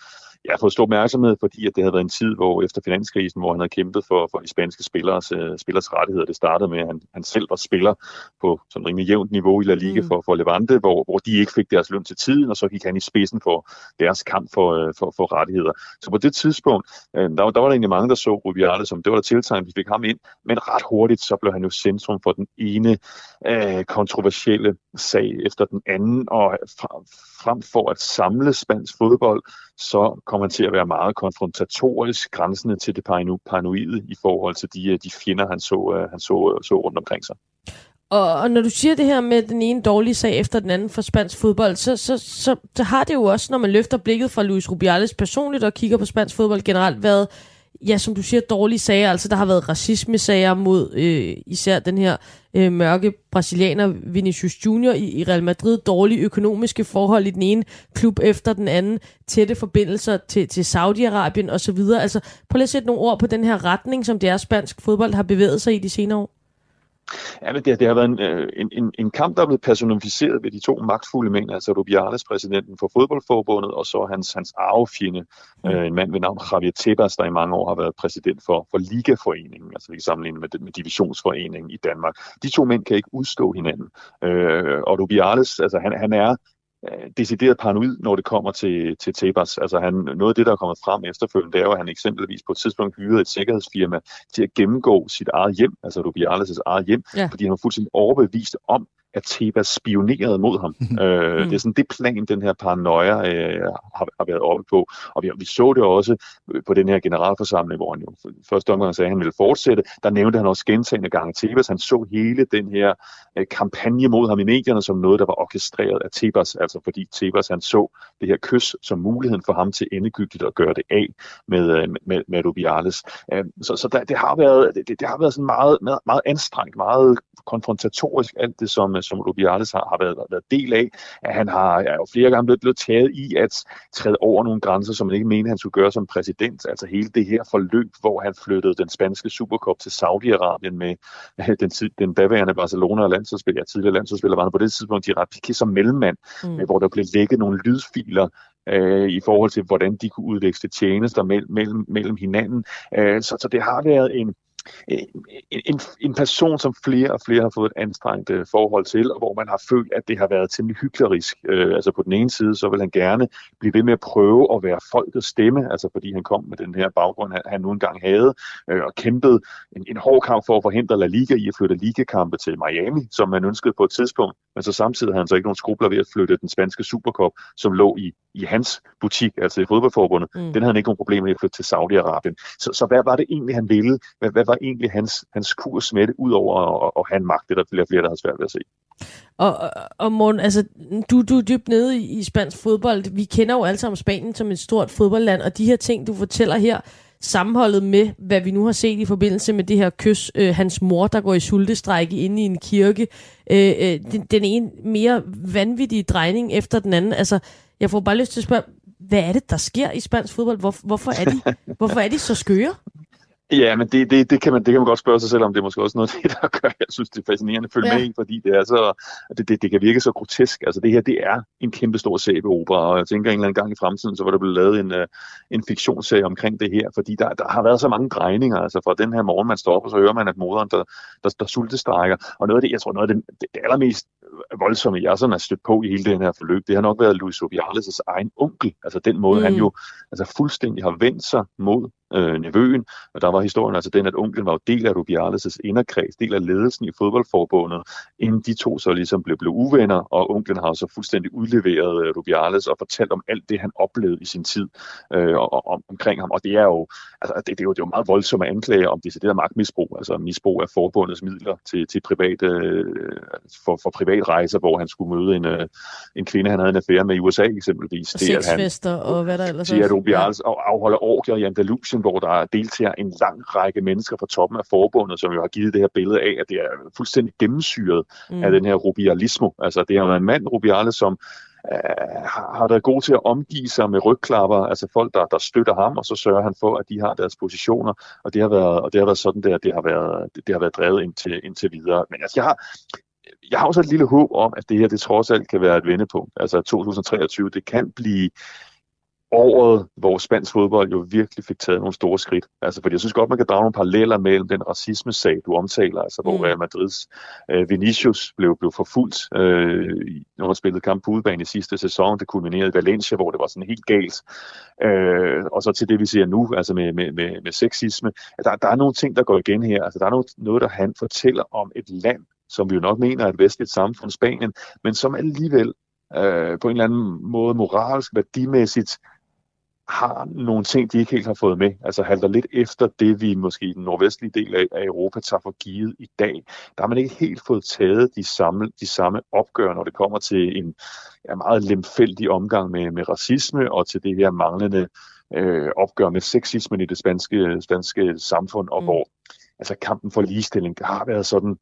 ja, fået stor opmærksomhed, fordi at det havde været en tid, hvor efter finanskrisen, hvor han havde kæmpet for, for de spanske spillers, uh, spillers rettigheder. Det startede med, at han, han selv var spiller på sådan rimelig jævnt niveau i La Liga mm. for, for Levante, hvor, hvor de ikke fik deres løn til tiden, og så gik han i spidsen for deres kamp for, uh, for, for rettigheder. Så på det tidspunkt, uh, der, der var der egentlig mange, der så Rubiales som, det var der tiltegn, vi fik ham ind, men ret hurtigt, så blev han jo centrum for den ene uh, kontroversielle sag efter den anden, og frem for at samle spansk fodbold, så kommer han til at være meget konfrontatorisk, grænsende til det paranoide i forhold til de, øh, de fjender, han så, øh, han så, øh, så rundt omkring sig. Og, og når du siger det her med den ene dårlige sag efter den anden for spansk fodbold, så, så, så, så har det jo også, når man løfter blikket fra Luis Rubiales personligt og kigger på spansk fodbold generelt, været ja, som du siger, dårlige sager. Altså, der har været racisme-sager mod øh, især den her øh, mørke brasilianer Vinicius Junior i, i Real Madrid. Dårlige økonomiske forhold i den ene klub efter den anden. Tætte forbindelser til, til Saudi-Arabien osv. Altså, prøv lige at sætte nogle ord på den her retning, som det er spansk fodbold har bevæget sig i de senere år. Ja, men det, det har været en, øh, en, en, en kamp, der er blevet personificeret ved de to magtfulde mænd, altså Rubiales, præsidenten for fodboldforbundet, og så hans, hans arvefjende, mm. øh, en mand ved navn Javier Tebas, der i mange år har været præsident for, for Ligaforeningen, altså vi kan sammenligne med, med Divisionsforeningen i Danmark. De to mænd kan ikke udstå hinanden. Øh, og Rubiales, altså han, han er decideret paranoid, når det kommer til, til Tebas. Altså han, noget af det, der er kommet frem efterfølgende, det er jo, at han eksempelvis på et tidspunkt hyrede et sikkerhedsfirma til at gennemgå sit eget hjem, altså Rubiales' eget hjem, ja. fordi han var fuldstændig overbevist om, at Tebas spionerede mod ham. øh, mm. Det er sådan det plan, den her paranoia øh, har, har været oppe på. Og vi, vi så det også på den her generalforsamling, hvor han jo første omgang sagde, at han ville fortsætte. Der nævnte han også gentagende gange Tebas. Han så hele den her øh, kampagne mod ham i medierne som noget, der var orkestreret af Tebas. Altså fordi Tebas han så det her kys som muligheden for ham til endegyldigt at gøre det af med, øh, med, med Rubiales. Øh, så så der, det, har været, det, det har været sådan meget, meget, meget anstrengt, meget konfrontatorisk, alt det som som Rubiales har, har været, været del af, at han har ja, jo flere gange blevet, blevet taget i at træde over nogle grænser, som man ikke mente, han skulle gøre som præsident. Altså hele det her forløb, hvor han flyttede den spanske Supercup til Saudi-Arabien med den, den daværende Barcelona og landsholdsspiller, ja, tidligere landsholdsspiller, var han på det tidspunkt Gerard Piqué som mellemmand, mm. hvor der blev lægget nogle lydfiler øh, i forhold til, hvordan de kunne udveksle tjenester mellem, mellem, mellem hinanden. Øh, så, så det har været en, en, en person, som flere og flere har fået et anstrengt øh, forhold til, og hvor man har følt, at det har været temmelig hyklerisk. Øh, altså på den ene side, så vil han gerne blive ved med at prøve at være folkets stemme, altså fordi han kom med den her baggrund, han, han nu engang havde, øh, og kæmpede en, en hård kamp for at forhindre La Liga i at flytte ligakampe til Miami, som man ønskede på et tidspunkt, men så samtidig havde han så ikke nogen skrubler ved at flytte den spanske Supercup, som lå i, i hans butik, altså i fodboldforbundet. Mm. Den havde han ikke nogen problemer med at flytte til Saudi-Arabien. Så, så hvad var det egentlig, han ville? Hvad, hvad var egentlig hans, hans kurs med det, udover at, at have en magt, det der bliver flere, der har svært ved at se. Og, og Morten, altså, du, du er dybt nede i, i spansk fodbold. Vi kender jo alle sammen Spanien som et stort fodboldland, og de her ting, du fortæller her, sammenholdet med, hvad vi nu har set i forbindelse med det her kys, øh, hans mor, der går i sultestrække inde i en kirke, øh, øh, den, den ene mere vanvittige drejning efter den anden. Altså, jeg får bare lyst til at spørge, hvad er det, der sker i spansk fodbold? Hvor, hvorfor, er de, hvorfor er de så skøre? Ja, men det, det, det, kan man, det kan man godt spørge sig selv om. Det er måske også noget af det, der gør, jeg synes, det er fascinerende at følge ja. med i, fordi det, er så, det, det, det kan virke så grotesk. Altså det her, det er en kæmpe stor sæbeopera, og jeg tænker en eller anden gang i fremtiden, så var der blevet lavet en, uh, en fiktionsserie omkring det her, fordi der, der har været så mange drejninger. Altså fra den her morgen, man står op, og så hører man, at moderen, der, der, der sultestrækker. Og noget af det, jeg tror, noget af det, det allermest voldsomme, jeg sådan er stødt på i hele den her forløb, det har nok været Luis Rubiales' egen onkel. Altså den måde, mm. han jo altså fuldstændig har vendt sig mod øh, nevøen. Og der var historien altså den, at onklen var jo del af Rubiales' inderkreds, del af ledelsen i fodboldforbundet, inden de to så ligesom blev, blev uvenner, og onklen har så fuldstændig udleveret øh, Rubiales og fortalt om alt det, han oplevede i sin tid øh, og, og, omkring ham. Og det er jo, altså, det, det er jo, det er jo meget voldsomme anklager om decideret magtmisbrug, altså misbrug af forbundets midler til, til private, øh, for, for privat rejser, hvor han skulle møde en, øh, en kvinde, han havde en affære med i USA eksempelvis. Og det, at han, og hvad der ellers er. Rubiales ja. afholder orgier i Andalusien, hvor der deltager en lang række mennesker fra toppen af forbundet, som jo har givet det her billede af, at det er fuldstændig gennemsyret mm. af den her rubialismo. Altså det er jo en mand, Rubiales, som øh, har været god til at omgive sig med rygklapper, altså folk, der, der støtter ham, og så sørger han for, at de har deres positioner, og det har været, og det har været sådan, der, det har været, det, det har været drevet indtil, indtil videre. Men altså, jeg har, jeg har også et lille håb om, at det her, det trods alt kan være et vendepunkt. Altså 2023, det kan blive året, hvor spansk fodbold jo virkelig fik taget nogle store skridt. Altså, fordi jeg synes godt, man kan drage nogle paralleller mellem den racisme-sag, du omtaler, altså hvor mm. Real Madrids øh, Vinicius blev, blev forfulgt, øh, når han spillede kamp på udebane i sidste sæson. Det kulminerede i Valencia, hvor det var sådan helt galt. Øh, og så til det, vi ser nu, altså med, med, med, med sexisme. Der, der er nogle ting, der går igen her. Altså, der er noget, noget, der han fortæller om et land, som vi jo nok mener er et vestligt samfund, Spanien, men som alligevel øh, på en eller anden måde moralsk, værdimæssigt har nogle ting, de ikke helt har fået med. Altså halter lidt efter det, vi måske i den nordvestlige del af, Europa tager for givet i dag. Der har man ikke helt fået taget de samme, de samme opgør, når det kommer til en ja, meget lemfældig omgang med, med racisme og til det her manglende øh, opgør med sexismen i det spanske, spanske samfund, og mm. hvor altså kampen for ligestilling har været sådan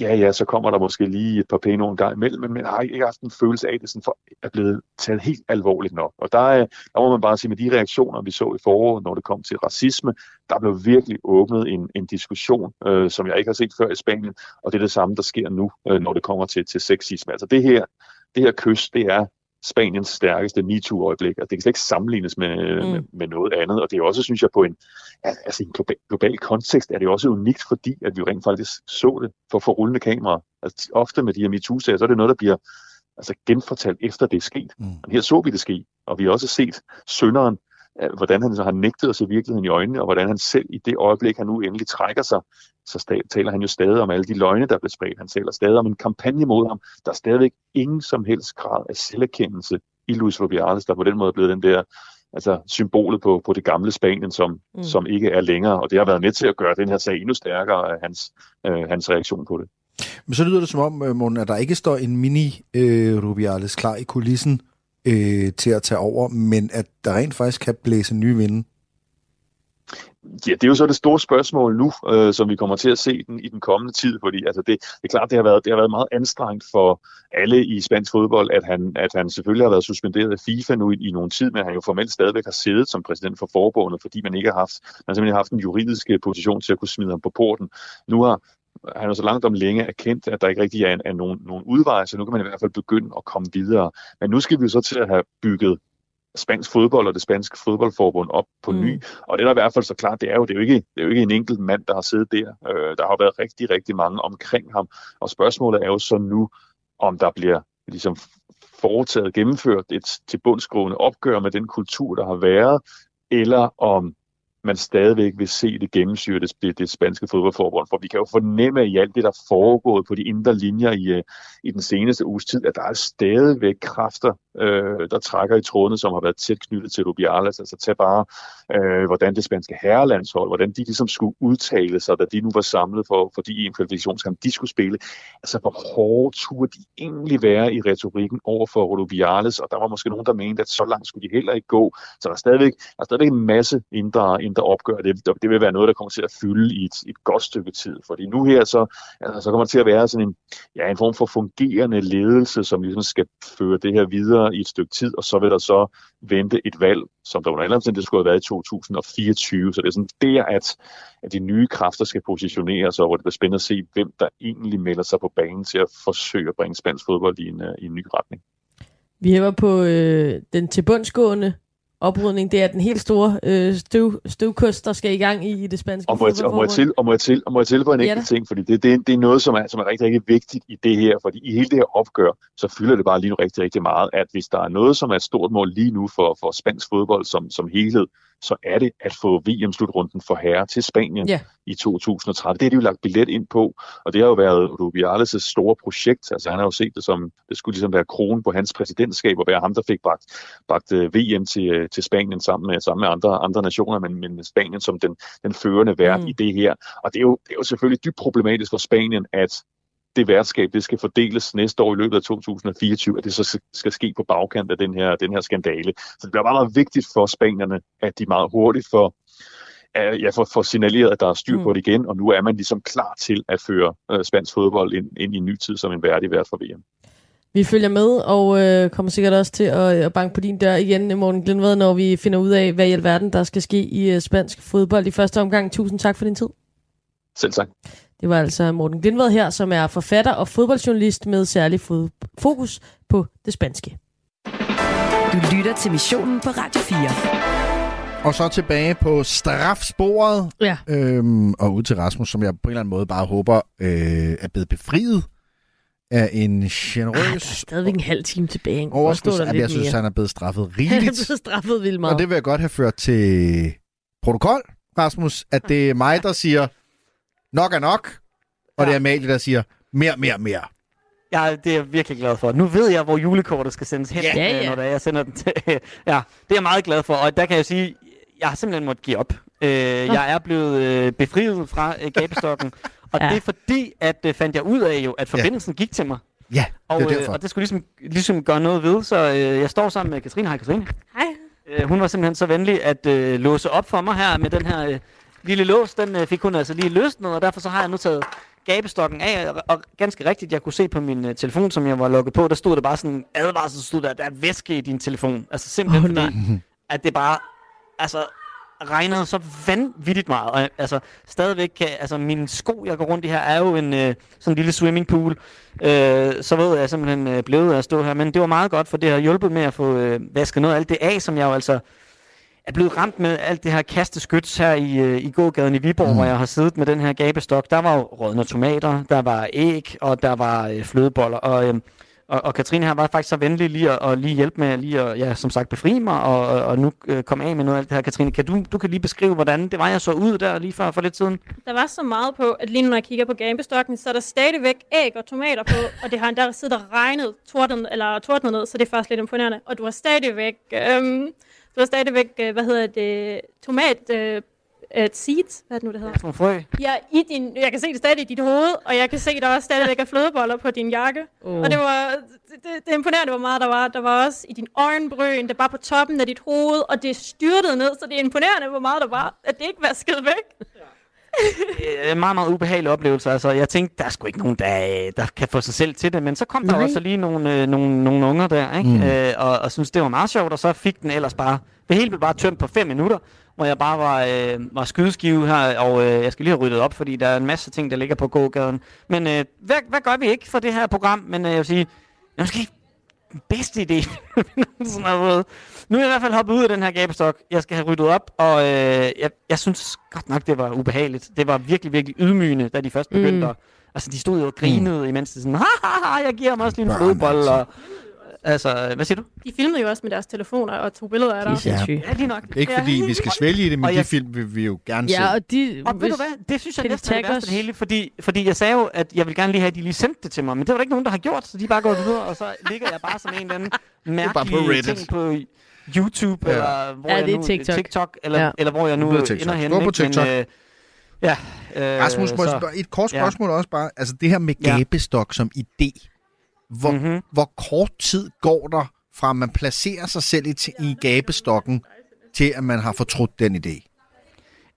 ja, ja, så kommer der måske lige et par pæne ord en gang imellem, men man har ikke haft en følelse af, at det sådan for, er blevet taget helt alvorligt nok. Og der, øh, der må man bare sige, med de reaktioner, vi så i foråret, når det kom til racisme, der blev virkelig åbnet en, en diskussion, øh, som jeg ikke har set før i Spanien, og det er det samme, der sker nu, øh, når det kommer til, til sexisme. Altså det her, det her kys, det er Spaniens stærkeste MeToo-øjeblik, og det kan slet ikke sammenlignes med, mm. med, med noget andet. Og det er også, synes jeg, på en, altså, en global, global kontekst er det også unikt, fordi at vi rent faktisk så det for, for rullende kameraer. Altså, ofte med de her MeToo-sager, så er det noget, der bliver altså, genfortalt efter det er sket. Mm. Men her så vi det ske, og vi har også set sønderen hvordan han så har nægtet at se virkeligheden i øjnene, og hvordan han selv i det øjeblik, han nu endelig trækker sig, så taler han jo stadig om alle de løgne, der blev spredt. Han taler stadig om en kampagne mod ham. Der er stadigvæk ingen som helst grad af selverkendelse i Luis Rubiales, der på den måde er blevet den der altså symbolet på, på det gamle Spanien, som, mm. som ikke er længere, og det har været med til at gøre den her sag endnu stærkere af hans, øh, hans reaktion på det. Men så lyder det som om, øh, Morten, at der ikke står en mini-Rubiales øh, klar i kulissen, øh, til at tage over, men at der rent faktisk kan blæse nye vinde? Ja, det er jo så det store spørgsmål nu, øh, som vi kommer til at se den i den kommende tid, fordi altså det, det er klart, det har, været, det har været meget anstrengt for alle i spansk fodbold, at han, at han selvfølgelig har været suspenderet af FIFA nu i, i nogle tid, men han jo formelt stadigvæk har siddet som præsident for forbundet, fordi man ikke har haft, man simpelthen har haft en juridisk position til at kunne smide ham på porten. Nu har han har så langt om længe erkendt, at der ikke rigtig er, en, er nogen, nogen udvej, så nu kan man i hvert fald begynde at komme videre. Men nu skal vi jo så til at have bygget spansk fodbold og det spanske fodboldforbund op på mm. ny. Og det er der i hvert fald så klart, det er jo, det er jo, ikke, det er jo ikke en enkelt mand, der har siddet der. Øh, der har været rigtig, rigtig mange omkring ham. Og spørgsmålet er jo så nu, om der bliver ligesom foretaget, gennemført et til bundsgående opgør med den kultur, der har været, eller om man stadigvæk vil se det gennemsyre det, det spanske fodboldforbund. For vi kan jo fornemme i alt det, der er foregået på de indre linjer i, øh, i den seneste uges tid, at der er stadigvæk kræfter øh, der trækker i trådene, som har været tæt knyttet til Rubiales. Altså tag bare, øh, hvordan det spanske herrelandshold, hvordan de ligesom skulle udtale sig, da de nu var samlet for, for de en kvalifikationskamp, de skulle spille. Altså hvor hårde turde de egentlig være i retorikken over for Rubiales, og der var måske nogen, der mente, at så langt skulle de heller ikke gå. Så der er stadigvæk, der er stadigvæk en masse indre, indre opgør. Det, det vil være noget, der kommer til at fylde i et, et godt stykke tid. Fordi nu her, så, altså, så kommer det til at være sådan en, ja, en form for fungerende ledelse, som ligesom skal føre det her videre i et stykke tid, og så vil der så vente et valg, som der under alle omstændigheder skulle have været i 2024. Så det er sådan der, at, at de nye kræfter skal positioneres, og hvor det bliver spændende at se, hvem der egentlig melder sig på banen til at forsøge at bringe spansk fodbold i en, øh, i en ny retning. Vi hæver på øh, den tilbundsgående oprydning. Det er den helt store øh, støv, støvkost, der skal i gang i, i det spanske og må, jeg, og må jeg til, og må jeg til, og må jeg tilføje en Ja enkelt ting, fordi det, det, det er noget, som er, som er rigtig, rigtig vigtigt i det her, fordi i hele det her opgør, så fylder det bare lige nu rigtig, rigtig meget, at hvis der er noget, som er et stort mål lige nu for, for spansk fodbold som, som helhed, så er det at få VM-slutrunden for herre til Spanien Ja. i 2030. Det har de jo lagt billet ind på, og det har jo været Rubiales' store projekt. Altså han har jo set det som, det skulle ligesom være kronen på hans præsidentskab, og være ham, der fik bragt, bragt øh, VM til, øh, til Spanien sammen med, sammen med andre, andre nationer, men, men Spanien som den, den førende vært mm. i det her. Og det er, jo, det er jo selvfølgelig dybt problematisk for Spanien, at det værtskab, det skal fordeles næste år i løbet af 2024, at det så skal ske på bagkant af den her, den her skandale. Så det bliver meget, meget vigtigt for spanierne, at de meget hurtigt får, ja, får, får signaleret, at der er styr på Mm. det igen, og nu er man ligesom klar til at føre øh, spansk fodbold ind, ind i en ny tid som en værdig vært for VM. Vi følger med, og øh, kommer sikkert også til at, at banke på din dør igen, Morten Glindved, når vi finder ud af, hvad i alverden der skal ske i øh, spansk fodbold i første omgang. Tusind tak for din tid. Selv tak. Det var altså Morten Glindved her, som er forfatter og fodboldjournalist med særlig fokus på det spanske. Du lytter til missionen på Radio 4. Og så tilbage på strafsporet. Ja. Øhm, og ud til Rasmus, som jeg på en eller anden måde bare håber øh, er blevet befriet af en generøs... Stadigvæk en halv time tilbage. lidt jeg synes, mere. han er blevet straffet Han er rigeligt. blevet straffet vildt meget. Og det vil jeg godt have ført til protokol, Rasmus, at det er mig, der siger, nok er nok, og det er Amalie, der siger, mere, mere, mere. Ja, det er jeg virkelig glad for. Nu ved jeg, hvor julekortet skal sendes hen, Ja, ja, ja. ja. når det er, jeg sender den til. ja, det er jeg meget glad for. Og der kan jeg sige, jeg har simpelthen måttet give op. Øh, jeg er blevet øh, befriet fra øh, gabestokken. og Ja. ja. det er fordi, at øh, fandt jeg ud af jo, at forbindelsen gik til mig. Ja, Og, det er øh, og det skulle ligesom, ligesom gøre noget ved, så øh, jeg står sammen med Katrine. Hej Katrine. Hej. Øh, hun var simpelthen så venlig at øh, låse op for mig her med den her øh, lille lås. Den øh, fik hun altså lige løsnet, og derfor så har jeg nu taget gabestokken af. Og, og ganske rigtigt, jeg kunne se på min øh, telefon, som jeg var logget på, der stod der bare sådan en advarsel, stod der, der er væske i din telefon. Altså simpelthen oh, fordi, at det bare, altså regnede så vanvittigt meget. Og, altså, stadigvæk, kan, altså mine sko, jeg går rundt i her, er jo en øh, sådan en lille swimmingpool. Øh, så ved jeg simpelthen øh, blevet at stå her. Men det var meget godt, for det har hjulpet med at få øh, vasket noget af alt det af, som jeg jo altså er blevet ramt med alt det her kasteskyts her i, øh, i gågaden i Viborg, mm. hvor jeg har siddet med den her gabestok. Der var jo rådne tomater, der var æg, og der var øh, flødeboller. Og, øh, og, og Katrine her var faktisk så venlig lige at, at lige hjælpe med lige at, ja, som sagt, befri mig, og, og, og nu øh, komme af med noget af alt det her. Katrine, kan du, du kan lige beskrive, hvordan det var, jeg så ud der lige før for lidt siden? Der var så meget på, at lige nu, når jeg kigger på gabestokken, så er der stadigvæk æg og tomater på, og det har endda siddet og regnet torden, eller tordnet ned, så det er faktisk lidt imponerende. Og du har stadigvæk, øhm, du har stadigvæk, øh, hvad hedder det, tomat, øh, øh, seeds, hvad er det nu, det hedder? Sådan frø. Ja, i din, jeg kan se det stadig i dit hoved, og jeg kan se, der også stadigvæk er flødeboller på din jakke. Oh. Og det var, det, det, det er imponerende, hvor meget der var. Der var også i din øjenbryn, det var på toppen af dit hoved, og det styrtede ned, så det er imponerende, hvor meget der var, at det ikke vaskede væk. Øh, meget, meget ubehagelig oplevelse. Altså, jeg tænkte, der er sgu ikke nogen, der, der kan få sig selv til det. Men så kom der Nej. også lige nogle, øh, nogle, nogle unger der, ikke? Mm. Øh, og, og synes det var meget sjovt. Og så fik den ellers bare, det hele blev bare tømt på fem minutter, hvor jeg bare var, øh, var skydeskive her, og øh, jeg skal lige have ryddet op, fordi der er en masse ting, der ligger på gågaden. Men øh, hvad, hvad gør vi ikke for det her program? Men øh, jeg vil sige, måske ikke bedste idé, har fået. Nu er jeg i hvert fald hoppet ud af den her gabestok. Jeg skal have ryddet op, og øh, jeg, jeg synes godt nok, det var ubehageligt. Det var virkelig, virkelig ydmygende, da de først begyndte Mm. at... Altså, de stod jo og grinede, mm. imens de sådan, ha, ha, ha, jeg giver mig også lige en altså. og... Altså, hvad siger du? De filmede jo også med deres telefoner og tog billeder af dig. Ja, de er nok. Ikke fordi vi skal svælge i det, men Og de jeg- film vil vi jo gerne se. Ja, og de... Og ved du hvad, det synes jeg næsten er det værste det hele, fordi, fordi jeg sagde jo, at jeg vil gerne lige have, at de lige sendte det til mig, men det var der ikke nogen, der har gjort, så de er bare gået videre, og så ligger jeg bare som en eller anden på mærkelig Reddit. ting på YouTube, Ja. ja. eller hvor Ja, jeg det er nu, TikTok. TikTok eller, Ja. ja. eller hvor jeg nu er TikTok. ender henne. Gå på ikke? Men, TikTok. øh, ja, øh, Rasmus, må jeg så- spørge- et kort ja. spørgsmål også bare. Altså det her med Ja. gabestok som idé. Hvor, Mhm. mm-hmm. hvor kort tid går der fra, at man placerer sig selv i, i gabestokken, til at man har fortrudt den idé?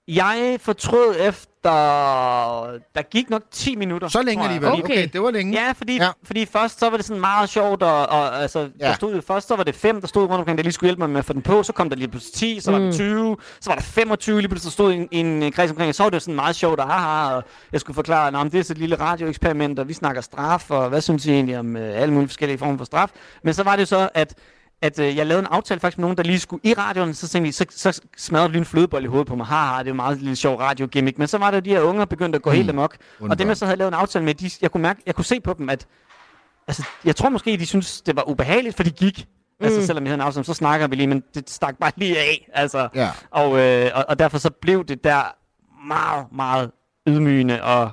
Jeg fortrød efter... Der gik nok 10 minutter. Så længe alligevel. Okay. okay, det var længe. Ja, fordi, Ja. fordi først så var det sådan meget sjovt, og, og altså, ja. Der stod først, så var det fem, der stod rundt omkring, der lige skulle hjælpe mig med at få den på, så kom der lige pludselig 10, så var der Mm. 20, så var der 25, lige pludselig der stod en, en øh, kreds omkring, og så var det sådan meget sjovt, og haha, og jeg skulle forklare, at det er så et lille radioeksperiment, og vi snakker straf, og hvad synes I egentlig om øh, alle mulige forskellige former for straf, men så var det jo så, at at øh, jeg lavede en aftale faktisk med nogen, der lige skulle i radioen, så tænkte de, så, så smadrede de lige en flødebold i hovedet på mig. Haha, det er jo meget lille sjov radiogimmick. Men så var der de her unger begyndt at gå mm. helt amok. Og dem, jeg så havde lavet en aftale med, de, jeg, kunne mærke, jeg kunne se på dem, at altså, jeg tror måske, de synes det var ubehageligt, for de gik. Mm. Altså, selvom vi havde en aftale, så snakker vi lige, men det stak bare lige af. Altså, Ja. og, øh, og, og derfor så blev det der meget, meget ydmygende, og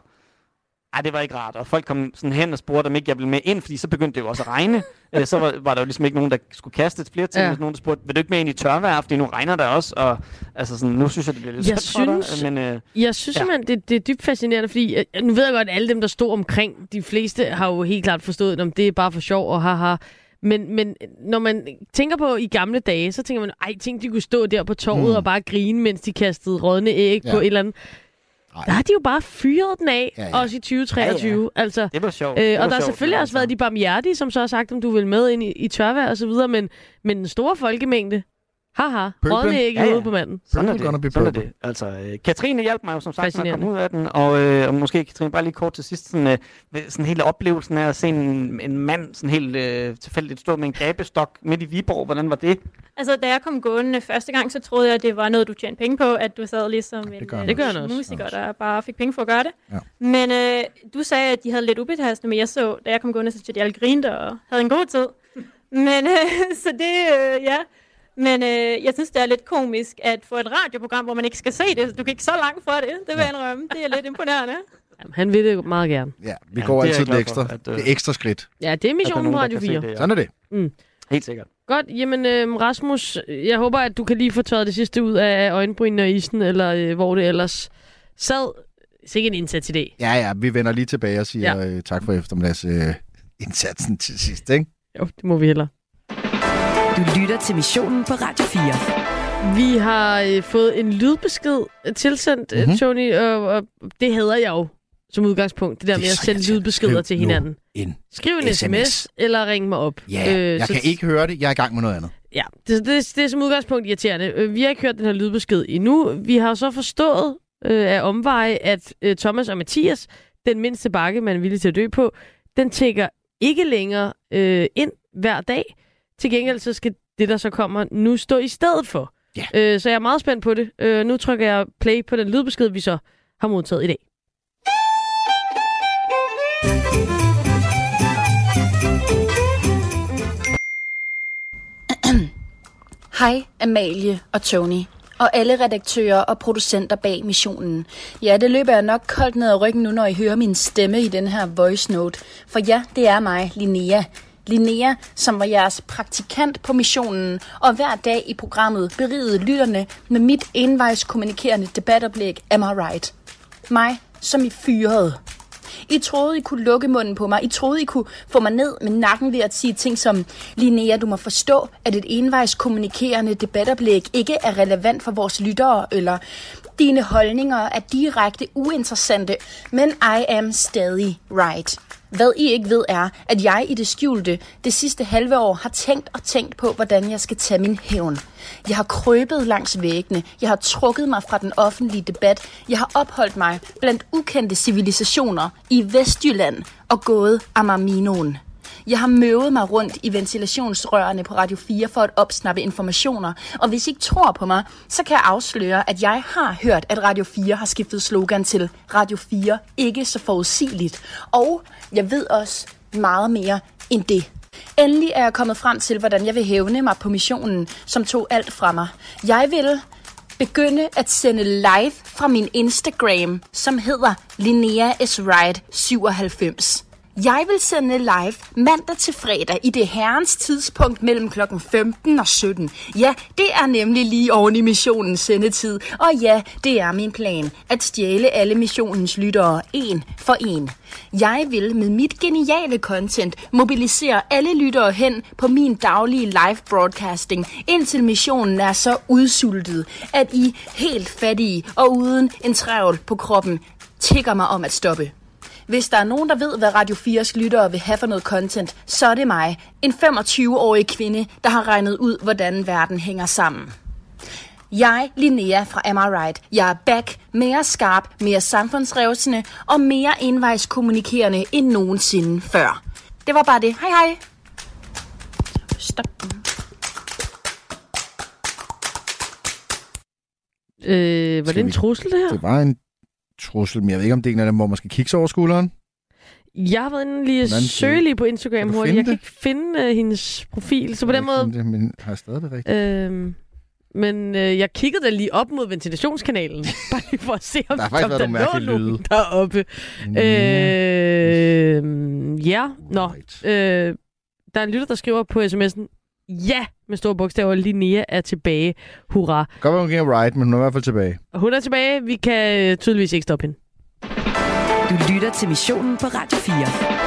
ej, det var ikke rart. Og folk kom sådan hen og spurgte, om ikke jeg ville med ind, fordi så begyndte det jo også at regne. Øh, så var, var der jo ligesom ikke nogen, der skulle kaste et flere ting. Ja. Nogen, der spurgte, vil du ikke med ind i tørvejr, fordi nu regner der også. Og altså sådan, nu synes jeg, det bliver lidt Jeg synd for dig, synes- men, øh, Jeg synes Ja. simpelthen, det, det er dybt fascinerende, fordi øh, nu ved jeg godt, at alle dem, der stod omkring, de fleste har jo helt klart forstået, at det er bare for sjov og haha. Men, men når man tænker på i gamle dage, så tænker man, ej, tænk, de kunne stå der på torvet Mm. og bare grine, mens de kastede rådne æg ja. på et eller andet. Ej. Der har de jo bare fyret den af, Ja, ja, også i 2023. Ja, ja. Altså, det var sjovt. øh, det var og der har selvfølgelig også været de barmhjertige, som så har sagt, om du vil med ind i, i tørvejr og så videre, men, men den store folkemængde, haha, Pøblen. rådne æg i Ja, ja. hovedet på manden. Sådan er be det. Sådan er det. Altså, øh, Katrine hjalp mig jo som sagt med at komme ud af den, og, øh, og måske Katrine bare lige kort til sidst, sådan, øh, sådan hele oplevelsen af at se en, en mand sådan helt øh, tilfældigt stå med en gabestok midt i Viborg. Hvordan var det? Altså, da jeg kom gående første gang, så troede jeg, at det var noget, du tjente penge på, at du sad ligesom en gør han øh, Det gør han også. musiker, der bare fik penge for at gøre det. Ja. Men øh, du sagde, at de havde lidt ubetalende, men jeg så, da jeg kom gående, så synes jeg, de alle grinte og havde en god tid. Men øh, så det, øh, ja. Men øh, jeg synes, det er lidt komisk at få et radioprogram, hvor man ikke skal se det. Du kan ikke så langt fra det, det vil jeg indrømme. Det er lidt imponerende. Jamen, han vil det meget gerne. Ja, vi Ja, går altid det for, ekstra, at, øh, det ekstra skridt. Ja, det er missionen på Radio kan se 4. det, ja. Sådan er det. Helt sikkert. Godt, jamen øh, Rasmus, jeg håber, at du kan lige få tørret det sidste ud af øjenbrynene og isen, eller øh, hvor det ellers sad. Sikke en indsats i dag. Ja, ja, vi vender lige tilbage og siger Ja. øh, tak for eftermiddags øh, indsatsen til sidst, ikke? Jo, det må vi heller. Du lytter til missionen på Radio 4. Vi har øh, fået en lydbesked øh, tilsendt, Mhm. mm-hmm. Tony, og, og det hader jeg jo som udgangspunkt, det der Det er med at sende lydbeskeder Skriv til hinanden. En. Skriv en sms, SMS. eller ring mig op. Ja, øh, jeg så- kan ikke høre det. Jeg er i gang med noget andet. Ja, det, det, det er som udgangspunkt irriterende. Øh, Vi har ikke hørt den her lydbesked endnu. Vi har så forstået øh, af omveje, at øh, Thomas og Mathias, den mindste bakke, man er villig til at dø på, den tækker ikke længere øh, ind hver dag. Til gengæld så skal det, der så kommer, nu stå i stedet for. Ja. Øh, så jeg er meget spændt på det. Øh, nu trykker jeg play på den lydbesked, vi så har modtaget i dag. Hej Amalie og Tony. Og alle redaktører og producenter bag missionen. Ja, det løber jeg nok koldt ned ad ryggen nu, når I hører min stemme i den her voice note. For ja, det er mig, Linnea. Linnea, som var jeres praktikant på missionen, og hver dag i programmet berigede lytterne med mit envejs kommunikerende debatoplæg Am I Right? Mig, som I fyrede. I troede, I kunne lukke munden på mig. I troede, I kunne få mig ned med nakken ved at sige ting som Linnea, du må forstå, at et envejs kommunikerende debatoplæg ikke er relevant for vores lyttere, eller dine holdninger er direkte uinteressante, men I am stadig right. Hvad I ikke ved er, at jeg i det skjulte det sidste halve år har tænkt og tænkt på, hvordan jeg skal tage min hævn. Jeg har krøbet langs væggene. Jeg har trukket mig fra den offentlige debat. Jeg har opholdt mig blandt ukendte civilisationer i Vestjylland og gået Amarminoen. Jeg har møvet mig rundt i ventilationsrørene på Radio 4 for at opsnappe informationer, og hvis I ikke tror på mig, så kan jeg afsløre, at jeg har hørt, at Radio 4 har skiftet slogan til Radio 4 ikke så forudsigeligt. Og jeg ved også meget mere end det. Endelig er jeg kommet frem til, hvordan jeg vil hævne mig på missionen, som tog alt fra mig. Jeg vil begynde at sende live fra min Instagram, som hedder Linnea is Right 97. Jeg vil sende live mandag til fredag i det herrens tidspunkt mellem kl. 15 og 17. Ja, det er nemlig lige oven i missionens sendetid. Og ja, det er min plan at stjæle alle missionens lyttere en for en. Jeg vil med mit geniale content mobilisere alle lyttere hen på min daglige live broadcasting, indtil missionen er så udsultet, at I helt fattige og uden en trævl på kroppen tigger mig om at stoppe. Hvis der er nogen, der ved, hvad Radio 4's lyttere vil have for noget content, så er det mig, en 25-årig kvinde, der har regnet ud, hvordan verden hænger sammen. Jeg, Linnea fra Am I Right, jeg er back, mere skarp, mere samfundsrevsende og mere indvejskommunikerende end nogensinde før. Det var bare det. Hej hej! Stop. Øh, var det en trussel, det her? Det var en trussel, men jeg ved ikke, om det er en af dem, hvor man skal kigge over skulderen. Jeg har været inde lige søge lige på Instagram hurtigt. Jeg kan ikke finde uh, hendes profil, så på den måde... Det, men har jeg stadig det rigtigt? Øhm, men øh, jeg kiggede da lige op mod ventilationskanalen, bare lige for at se, om Der om der lå nogen deroppe. Øh, ja, nå. Øh, der er en lytter, der skriver på sms'en, ja, med store bogstaver, Linnea er tilbage. Hurra. Godt hun ikke er right, men hun er i hvert fald tilbage. Og hun er tilbage. Vi kan øh, tydeligvis ikke stoppe hende. Du lytter til missionen på Radio 4.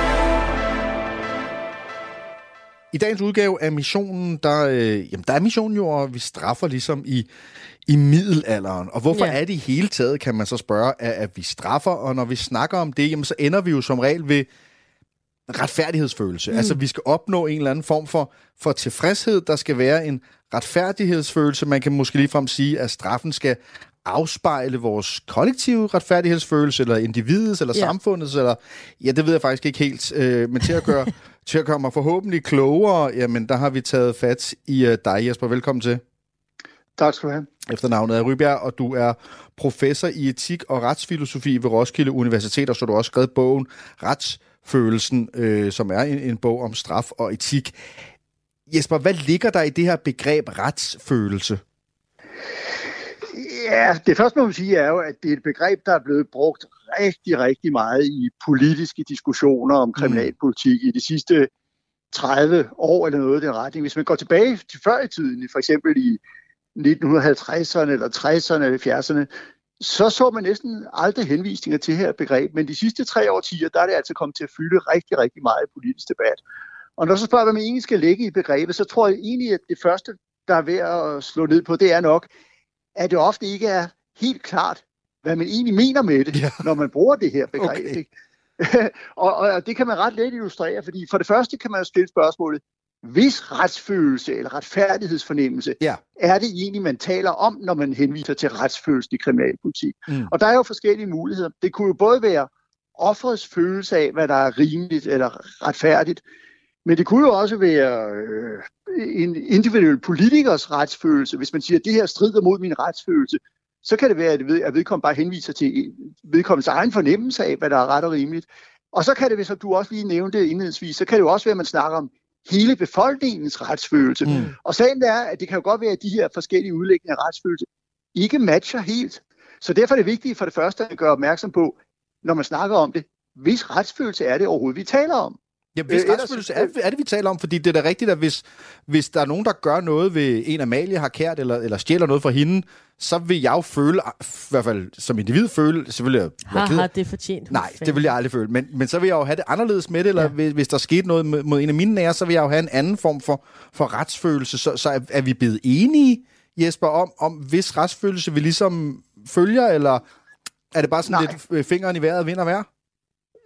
I dagens udgave af missionen, der, øh, jamen, der er missionen jo, og vi straffer ligesom i, i middelalderen. Og hvorfor ja. er det i hele taget, kan man så spørge, at, at vi straffer? Og når vi snakker om det, jamen, så ender vi jo som regel ved retfærdighedsfølelse. Mm. Altså, vi skal opnå en eller anden form for, for tilfredshed. Der skal være en retfærdighedsfølelse. Man kan måske ligefrem sige, at straffen skal afspejle vores kollektive retfærdighedsfølelse, eller individets, eller Ja. samfundets, eller... Ja, det ved jeg faktisk ikke helt. Øh, men til at gøre, til at gøre mig forhåbentlig klogere, jamen, der har vi taget fat i øh, dig, Jesper. Velkommen til. Tak skal du have. Efternavnet er Rybjerg, og du er professor i etik og retsfilosofi ved Roskilde Universitet, og så har du også skrevet bogen Retsfølelsen, øh, som er en, en bog om straf og etik. Jesper, hvad ligger der i det her begreb retsfølelse? Ja, det første, man må sige, er jo, at det er et begreb, der er blevet brugt rigtig, rigtig meget i politiske diskussioner om kriminalpolitik i de sidste 30 år eller noget i den retning. Hvis man går tilbage til før i tiden, for eksempel i 1950'erne eller 60'erne eller 70'erne, så så man næsten aldrig henvisninger til her begreb. Men de sidste tre årtier, der er det altså kommet til at fylde rigtig, rigtig meget i politisk debat. Og når så spørger, hvad man egentlig skal lægge i begrebet, så tror jeg egentlig, at det første, der er værd at slå ned på, det er nok, at det ofte ikke er helt klart, hvad man egentlig mener med det, ja. når man bruger det her begreb. Okay. Og, og det kan man ret let illustrere, fordi for det første kan man jo stille spørgsmålet, hvis retsfølelse eller retfærdighedsfornemmelse ja. er det egentlig, man taler om, når man henviser til retsfølelse i kriminalpolitik. Mm. Og der er jo forskellige muligheder. Det kunne jo både være offerets følelse af, hvad der er rimeligt eller retfærdigt, men det kunne jo også være øh, en individuel politikers retsfølelse. Hvis man siger, at det her strider mod min retsfølelse, så kan det være, at ved- at vedkommende bare henviser til vedkommendes egen fornemmelse af, hvad der er ret og rimeligt. Og så kan det, hvis du også lige nævnte indledningsvis, så kan det jo også være, at man snakker om hele befolkningens retsfølelse. Mm. Og sagen er, at det kan jo godt være, at de her forskellige udlægninger af retsfølelse ikke matcher helt. Så derfor er det vigtigt for det første at gøre opmærksom på, når man snakker om det, hvis retsfølelse er det overhovedet, vi taler om. Ja, hvis Øh, ellers- retsfølelse er, er det, vi taler om, fordi det er da rigtigt, at hvis, hvis der er nogen, der gør noget ved en Amalie har kært, eller, eller stjæler noget fra hende, så vil jeg jo føle, i hvert fald som individ føle, så vil jeg være ked Haha, af- det er fortjent. Nej, det vil jeg aldrig føle. Men, men så vil jeg jo have det anderledes med det, eller ja. hvis, hvis der skete noget mod, mod en af mine nære, så vil jeg jo have en anden form for, for retsfølelse. Så, så er, er vi blevet enige, Jesper, om, om hvis retsfølelse vi ligesom følger, eller er det bare sådan Nej. lidt øh, fingeren i vejret, vind og vejr?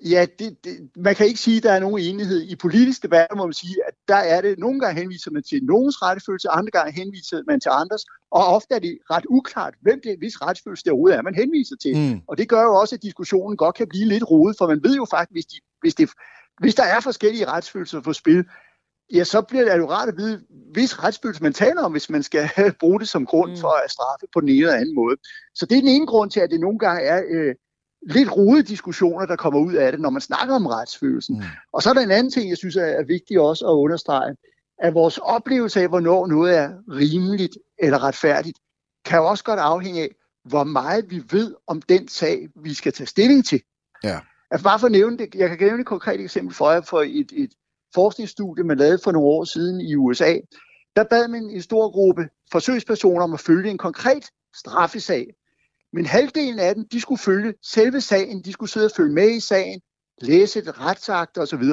Ja, det, det, man kan ikke sige, at der er nogen enighed. I politisk debat må man sige, at der er det, nogle gange henviser man til nogens rettefølelse, andre gange henviser man til andres, og ofte er det ret uklart, hvem det, hvis retsfølelse det overhovedet er, man henviser til. Mm. Og det gør jo også, at diskussionen godt kan blive lidt rodet, for man ved jo faktisk, hvis, de, hvis, det, hvis der er forskellige retsfølelser på spil, ja, så bliver det jo rart at vide, hvis retsfølelse man taler om, hvis man skal bruge det som grund mm. for at straffe på den ene eller anden måde. Så det er den ene grund til, at det nogle gange er øh, lidt rodede diskussioner, der kommer ud af det, når man snakker om retsfølelsen. Mm. Og så er der en anden ting, jeg synes er, vigtigt også at understrege, at vores oplevelse af, hvornår noget er rimeligt eller retfærdigt, kan jo også godt afhænge af, hvor meget vi ved om den sag, vi skal tage stilling til. Ja. Altså bare for at nævne det, jeg kan nævne et konkret eksempel for jer for et, et forskningsstudie, man lavede for nogle år siden i USA. Der bad man en stor gruppe forsøgspersoner om at følge en konkret straffesag. Men halvdelen af dem, de skulle følge selve sagen, de skulle sidde og følge med i sagen, læse et retsakt osv.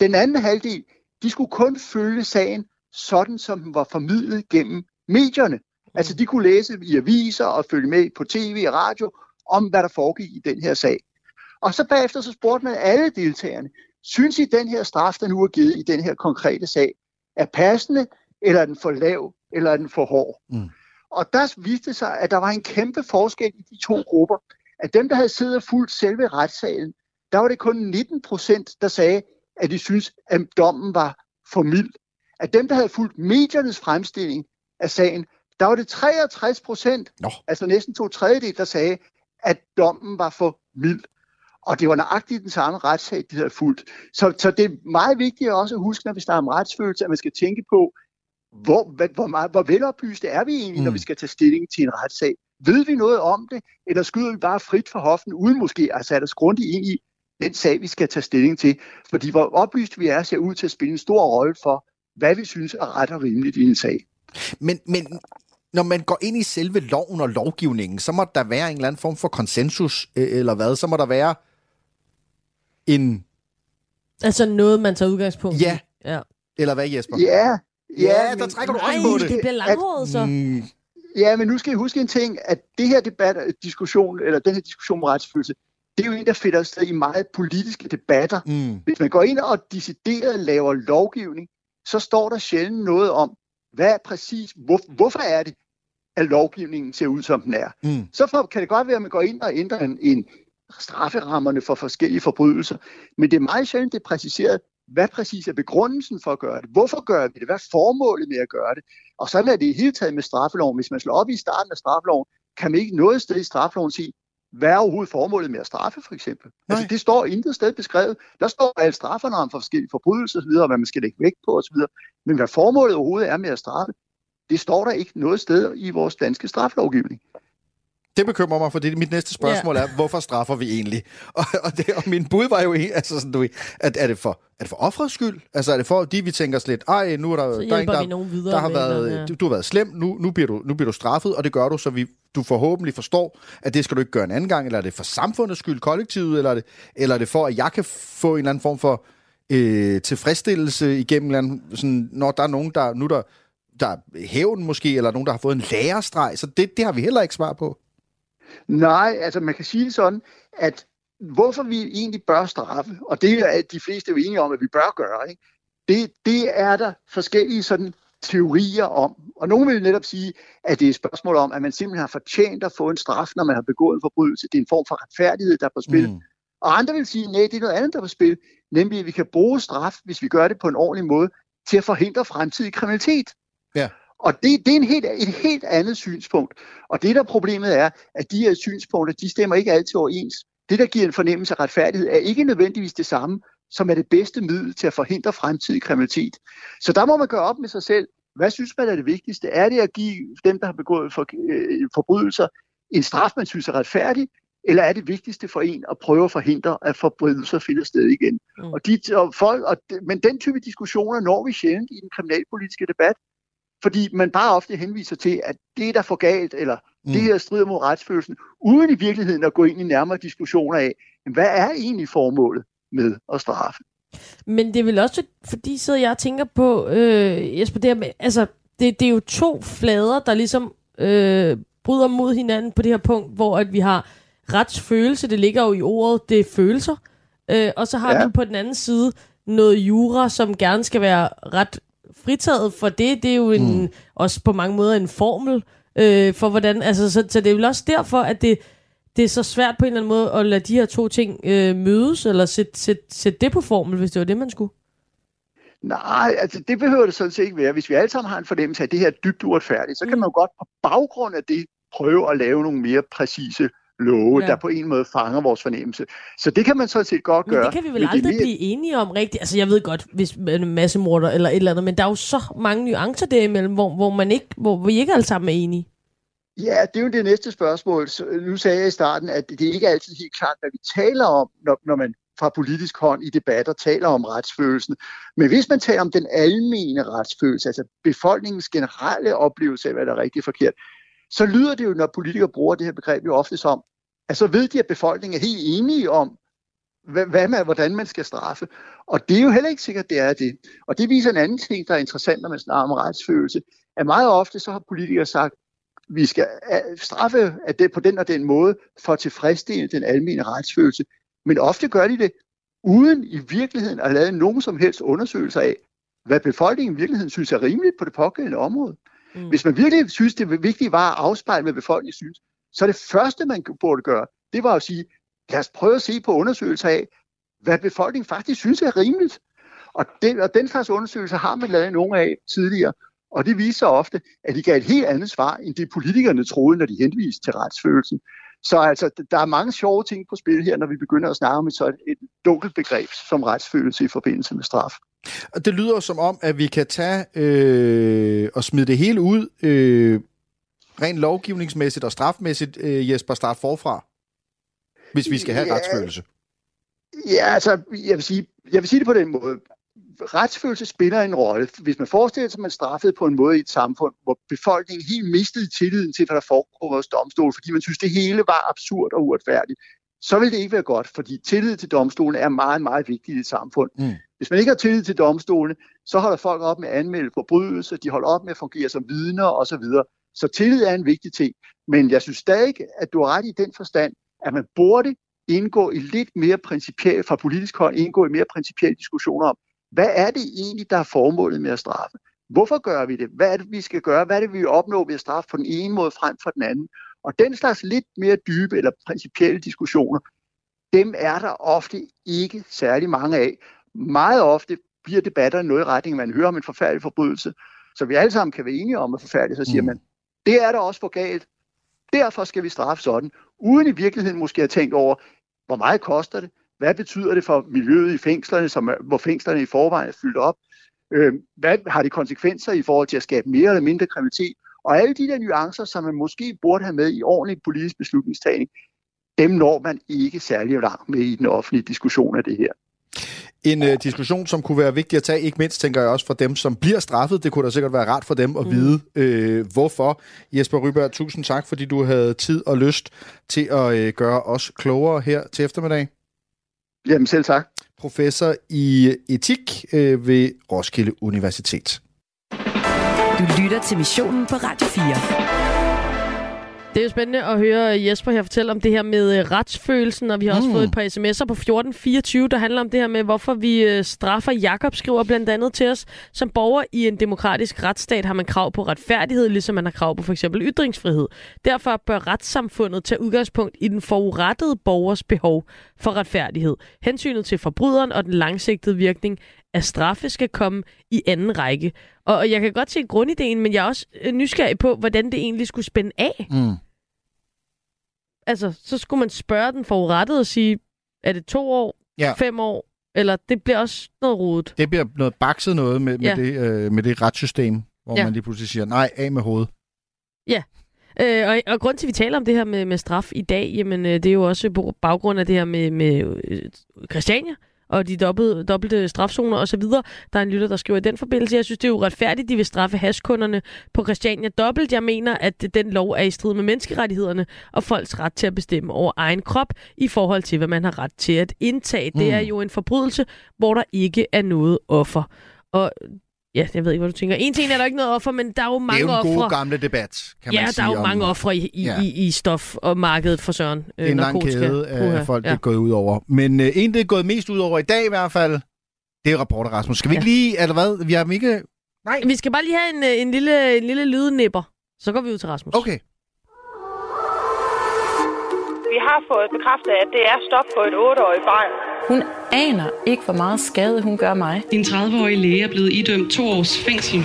Den anden halvdel, de skulle kun følge sagen sådan, som den var formidlet gennem medierne. Altså de kunne læse i aviser og følge med på tv og radio om, hvad der foregik i den her sag. Og så bagefter så spurgte man alle deltagerne, synes I, den her straf, der nu er givet i den her konkrete sag, er passende, eller er den for lav, eller er den for hård? Mm. Og der viste sig, at der var en kæmpe forskel i de to grupper. At dem, der havde siddet og fulgt selve retssagen, der var det kun 19 procent, der sagde, at de synes, at dommen var for mild. At dem, der havde fulgt mediernes fremstilling af sagen, der var det 63 procent, altså næsten to tredjedel, der sagde, at dommen var for mild. Og det var nøjagtigt den samme retssag, de havde fulgt. Så, så det er meget vigtigt også at huske, når vi snakker om retsfølelse, at man skal tænke på, hvor, hvor, meget, hvor veloplyste er vi egentlig, mm. når vi skal tage stilling til en retssag? Ved vi noget om det, eller skyder vi bare frit for hoften, uden måske at sætte os grundigt ind i den sag, vi skal tage stilling til? Fordi hvor oplyst vi er, ser ud til at spille en stor rolle for, hvad vi synes er ret og rimeligt i en sag. Men, men når man går ind i selve loven og lovgivningen, så må der være en eller anden form for konsensus, øh, eller hvad? Så må der være en... Altså noget, man tager udgangspunkt i. Ja. ja. Eller hvad, Jesper? Ja, Ja, men- der trækker du Nej, også på det. det bliver langhåret så. Ja, men nu skal I huske en ting, at det her debat, diskussion, eller den her diskussion om retsfølelse, det er jo en, der finder sted i meget politiske debatter. mm, Hvis man går ind og decideret laver lovgivning, så står der sjældent noget om, hvad er præcis, hvor, hvorfor er det, at lovgivningen ser ud, som den er. mm. Så for, kan det godt være, at man går ind og ændrer en, en strafferammerne for forskellige forbrydelser, men det er meget sjældent, det er præciseret, hvad præcis er begrundelsen for at gøre det? Hvorfor gør vi det? Hvad er formålet med at gøre det? Og sådan er det i hele taget med straffeloven. Hvis man slår op i starten af straffeloven, kan man ikke noget sted i straffeloven sige, hvad er overhovedet formålet med at straffe, for eksempel? Altså, det står intet sted beskrevet. Der står alle strafferne om for forskellige forbrydelser osv., og hvad man skal lægge vægt på osv. Men hvad formålet overhovedet er med at straffe, det står der ikke noget sted i vores danske straffelovgivning. Det bekymrer mig, fordi mit næste spørgsmål ja. er, hvorfor straffer vi egentlig? Og, og, det, og min bud var jo altså sådan, du at er det for, er det for offrets skyld? Altså er det for, de vi tænker os lidt, ej, nu er der, der, er en, der, der har været, den, ja. du, har været slem, nu, nu, bliver du, nu bliver du straffet, og det gør du, så vi, du forhåbentlig forstår, at det skal du ikke gøre en anden gang, eller er det for samfundets skyld, kollektivet, eller er det, eller er det for, at jeg kan få en eller anden form for øh, tilfredsstillelse igennem, anden, sådan, når der er nogen, der nu der, der er hævn måske, eller nogen, der har fået en lærestreg, så det, det har vi heller ikke svar på. Nej, altså man kan sige det sådan, at hvorfor vi egentlig bør straffe, og det er de fleste jo enige om, at vi bør gøre, ikke? Det, det er der forskellige sådan teorier om. Og nogen vil netop sige, at det er et spørgsmål om, at man simpelthen har fortjent at få en straf, når man har begået en forbrydelse. Det er en form for retfærdighed, der er på spil. Mm. Og andre vil sige, nej, det er noget andet, der er på spil. Nemlig, at vi kan bruge straf, hvis vi gør det på en ordentlig måde, til at forhindre fremtidig kriminalitet. Og det, det er en helt, et helt andet synspunkt. Og det, der problemet er, at de her synspunkter, de stemmer ikke altid overens. Det, der giver en fornemmelse af retfærdighed, er ikke nødvendigvis det samme, som er det bedste middel til at forhindre fremtidig kriminalitet. Så der må man gøre op med sig selv. Hvad synes man er det vigtigste? Er det at give dem, der har begået for, øh, forbrydelser, en straf, man synes er retfærdig? Eller er det vigtigste for en at prøve at forhindre, at forbrydelser finder sted igen? Mm. Og de, og folk, og, men den type diskussioner når vi sjældent i den kriminalpolitiske debat, fordi man bare ofte henviser til, at det er der for galt, eller mm. det her strider mod retsfølelsen, uden i virkeligheden at gå ind i nærmere diskussioner af, hvad er egentlig formålet med at straffe? Men det er vel også, fordi sidder jeg og tænker på, øh, Jesper, det, her med, altså, det, det er jo to flader, der ligesom øh, bryder mod hinanden på det her punkt, hvor at vi har retsfølelse, det ligger jo i ordet, det er følelser, øh, og så har Ja. vi på den anden side noget jura, som gerne skal være ret fritaget for det. Det er jo en, mm. også på mange måder en formel øh, for hvordan, altså, så, så det er vel også derfor, at det, det er så svært på en eller anden måde at lade de her to ting øh, mødes, eller sætte sæt, sæt det på formel, hvis det var det, man skulle. Nej, altså det behøver det sådan set ikke være. Hvis vi alle sammen har en fornemmelse af, at det her er dybt uretfærdigt, så kan man jo godt på baggrund af det prøve at lave nogle mere præcise love, Ja. der på en måde fanger vores fornemmelse. Så det kan man sådan set godt Men gøre. det kan vi vel men er aldrig mere- blive enige om rigtigt. Altså, jeg ved godt, hvis man er en masse morder eller et eller andet, men der er jo så mange nuancer derimellem, hvor, hvor, man ikke, hvor vi ikke alle sammen er enige. Ja, det er jo det næste spørgsmål. Så, nu sagde jeg i starten, at det er ikke altid helt klart, hvad vi taler om, når, når man fra politisk hånd i debatter taler om retsfølelsen. Men hvis man taler om den almene retsfølelse, altså befolkningens generelle oplevelse af, hvad der er rigtigt og forkert, så lyder det jo, når politikere bruger det her begreb jo ofte som, at så ved de, at befolkningen er helt enige om, hvad, man, hvordan man skal straffe. Og det er jo heller ikke sikkert, det er det. Og det viser en anden ting, der er interessant, når man snakker om retsfølelse, at meget ofte så har politikere sagt, vi skal straffe at det på den og den måde for at tilfredsstille den almindelige retsfølelse. Men ofte gør de det uden i virkeligheden at lave nogen som helst undersøgelser af, hvad befolkningen i virkeligheden synes er rimeligt på det pågældende område. Mm. Hvis man virkelig synes, det vigtige var at afspejle, hvad befolkningen synes, så det første, man burde gøre, det var at sige, lad os prøve at se på undersøgelser af, hvad befolkningen faktisk synes er rimeligt. Og den, og den slags undersøgelser har man lavet nogle af tidligere, og det viser ofte, at de gav et helt andet svar, end det politikerne troede, når de henviste til retsfølelsen. Så altså, der er mange sjove ting på spil her, når vi begynder at snakke om et, så et dunkelt begreb som retsfølelse i forbindelse med straf. Og det lyder som om, at vi kan tage øh, og smide det hele ud, øh, rent lovgivningsmæssigt og strafmæssigt, øh, Jesper, start forfra, hvis vi skal have Ja. retsfølelse. Ja, altså, jeg vil, sige, jeg vil sige det på den måde. Retsfølelse spiller en rolle. Hvis man forestiller sig, at man straffede på en måde i et samfund, hvor befolkningen helt mistede tilliden til, hvad der foregår hos domstolen, fordi man synes, det hele var absurd og uretfærdigt, så vil det ikke være godt, fordi tillid til domstolen er meget, meget vigtigt i et samfund. Mm. Hvis man ikke har tillid til domstolene, så holder folk op med at anmelde forbrydelser, de holder op med at fungere som vidner osv. Så tillid er en vigtig ting. Men jeg synes stadig, at du har ret i den forstand, at man burde indgå i lidt mere principielt, fra politisk hold, indgå i mere principielle diskussioner om, hvad er det egentlig, der er formålet med at straffe? Hvorfor gør vi det? Hvad er det, vi skal gøre? Hvad er det, vi vil opnå ved at straffe på den ene måde frem for den anden? Og den slags lidt mere dybe eller principielle diskussioner, dem er der ofte ikke særlig mange af. Meget ofte bliver debatterne noget i retning, man hører om en forfærdelig forbrydelse, så vi alle sammen kan være enige om, at forfærdeligt, så siger Mm. man, det er der også for galt. Derfor skal vi straffe sådan, uden i virkeligheden måske at tænke over, hvor meget koster det? Hvad betyder det for miljøet i fængslerne, som er, hvor fængslerne i forvejen er fyldt op? Øh, hvad har det konsekvenser i forhold til at skabe mere eller mindre kriminalitet? Og alle de der nuancer, som man måske burde have med i ordentlig politisk beslutningstagning, dem når man ikke særlig langt med i den offentlige diskussion af det her. En øh, diskussion, som kunne være vigtig at tage, ikke mindst tænker jeg også for dem, som bliver straffet. Det kunne da sikkert være rart for dem at mm. vide, øh, hvorfor. Jesper Ryberg, tusind tak, fordi du havde tid og lyst til at øh, gøre os klogere her til eftermiddag. Jamen selv tak. Professor i etik øh, ved Roskilde Universitet. Du lytter til missionen på Radio 4. Det er jo spændende at høre Jesper her fortælle om det her med øh, retsfølelsen, og vi har også Mm. fået et par sms'er på 1424, der handler om det her med, hvorfor vi øh, straffer. Jakob skriver blandt andet til os, som borger i en demokratisk retsstat har man krav på retfærdighed, ligesom man har krav på for eksempel ytringsfrihed. Derfor bør retssamfundet tage udgangspunkt i den forurettede borgers behov for retfærdighed. Hensynet til forbryderen og den langsigtede virkning af straffe skal komme i anden række. Og jeg kan godt se grundideen, men jeg er også øh, nysgerrig på, hvordan det egentlig skulle spænde af. Mm. Altså, så skulle man spørge den forurettede og sige, er det to år, Ja. fem år, eller det bliver også noget rodet. Det bliver noget bakset noget med, med, Ja. det, øh, med det retssystem, hvor Ja. man lige pludselig siger, nej, af med hovedet. Ja. Øh, og, og grund til, at vi taler om det her med, med straf i dag, jamen, øh, det er jo også på baggrund af det her med, med øh, Christiania og de dobbelt, dobbelte strafzoner osv. Der er en lytter, der skriver i den forbindelse, jeg synes, det er uretfærdigt, de vil straffe haskunderne på Christiania dobbelt. Jeg mener, at den lov er i strid med menneskerettighederne og folks ret til at bestemme over egen krop i forhold til, hvad man har ret til at indtage. Det Mm. er jo en forbrydelse, hvor der ikke er noget offer. Og ja, jeg ved ikke, hvad du tænker. En ting er der ikke noget offer, men der er jo Det er mange jo en ofre. god gamle debat, kan ja, man der sige. er jo om- mange ofre i, i, Ja. ja. i, i stof- og markedet for søren. Det er en lang kæde af folk, det er gået ud over. Men øh, en, det er gået mest ud over i dag i hvert fald, det er rapporter, Rasmus. Skal vi ikke lige, eller hvad? Vi har ikke... Nej. Vi skal bare lige have en, øh, en, lille, en lille lydnipper. Så går vi ud til Rasmus. Okay. Vi har fået bekræftet, at det er stop på et 8-årigt barn. Hun aner ikke, hvor meget skade hun gør mig. Din 30-årige læge er blevet idømt to års fængsel.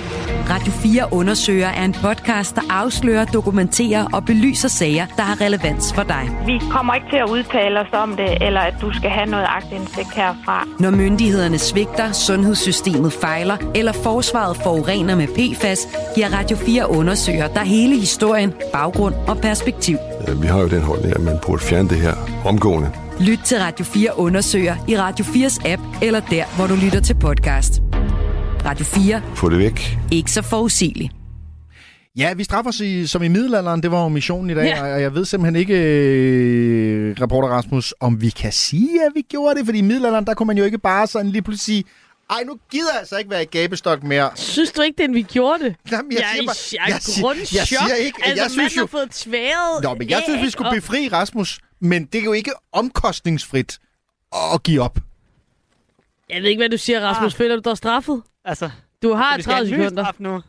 Radio 4 undersøger er en podcast, der afslører, dokumenterer og belyser sager, der har relevans for dig. Vi kommer ikke til at udtale os om det, eller at du skal have noget agtindsigt herfra. Når myndighederne svigter, sundhedssystemet fejler, eller forsvaret forurener med PFAS, giver Radio 4 undersøger der hele historien, baggrund og perspektiv. Øh, Vi har jo den holdning, at man burde fjerne det her omgående. Lyt til Radio 4 undersøger i Radio 4's app, eller der, hvor du lytter til podcast. Radio 4. Få det væk. Ikke så forudsigeligt. Ja, vi straffer os i, som i middelalderen. Det var jo missionen i dag, Ja. og jeg ved simpelthen ikke, øh, reporter Rasmus, om vi kan sige, at vi gjorde det. Fordi i middelalderen, der kunne man jo ikke bare sådan lige pludselig sige, ej, nu gider jeg altså ikke være i gabestok mere. Synes du ikke, den vi gjorde det? Jamen, jeg jeg, siger er bare- jeg, jeg jeg siger ikke, altså, jeg synes jo- har fået tværet Nå, men jeg synes, vi æg skulle og- befri Rasmus, men det er jo ikke omkostningsfrit at give op. Jeg ved ikke, hvad du siger, Rasmus. Ah. Føler du dig straffet? Altså, Du har vi skal have 30 en ny sekunder. nu. Nej,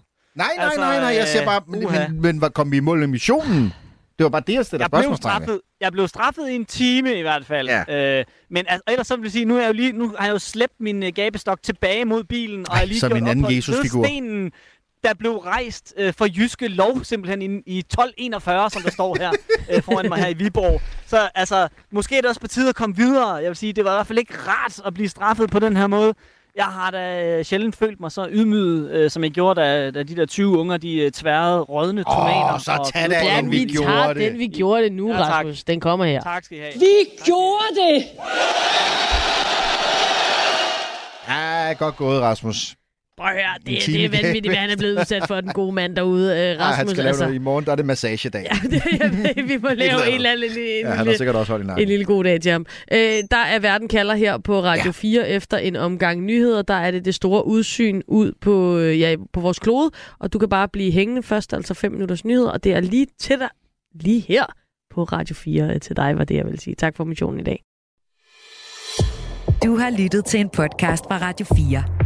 nej, Altså, nej, nej, jeg siger bare, men, uha. men, men hvad kom vi i mål med missionen? Det var bare det, jeg stiller Jeg blev, straffet, jeg blev straffet i en time i hvert fald. Ja. Øh, men altså, ellers så vil jeg sige, nu, er jeg jo lige, nu har jeg jo slæbt min uh, gabestok tilbage mod bilen. og Ej, jeg lige som en anden Jesusfigur. stenen, der blev rejst øh, for jyske lov simpelthen i, i 1241, som der står her øh, foran mig her i Viborg. Så altså, måske er det også på tide at komme videre. Jeg vil sige, det var i hvert fald ikke rart at blive straffet på den her måde. Jeg har da øh, sjældent følt mig så ydmyget, øh, som jeg gjorde, da, da de der 20 unger, de øh, tværede rådne tomater. så og tag da blodboller en, ud. vi Vi gjorde tager det. den, vi gjorde det nu, Ja, tak. Rasmus. Den kommer her. Tak skal I have. Vi gjorde det! Ja, godt gået, Rasmus. Prøv at høre, det, En det er vanvittigt, hvad han er blevet udsat for, den gode mand derude, øh, Ej, han Rasmus. skal lave noget. I morgen der er det massagedag. Ja, det, jeg ved, vi må lave andet. en eller anden lille, Ja, han har sikkert også holdt nakken. en lille god dag til ham. Øh, der er Verden kalder her på Radio ja. 4 efter en omgang nyheder. Der er det det store udsyn ud på, øh, ja, på vores klode, og du kan bare blive hængende først, altså 5 minutters nyheder, og det er lige til dig, lige her på Radio 4 øh, til dig, var det jeg vil sige. Tak for missionen i dag. Du har lyttet til en podcast fra Radio 4.